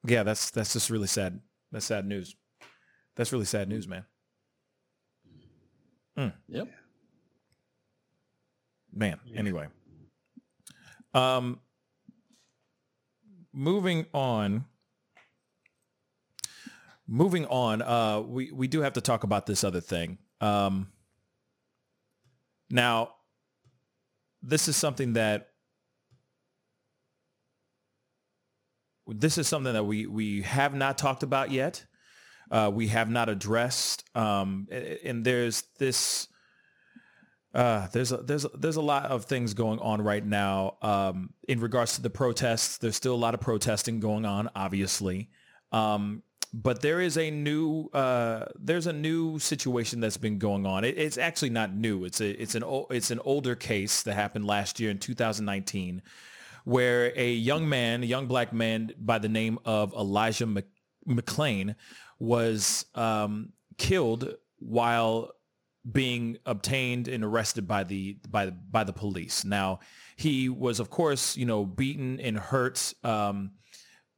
yeah, that's that's just really sad. That's sad news. That's really sad news, man. Mm. Yep. Man. Yeah. Anyway. Um. Moving on. moving on, uh, we we do have to talk about this other thing. Um, now, this is something that this is something that we we have not talked about yet. Uh, we have not addressed, um, and there's this. Uh, there's a, there's a, there's a lot of things going on right now um, in regards to the protests. There's still a lot of protesting going on, obviously, um, but there is a new uh, there's a new situation that's been going on. It, it's actually not new. It's a it's an it's an older case that happened last year in 2019 where a young man, a young black man by the name of Elijah McClain was um, killed while being obtained and arrested by the by by the police. Now, he was, of course, you know, beaten and hurt um,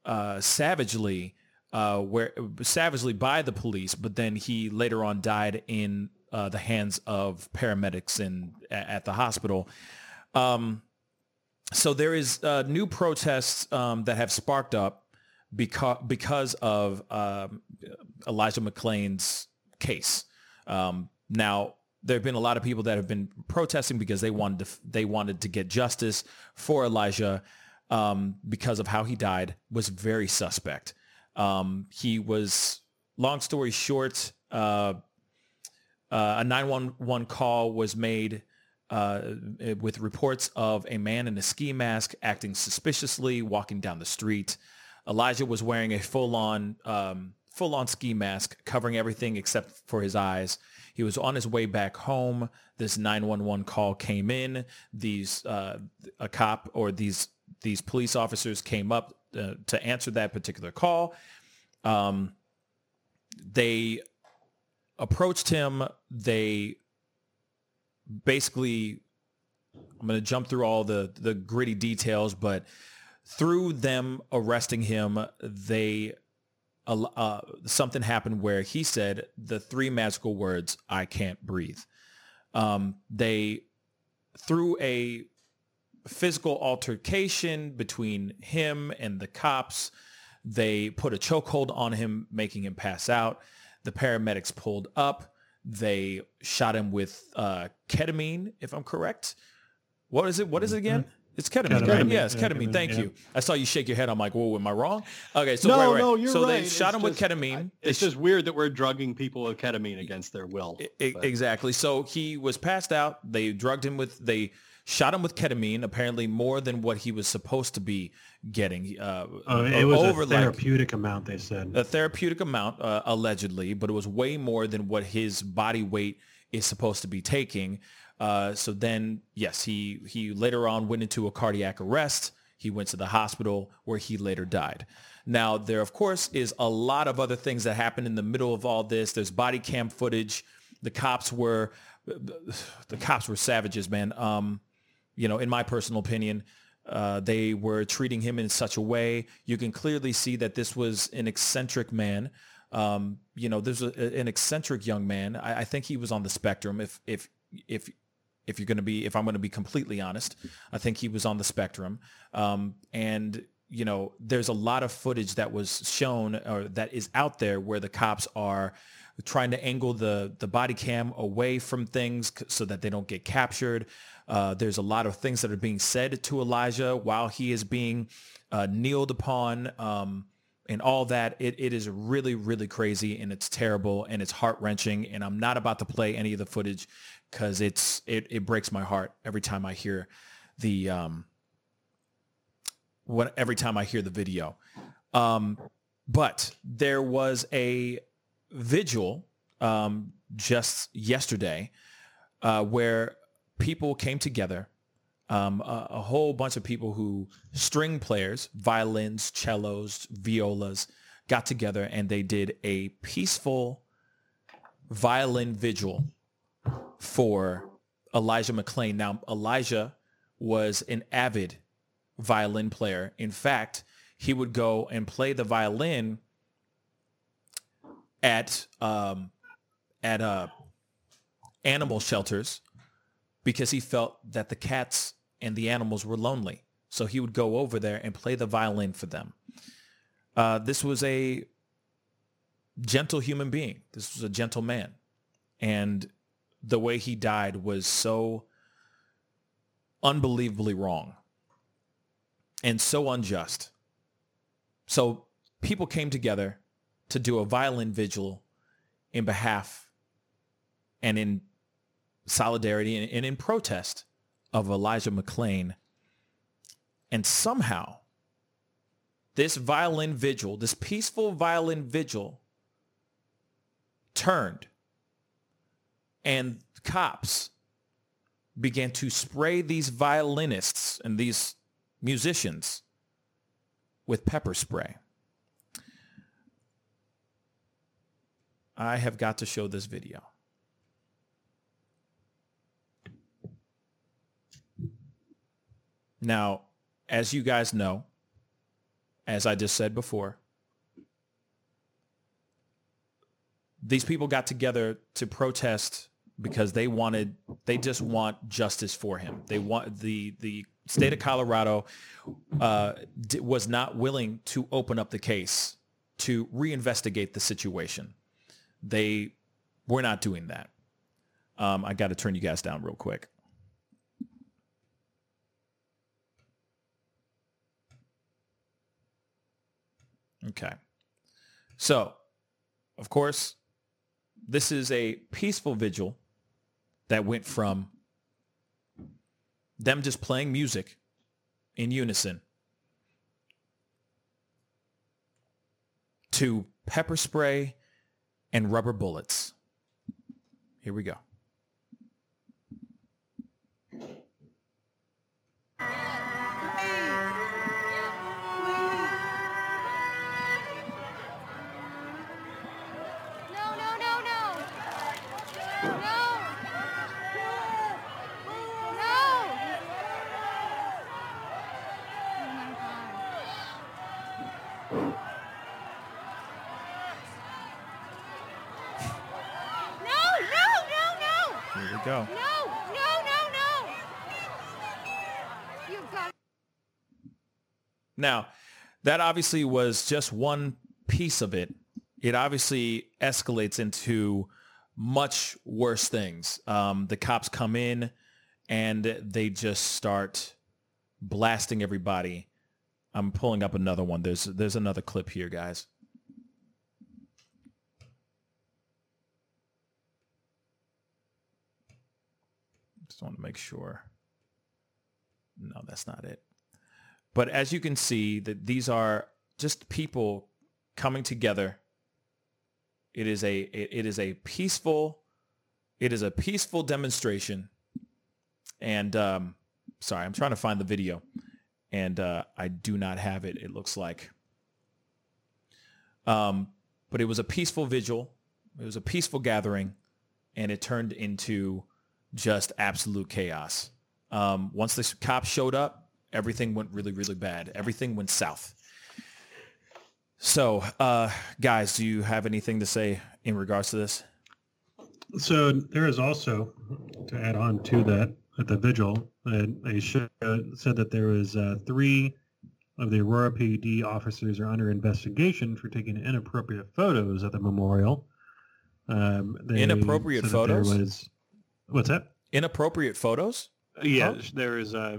uh, savagely, uh, where savagely by the police. But then he later on died in uh, the hands of paramedics in at the hospital. Um, so there is uh, new protests um, that have sparked up because because of um, Elijah McClain's case. Um, now there have been a lot of people that have been protesting because they wanted to they wanted to get justice for Elijah um, because of how he died was very suspect. Um, he was long story short. Uh, uh, a 911 call was made uh, with reports of a man in a ski mask acting suspiciously, walking down the street. Elijah was wearing a full-on um, full-on ski mask, covering everything except for his eyes. He was on his way back home. This 911 call came in. These uh, a cop or these these police officers came up uh, to answer that particular call. Um, they approached him. They basically I'm going to jump through all the the gritty details, but through them arresting him, they uh, something happened where he said the three magical words "I can't breathe." Um, they through a physical altercation between him and the cops. They put a chokehold on him, making him pass out. The paramedics pulled up. They shot him with uh, ketamine, if I'm correct. What is it? What is it again? It's ketamine, ketamine. right? Yes, yeah, ketamine. ketamine. Thank yeah. you. I saw you shake your head. I'm like, whoa, am I wrong? Okay, so no, right, right. no, you're so right. they shot it's him just, with ketamine. It's just weird that we're drugging people with ketamine against their will. exactly. So he was passed out. They drugged him with. They shot him with ketamine, apparently more than what he was supposed to be getting. Uh, uh, it was over a therapeutic like, amount, they said. A therapeutic amount, uh, allegedly, but it was way more than what his body weight is supposed to be taking. Uh, so then, yes, he he later on went into a cardiac arrest. He went to the hospital where he later died. Now, there of course is a lot of other things that happened in the middle of all this. There's body cam footage. The cops were the cops were savages, man. Um, you know, in my personal opinion, uh, they were treating him in such a way. You can clearly see that this was an eccentric man um, you know, there's an eccentric young man. I, I, think he was on the spectrum. If if if if you're going to be, if I'm going to be completely honest, I think he was on the spectrum. Um, and you know, there's a lot of footage that was shown or that is out there where the cops are trying to angle the the body cam away from things so that they don't get captured. Uh, there's a lot of things that are being said to Elijah while he is being uh, kneeled upon. Um, and all that. It, it is really, really crazy and it's terrible and it's heart wrenching. And I'm not about to play any of the footage because it's it, it breaks my heart every time I hear the um what every time I hear the video. Um, but there was a vigil um, just yesterday uh, where people came together um, a, a, whole bunch of people who string players, violins, cellos, violas, got together and they did a peaceful violin vigil for Elijah McClain. Now, Elijah was an avid violin player. In fact, he would go and play the violin at um, at uh, animal shelters because he felt that the cats and the animals were lonely. So he would go over there and play the violin for them. Uh, this was a gentle human being. This was a gentle man. And the way he died was so unbelievably wrong and so unjust. So people came together to do a violin vigil in behalf and in solidarity and, in protest of Elijah McClain. And somehow this violin vigil, this peaceful violin vigil turned and cops began to spray these violinists and these musicians with pepper spray. I have got to show this video. Now, as you guys know, as I just said before, these people got together to protest because they wanted they just want justice for him. They want the the state of Colorado uh, was not willing to open up the case to reinvestigate the situation. They were not doing that. Um, I got to turn you guys down real quick. Okay. So, of course, this is a peaceful vigil that went from them just playing music in unison to pepper spray and rubber bullets. Here we go. Go. No, no, no, no. You've got. Now, that obviously was just one piece of it. It obviously escalates into much worse things. Um, the cops come in and they just start blasting everybody. I'm pulling up another one. There's there's another clip here, guys. Just want to make sure. No, that's not it. But as you can see, that these are just people coming together. It is a it is a peaceful it is a peaceful demonstration. And um, sorry, I'm trying to find the video, and uh, I do not have it. It looks like. Um, but it was a peaceful vigil. It was a peaceful gathering, and it turned into just absolute chaos. Um, once the cops showed up, everything went really, really bad. Everything went south. So, uh, guys, do you have anything to say in regards to this? So there is also, to add on to that, at the vigil, uh, they said that there was uh, three of the Aurora PD officers are under investigation for taking inappropriate photos at the memorial. Um, inappropriate photos? What's that? Inappropriate photos? Yeah, huh? there is uh,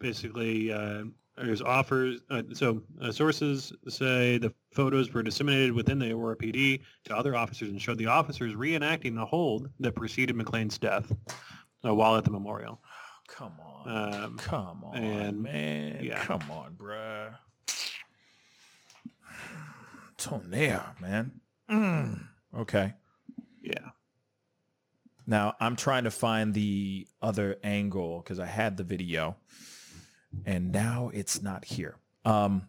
basically uh, there's offers. Uh, so uh, sources say the photos were disseminated within the Aurora PD to other officers and showed the officers reenacting the hold that preceded McClain's death uh, while at the memorial. Come on, um, come on, and, man, yeah. come on, bruh. Tonnerre, man. Mm. Okay. Yeah. Now I'm trying to find the other angle because I had the video and now it's not here. Um,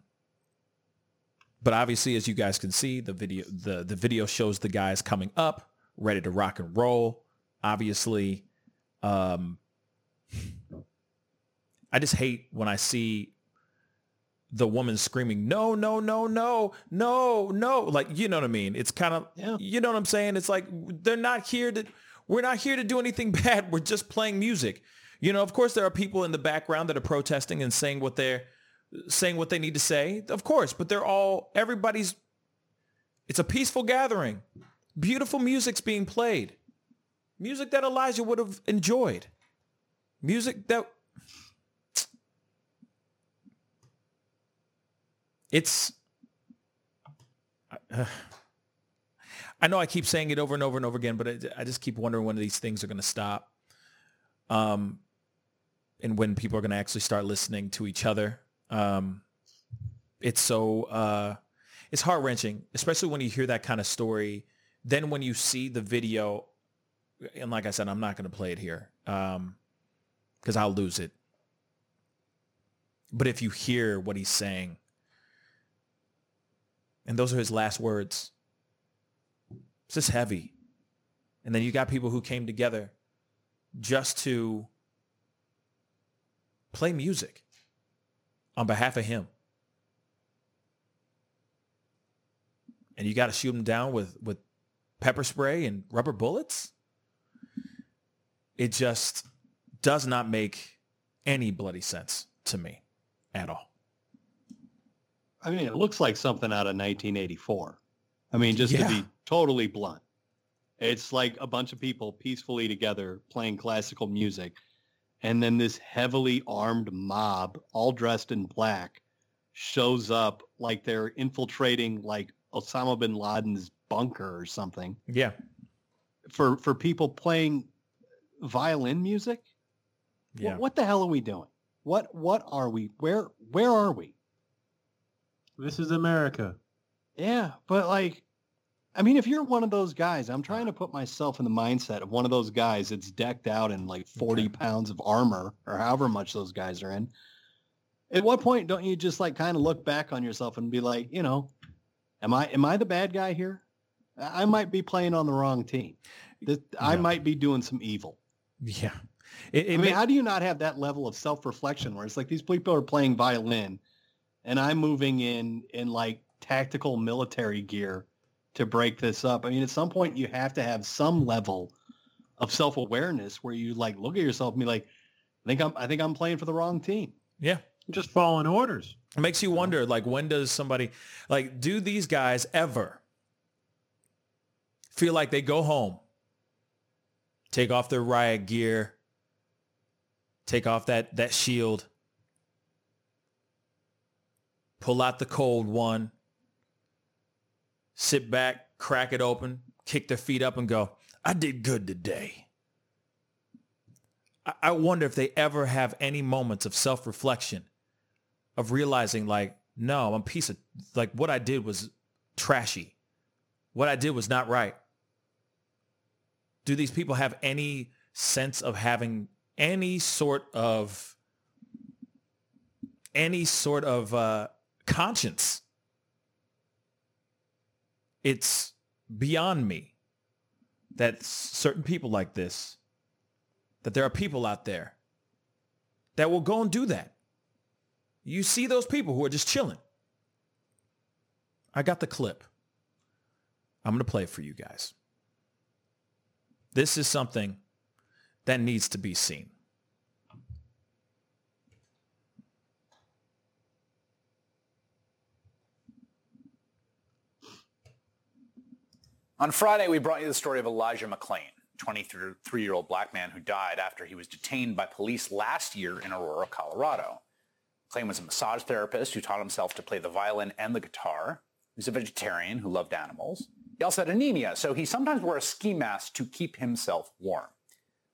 but obviously, as you guys can see, the video the, the video shows the guys coming up, ready to rock and roll. Obviously, um, I just hate when I see the woman screaming, no, no, no, no, no, no. Like, you know what I mean? It's kind of, yeah. you know what I'm saying? It's like, they're not here to, we're not here to do anything bad. We're just playing music. You know, of course, there are people in the background that are protesting and saying what they're saying what they need to say. Of course, but they're all everybody's It's a peaceful gathering. Beautiful music's being played. Music that Elijah would have enjoyed. Music that it's uh, I know I keep saying it over and over and over again, but I, I just keep wondering when these things are going to stop. Um, and when people are going to actually start listening to each other. Um, it's so uh, it's heart wrenching, especially when you hear that kind of story. Then when you see the video, and like I said, I'm not going to play it here because um, I'll lose it. But if you hear what he's saying, and those are his last words, it's just heavy. And then you got people who came together just to play music on behalf of him. And you got to shoot him down with, with pepper spray and rubber bullets? It just does not make any bloody sense to me at all. I mean, it looks like something out of 1984. I mean, just yeah. to be totally blunt, it's like a bunch of people peacefully together playing classical music. And then this heavily armed mob, all dressed in black, shows up like they're infiltrating like Osama bin Laden's bunker or something. Yeah. For for people playing violin music? Yeah. What, what the hell are we doing? What what are we? Where where are we? This is America. Yeah, but like I mean, if you're one of those guys, I'm trying to put myself in the mindset of one of those guys that's decked out in like 40 okay. pounds of armor or however much those guys are in. At what point don't you just like kind of look back on yourself and be like, you know, am I am I the bad guy here? I might be playing on the wrong team. This, I might be doing some evil. Yeah. It, it I mean, may- how do you not have that level of self-reflection where it's like these people are playing violin and I'm moving in in like tactical military gear to break this up. I mean, at some point you have to have some level of self-awareness where you like look at yourself and be like, I think I'm I think I'm playing for the wrong team. Yeah. Just following orders. It makes you wonder, like, when does somebody like do these guys ever feel like they go home, take off their riot gear, take off that that shield, pull out the cold one, sit back, crack it open, kick their feet up and go, I did good today. I wonder if they ever have any moments of self-reflection of realizing like, no, I'm a piece of, like what I did was trashy. What I did was not right. Do these people have any sense of having any sort of, any sort of uh, conscience? It's beyond me that certain people like this, that there are people out there that will go and do that. You see those people who are just chilling. I got the clip. I'm going to play it for you guys. This is something that needs to be seen. On Friday, we brought you the story of Elijah McClain, 23-year-old black man who died after he was detained by police last year in Aurora, Colorado. McClain was a massage therapist who taught himself to play the violin and the guitar. He was a vegetarian who loved animals. He also had anemia, so he sometimes wore a ski mask to keep himself warm.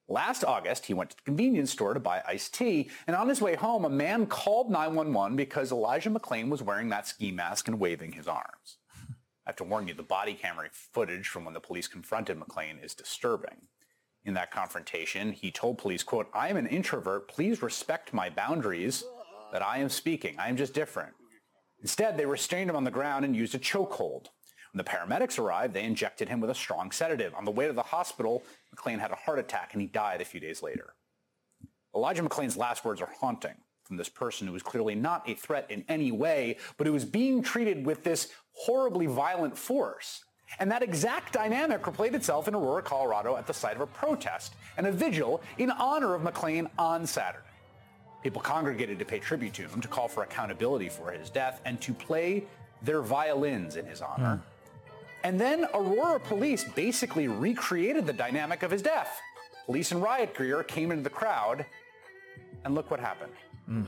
Last August, he went to the convenience store to buy iced tea, and on his way home, a man called 911 because Elijah McClain was wearing that ski mask and waving his arms. I have to warn you, the body camera footage from when the police confronted McClain is disturbing. In that confrontation, he told police, quote, I am an introvert. Please respect my boundaries that I am speaking. I am just different. Instead, they restrained him on the ground and used a chokehold. When the paramedics arrived, they injected him with a strong sedative. On the way to the hospital, McClain had a heart attack and he died a few days later. Elijah McClain's last words are haunting from this person who was clearly not a threat in any way, but who was being treated with this horribly violent force. And that exact dynamic replayed itself in Aurora, Colorado at the site of a protest and a vigil in honor of McClain on Saturday. People congregated to pay tribute to him, to call for accountability for his death, and to play their violins in his honor. Hmm. And then Aurora police basically recreated the dynamic of his death. Police in riot gear came into the crowd, and look what happened. Mm.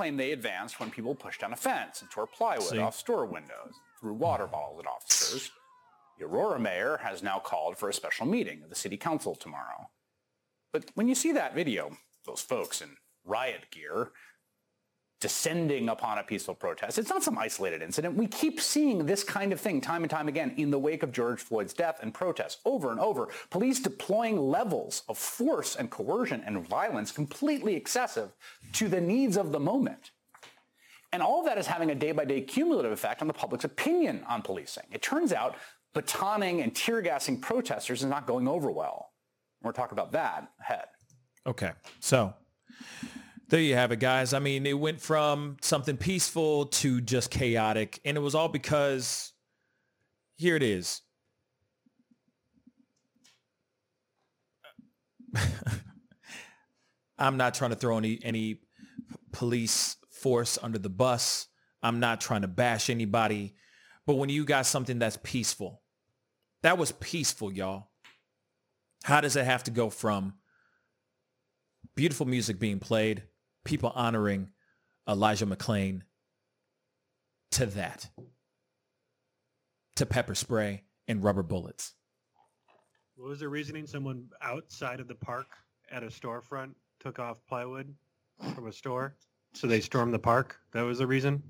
Claim they advanced when people pushed down a fence and tore plywood See? off store windows, threw water bottles at officers. The Aurora mayor has now called for a special meeting of the city council tomorrow. But when you see that video, those folks in riot gear descending upon a peaceful protest. It's not some isolated incident. We keep seeing this kind of thing time and time again in the wake of George Floyd's death and protests over and over. Police deploying levels of force and coercion and violence completely excessive to the needs of the moment. And all of that is having a day-by-day cumulative effect on the public's opinion on policing. It turns out batoning and tear gassing protesters is not going over well. We're talking about that ahead. Okay. So there you have it, guys. I mean, it went from something peaceful to just chaotic, and it was all because here it is. I'm not trying to throw any any police force under the bus. I'm not trying to bash anybody. But when you got something that's peaceful, that was peaceful, y'all. How does it have to go from beautiful music being played, people honoring Elijah McClain to that, to pepper spray and rubber bullets. What was the reasoning? Someone outside of the park at a storefront took off plywood from a store, so they stormed the park. That was the reason.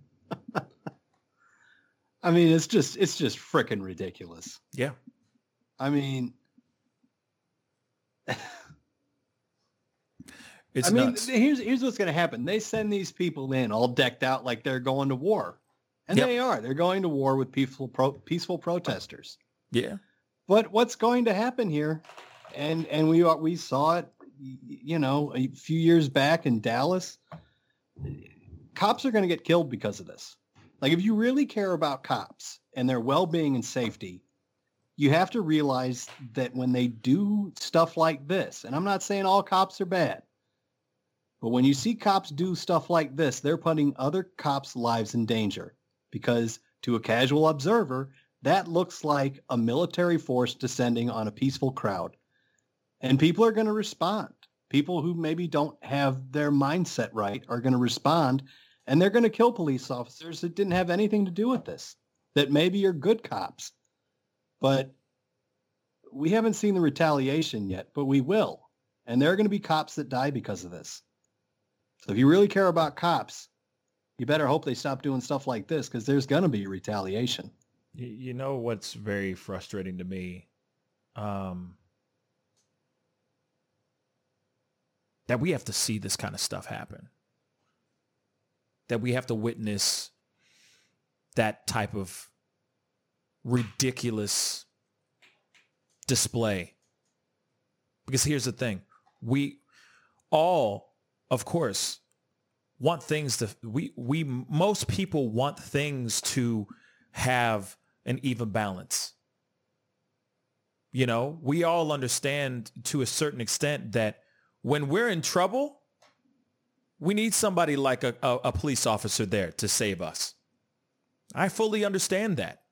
I mean, it's just it's just freaking ridiculous. Yeah. I mean, It's I mean, nuts. here's here's what's going to happen. They send these people in all decked out like they're going to war, and yep. they are. They're going to war with peaceful pro, peaceful protesters. Yeah. But what's going to happen here, and and we we saw it, you know, a few years back in Dallas. Cops are going to get killed because of this. Like, if you really care about cops and their well-being and safety, you have to realize that when they do stuff like this, and I'm not saying all cops are bad, but when you see cops do stuff like this, they're putting other cops' lives in danger because to a casual observer, that looks like a military force descending on a peaceful crowd. And people are going to respond. People who maybe don't have their mindset right are going to respond and they're going to kill police officers that didn't have anything to do with this, that maybe are good cops. But we haven't seen the retaliation yet, but we will. And there are going to be cops that die because of this. So if you really care about cops, you better hope they stop doing stuff like this because there's going to be retaliation. You know what's very frustrating to me? Um, that we have to see this kind of stuff happen. That we have to witness that type of ridiculous display. Because here's the thing. We all of course, want things to we we most people want things to have an even balance. You know, we all understand to a certain extent that when we're in trouble, we need somebody like a, a, a police officer there to save us. I fully understand that.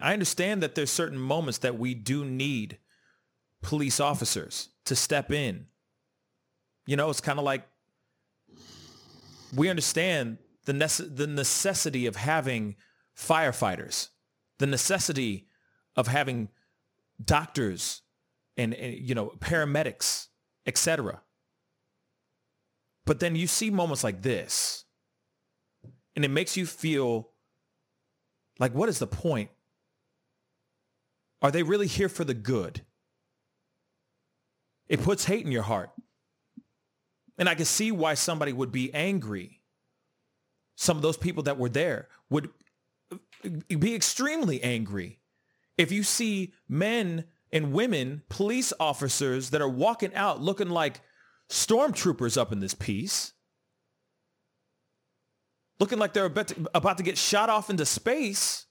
I understand that there's certain moments that we do need police officers to step in you know, it's kind of like we understand the, nece- the necessity of having firefighters, the necessity of having doctors and, and you know, paramedics, etc. But then you see moments like this and it makes you feel like, what is the point? Are they really here for the good? It puts hate in your heart. And I can see why somebody would be angry. Some of those people that were there would be extremely angry if you see men and women, police officers that are walking out looking like stormtroopers up in this piece, looking like they're about to, about to get shot off into space,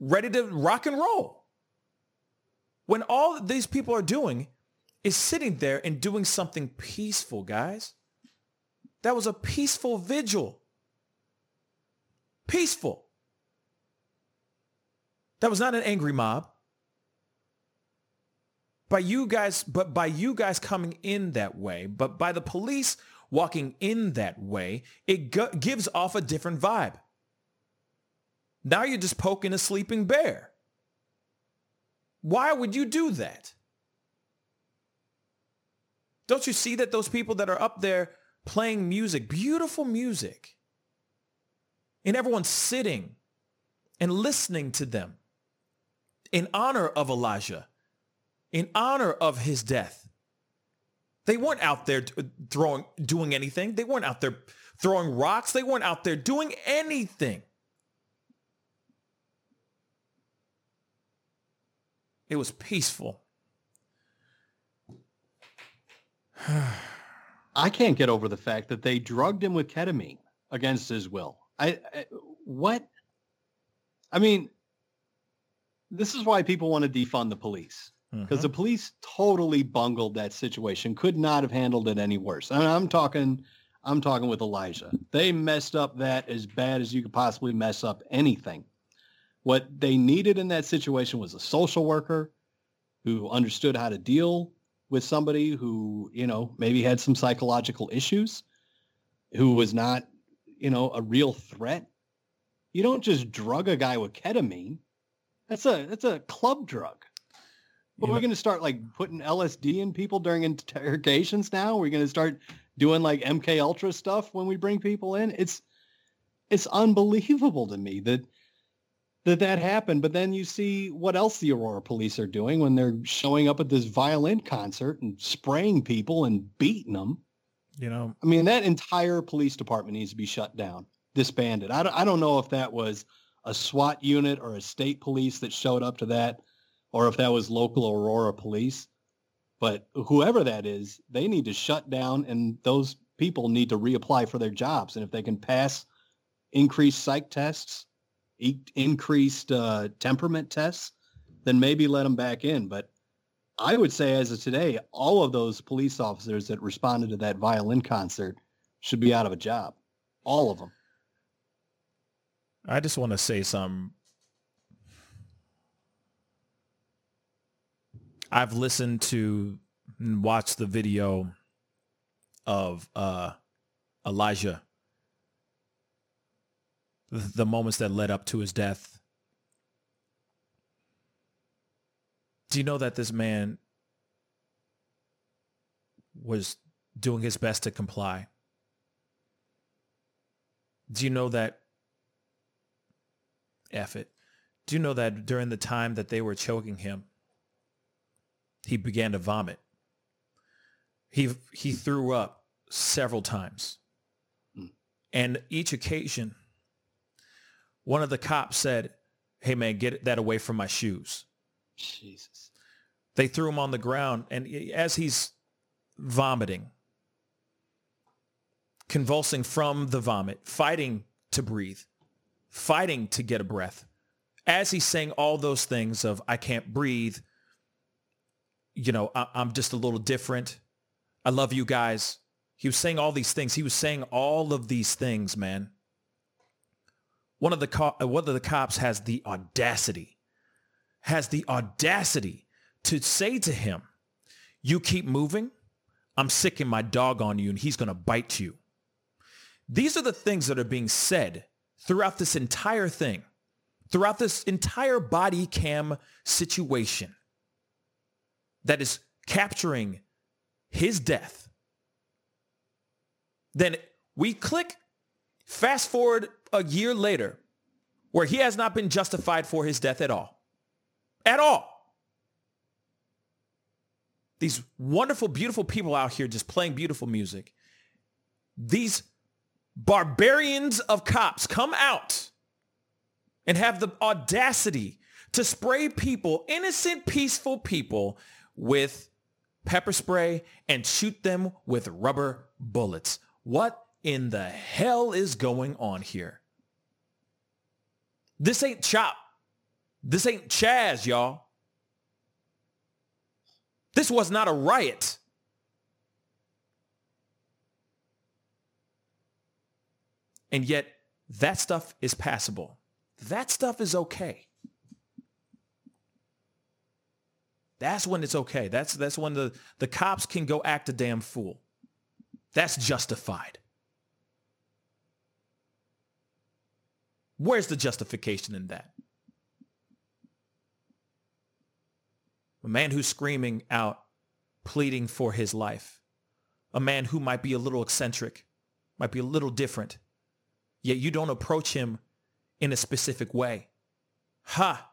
ready to rock and roll. When all these people are doing is sitting there and doing something peaceful, guys. That was a peaceful vigil. Peaceful. That was not an angry mob. By you guys, but by you guys coming in that way, but by the police walking in that way, it gives off a different vibe. Now you're just poking a sleeping bear. Why would you do that? Don't you see that those people that are up there playing music, beautiful music, and everyone's sitting and listening to them in honor of Elijah, in honor of his death. They weren't out there throwing, doing anything. They weren't out there throwing rocks. They weren't out there doing anything. It was peaceful. I can't get over the fact that they drugged him with ketamine against his will. I, I what? I mean, this is why people want to defund the police because mm-hmm. the police totally bungled that situation. Could not have handled it any worse. And I'm talking, I'm talking with Elijah. They messed up that as bad as you could possibly mess up anything. What they needed in that situation was a social worker who understood how to deal with somebody who, you know, maybe had some psychological issues, who was not, you know, a real threat. You don't just drug a guy with ketamine. That's a that's a club drug. But we're going to start like putting LSD in people during interrogations now. We're going to start doing like MK Ultra stuff when we bring people in. It's it's unbelievable to me that that that happened. But then you see what else the Aurora police are doing when they're showing up at this violin concert and spraying people and beating them. You know, I mean, that entire police department needs to be shut down, disbanded. I don't, I don't know if that was a SWAT unit or a state police that showed up to that, or if that was local Aurora police. But whoever that is, they need to shut down and those people need to reapply for their jobs. And if they can pass increased psych tests, increased uh, temperament tests, then maybe let them back in. But I would say as of today, all of those police officers that responded to that violin concert should be out of a job. All of them. I just want to say some. I've listened to and watched the video of uh, Elijah the moments that led up to his death. Do you know that this man was doing his best to comply? Do you know that F it. Do you know that during the time that they were choking him, he began to vomit? He he threw up several times. Hmm. And each occasion one of the cops said, hey man, get that away from my shoes. Jesus. They threw him on the ground and as he's vomiting, convulsing from the vomit, fighting to breathe, fighting to get a breath, as he's saying all those things of, I can't breathe, you know, I, am just a little different. I love you guys. He was saying all these things. He was saying all of these things, man one of the co- uh, one of the cops has the audacity has the audacity to say to him, "You keep moving, I'm sicking my dog on you and he's going to bite you." These are the things that are being said throughout this entire thing, throughout this entire body cam situation that is capturing his death. Then we click fast forward a year later where he has not been justified for his death at all. At all. These wonderful, beautiful people out here just playing beautiful music. These barbarians of cops come out and have the audacity to spray people, innocent, peaceful people, with pepper spray and shoot them with rubber bullets. What in the hell is going on here? This ain't CHOP. This ain't CHAZ, y'all. This was not a riot. And yet that stuff is passable. That stuff is okay. That's when it's okay. That's that's when the, the cops can go act a damn fool. That's justified. Where's the justification in that? A man who's screaming out, pleading for his life. A man who might be a little eccentric, might be a little different, yet you don't approach him in a specific way. Ha!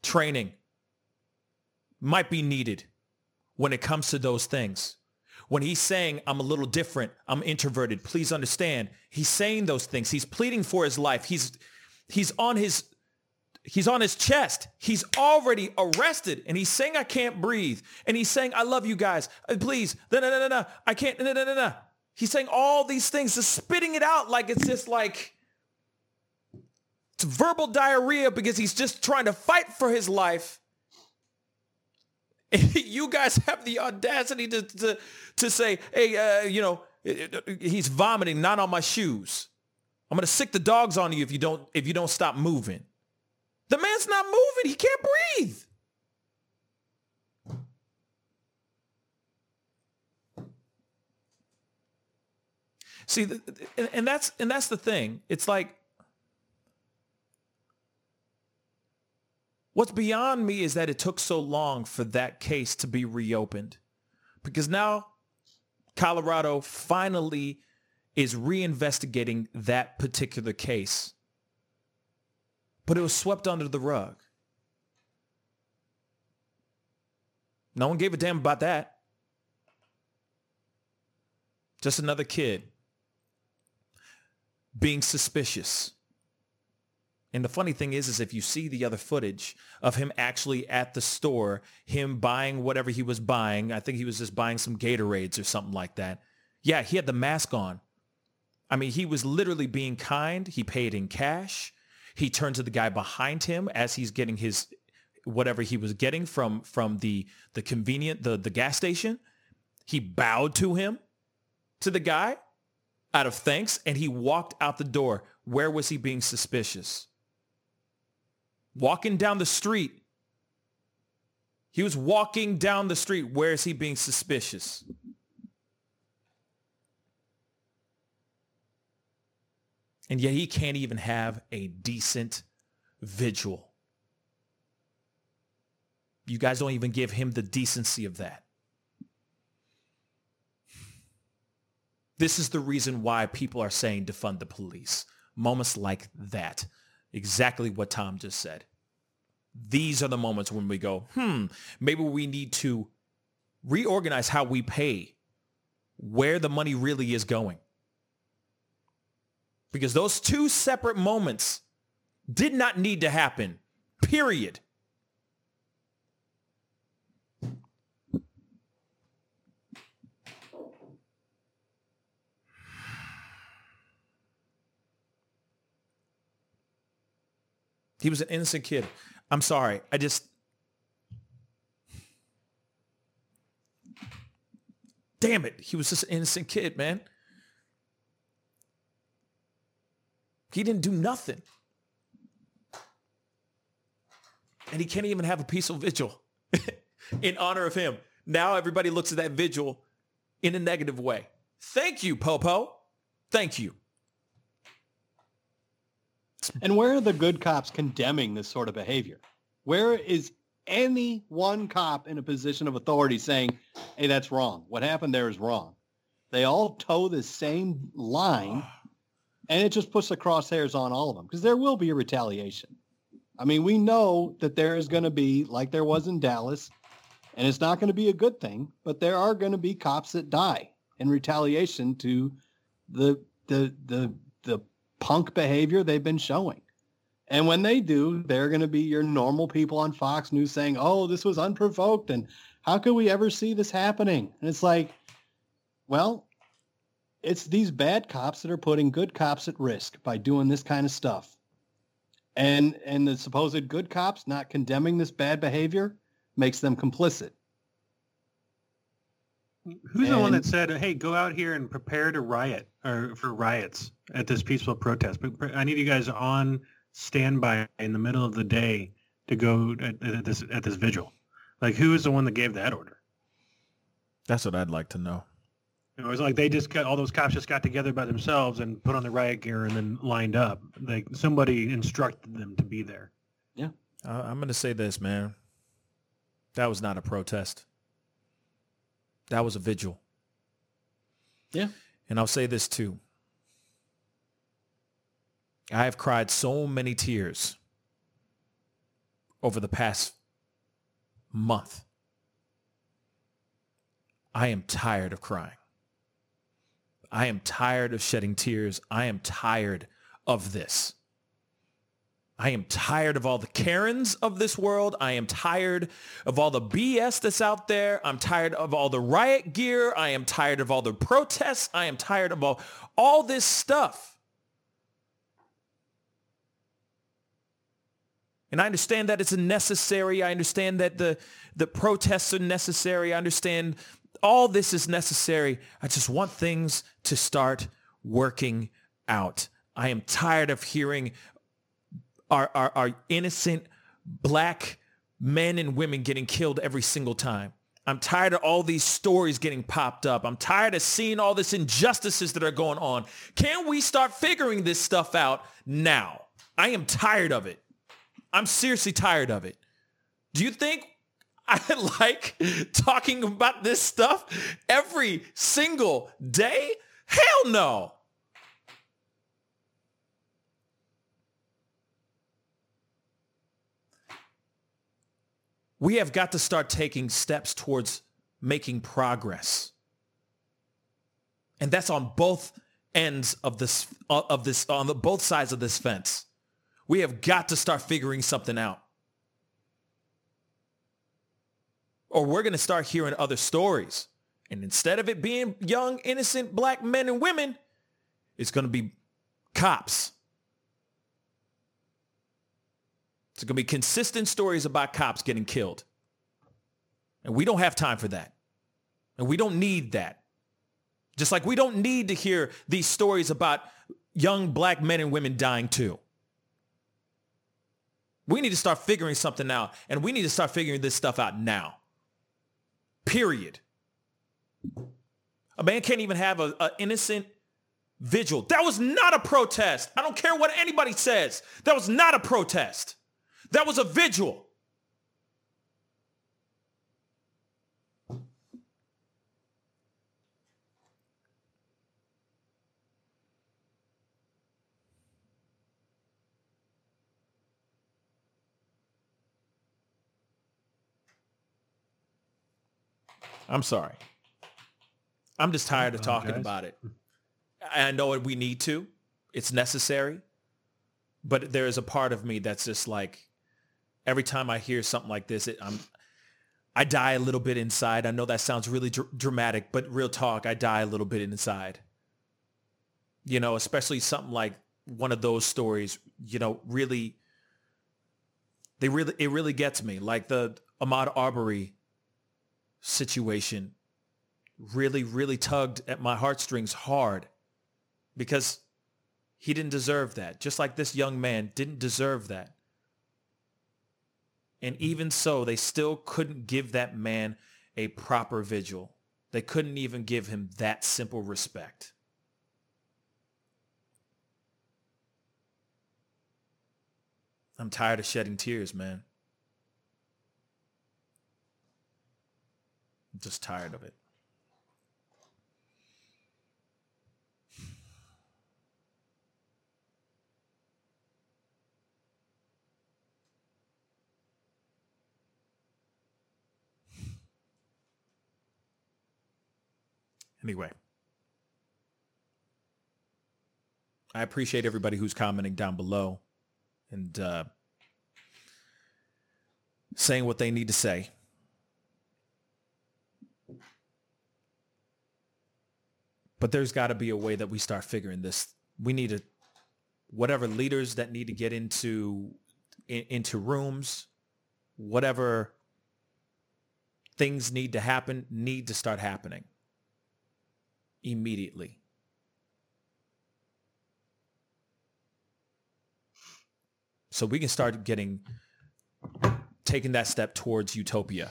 Training might be needed when it comes to those things. When he's saying, I'm a little different, I'm introverted, please understand, he's saying those things. He's pleading for his life. He's, he's on his, he's on his chest. He's already arrested and he's saying, I can't breathe. And he's saying, I love you guys. Uh, please, no, no, no, no, I can't, no, no, no, no. He's saying all these things, just spitting it out like it's just like, it's verbal diarrhea because he's just trying to fight for his life. you guys have the audacity to, to, to say, hey, uh, you know, he's vomiting, not on my shoes. I'm gonna sick the dogs on you if you don't if you don't stop moving. The man's not moving. He can't breathe. See, and that's and that's the thing. It's like What's beyond me is that it took so long for that case to be reopened. Because now Colorado finally is reinvestigating that particular case. But it was swept under the rug. No one gave a damn about that. Just another kid being suspicious. And the funny thing is, is if you see the other footage of him actually at the store, him buying whatever he was buying, I think he was just buying some Gatorades or something like that. Yeah, he had the mask on. I mean, he was literally being kind. He paid in cash. He turned to the guy behind him as he's getting his whatever he was getting from from the the convenient the the gas station. He bowed to him, to the guy, out of thanks, and he walked out the door. Where was he being suspicious? Walking down the street. He was walking down the street. Where is he being suspicious? And yet he can't even have a decent vigil. You guys don't even give him the decency of that. This is the reason why people are saying defund the police. Moments like that exactly what Tom just said. These are the moments when we go, hmm, maybe we need to reorganize how we pay, where the money really is going. Because those two separate moments did not need to happen, period. He was an innocent kid. I'm sorry. I just Damn it. He was just an innocent kid, man. He didn't do nothing. And he can't even have a peaceful vigil in honor of him. Now everybody looks at that vigil in a negative way. Thank you, Popo. Thank you. And where are the good cops condemning this sort of behavior? Where is any one cop in a position of authority saying, hey, that's wrong. What happened there is wrong. They all toe the same line and it just puts the crosshairs on all of them because there will be a retaliation. I mean, we know that there is going to be, like there was in Dallas, and it's not going to be a good thing, but there are going to be cops that die in retaliation to the the the the punk behavior they've been showing. And when they do, they're going to be your normal people on Fox News saying, "Oh, this was unprovoked and how could we ever see this happening?" And it's like, well, it's these bad cops that are putting good cops at risk by doing this kind of stuff. And and the supposed good cops not condemning this bad behavior makes them complicit. Who's and, the one that said, "Hey, go out here and prepare to riot or for riots at this peaceful protest"? But I need you guys on standby in the middle of the day to go at, at this at this vigil. Like, who is the one that gave that order? That's what I'd like to know. It was like they just got all those cops just got together by themselves and put on the riot gear and then lined up. Like somebody instructed them to be there. Yeah, uh, I'm going to say this, man. That was not a protest. That was a vigil. Yeah. And I'll say this too. I have cried so many tears over the past month. I am tired of crying. I am tired of shedding tears. I am tired of this. I am tired of all the Karens of this world. I am tired of all the BS that's out there. I'm tired of all the riot gear. I am tired of all the protests. I am tired of all, all this stuff. And I understand that it's necessary. I understand that the, the protests are necessary. I understand all this is necessary. I just want things to start working out. I am tired of hearing our, our, our innocent black men and women getting killed every single time. I'm tired of all these stories getting popped up. I'm tired of seeing all this injustices that are going on. Can we start figuring this stuff out now? I am tired of it. I'm seriously tired of it. Do you think I like talking about this stuff every single day? Hell no. We have got to start taking steps towards making progress. And that's on both ends of this of this on the, both sides of this fence. We have got to start figuring something out. Or we're going to start hearing other stories. And instead of it being young, innocent black men and women, it's going to be cops. It's going to be consistent stories about cops getting killed. And we don't have time for that. And we don't need that. Just like we don't need to hear these stories about young black men and women dying too. We need to start figuring something out, and we need to start figuring this stuff out now. Period. A man can't even have an innocent vigil. That was not a protest. I don't care what anybody says. That was not a protest. That was a vigil. I'm sorry. I'm just tired of oh, talking about it. I know we need to. It's necessary. But there is a part of me that's just like, every time I hear something like this, it, I'm, I die a little bit inside. I know that sounds really dr- dramatic, but real talk, I die a little bit inside. You know, especially something like one of those stories, you know, really, they really, it really gets me. Like the Ahmaud Arbery situation really, really tugged at my heartstrings hard because he didn't deserve that. Just like this young man didn't deserve that. And even so, they still couldn't give that man a proper vigil. They couldn't even give him that simple respect. I'm tired of shedding tears, man. I'm just tired of it. Anyway. I appreciate everybody who's commenting down below and uh, saying what they need to say. But there's got to be a way that we start figuring this. We need to, whatever leaders that need to get into in, into rooms, whatever things need to happen, need to start happening immediately. So we can start getting taking that step towards utopia,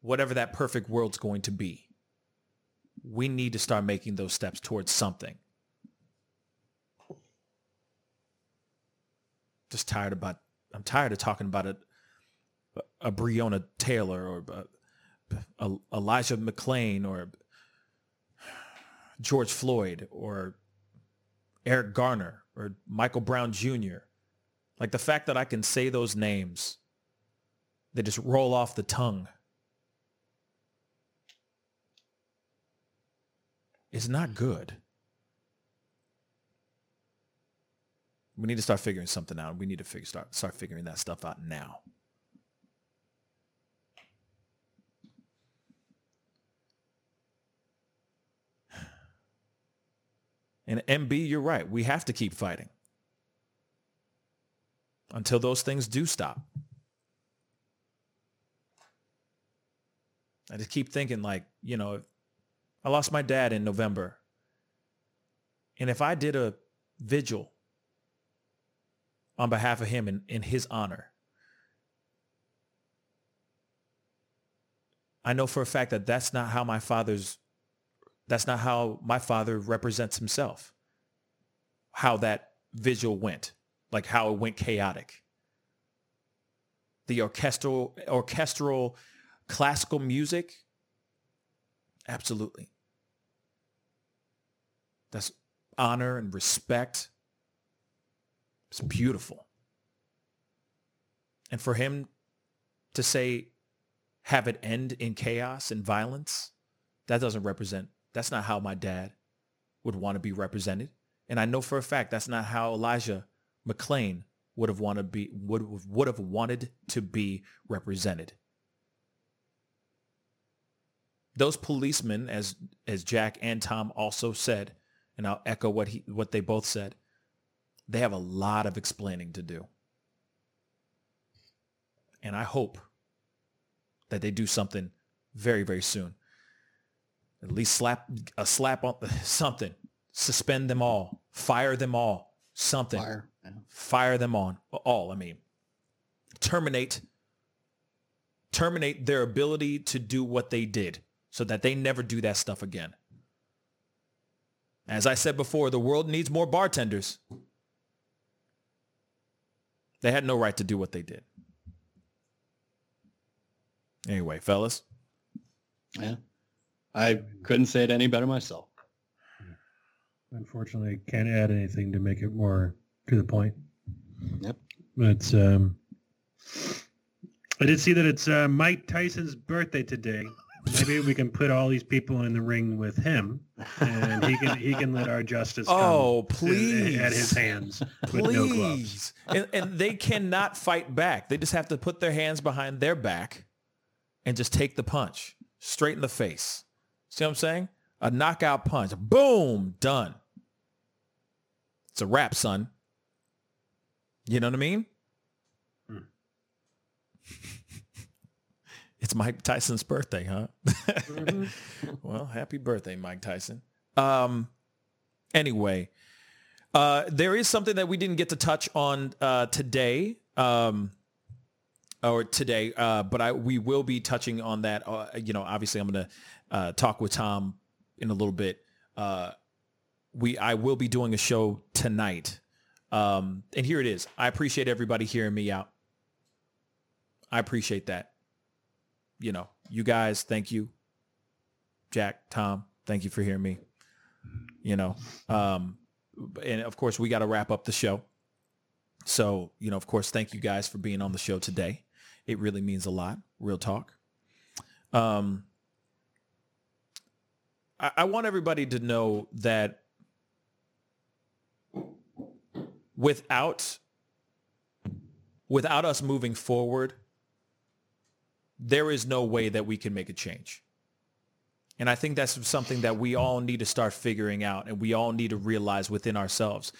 whatever that perfect world's going to be. We need to start making those steps towards something. Just tired about. I'm tired of talking about it. A Breonna Taylor or a, a Elijah McClain or George Floyd or Eric Garner or Michael Brown Jr. Like the fact that I can say those names, they just roll off the tongue. Is not good. We need to start figuring something out. We need to figure start start figuring that stuff out now. And MB, you're right. We have to keep fighting until those things do stop. I just keep thinking like, you know, I lost my dad in November. And if I did a vigil on behalf of him in, in his honor, I know for a fact that that's not how my father's, that's not how my father represents himself, how that vigil went like how it went chaotic. The orchestral, orchestral classical music, absolutely. That's honor and respect. It's beautiful. And for him to say, have it end in chaos and violence, that doesn't represent, that's not how my dad would want to be represented. And I know for a fact that's not how Elijah McClain would have wanted to be would would have wanted to be represented. Those policemen, as as Jack and Tom also said, and I'll echo what he what they both said, they have a lot of explaining to do. And I hope that they do something very, very soon. At least slap a slap on something. Suspend them all. Fire them all. Something. Fire. Fire them on. All, I mean. Terminate terminate their ability to do what they did so that they never do that stuff again. As I said before, the world needs more bartenders. They had no right to do what they did. Anyway, fellas. Yeah. I couldn't say it any better myself. Unfortunately, can't add anything to make it more to the point. Yep. But um, I did see that it's uh, Mike Tyson's birthday today. Maybe we can put all these people in the ring with him, and he can he can let our justice. Oh, please! At his hands, please. No and, and they cannot fight back. They just have to put their hands behind their back, and just take the punch straight in the face. See what I'm saying? A knockout punch. Boom, done. It's a wrap, son. You know what I mean? Hmm. it's Mike Tyson's birthday, huh? mm-hmm. well, happy birthday, Mike Tyson. Um, anyway, uh, there is something that we didn't get to touch on uh, today, um, or today, uh, but I we will be touching on that. Uh, you know, obviously, I'm going to uh, talk with Tom in a little bit. Uh, we I will be doing a show tonight. Um, and here it is. I appreciate everybody hearing me out. I appreciate that. You know, you guys, thank you. Jack, Tom, thank you for hearing me. You know, um, and of course we got to wrap up the show. So, you know, of course, thank you guys for being on the show today. It really means a lot. Real talk. Um, I, I want everybody to know that without without us moving forward, there is no way that we can make a change. And I think that's something that we all need to start figuring out and we all need to realize within ourselves.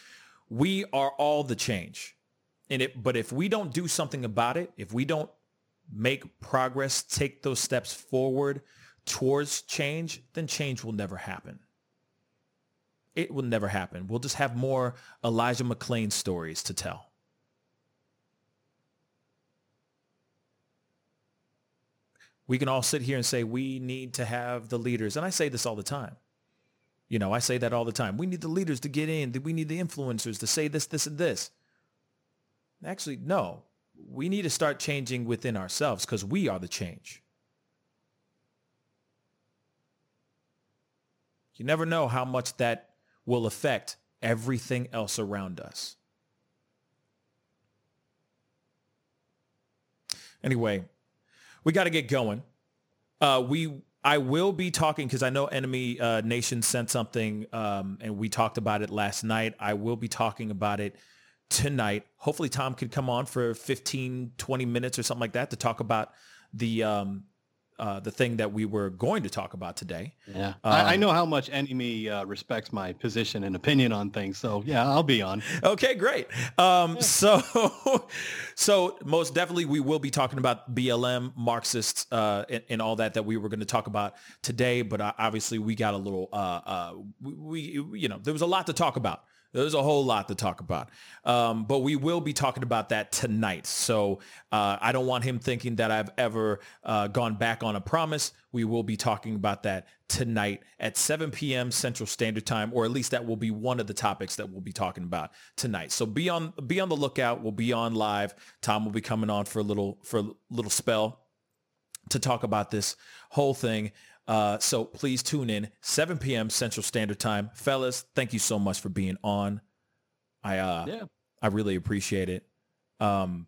We are all the change. And it, but if we don't do something about it, if we don't make progress, take those steps forward towards change, then change will never happen. It will never happen. We'll just have more Elijah McClain stories to tell. we can all sit here and say we need to have the leaders. And I say this all the time. You know, I say that all the time. We need the leaders to get in. We need the influencers to say this, this, and this. Actually, no. We need to start changing within ourselves because we are the change. You never know how much that will affect everything else around us. Anyway, we got to get going. Uh, we I will be talking because I know Enemy uh, Nation sent something um, and we talked about it last night. I will be talking about it tonight. Hopefully Tom could come on for 15, 20 minutes or something like that to talk about the um, uh, the thing that we were going to talk about today. Yeah, um, I, I, know how much Enemy uh, respects my position and opinion on things. So yeah, I'll be on. Okay, great. Um, so, so most definitely we will be talking about BLM, Marxists, uh, and, and, all that that we were going to talk about today. But uh, obviously we got a little, uh, uh, we, we, you know, there was a lot to talk about. There's a whole lot to talk about. Um, but we will be talking about that tonight. So uh, I don't want him thinking that I've ever uh, gone back on a promise. We will be talking about that tonight at 7 p.m. Central Standard Time, or at least that will be one of the topics that we'll be talking about tonight. So be on be on the lookout. We'll be on live. Tom will be coming on for a little for a little spell to talk about this whole thing. Uh, so please tune in 7 p.m. Central Standard Time, fellas. Thank you so much for being on. I uh, yeah. I really appreciate it. Um,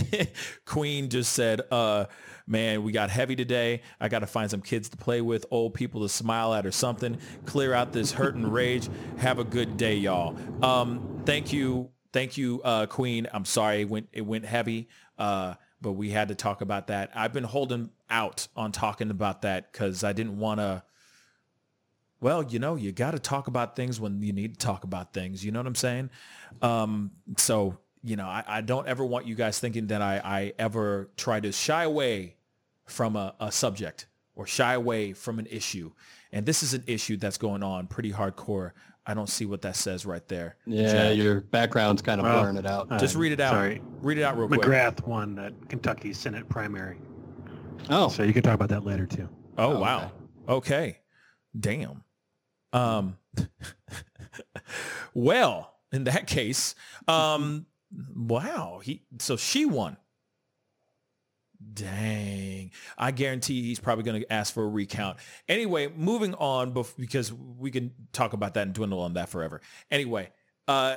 Queen just said, uh, man, we got heavy today. I got to find some kids to play with, old people to smile at or something. Clear out this hurt and rage. Have a good day, y'all. Um, thank you. Thank you, uh, Queen. I'm sorry it went, it went heavy. Uh, but we had to talk about that. I've been holding out on talking about that because I didn't want to. Well, you know, you got to talk about things when you need to talk about things. You know what I'm saying? Um, so, you know, I, I, don't ever want you guys thinking that I, I ever try to shy away from a, a subject or shy away from an issue. And this is an issue that's going on pretty hardcore I don't see what that says right there. Yeah, Jack. your background's kind of well, blurring it out. Just read it out. Sorry. Read it out real McGrath quick. McGrath won that Kentucky Senate primary. Oh. So you can talk about that later too. Oh, oh wow. Okay. okay. Damn. Um well, in that case, um wow, he so she won. Dang. I guarantee he's probably going to ask for a recount. Anyway, moving on because we can talk about that and dwindle on that forever. Anyway, uh,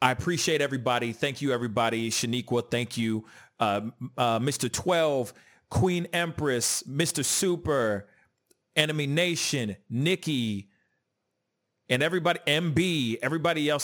I appreciate everybody. Thank you, everybody. Shaniqua, thank you. Uh, uh, Mr. 12, Queen Empress, Mr. Super, Enemy Nation, Nikki, and everybody, MB, everybody else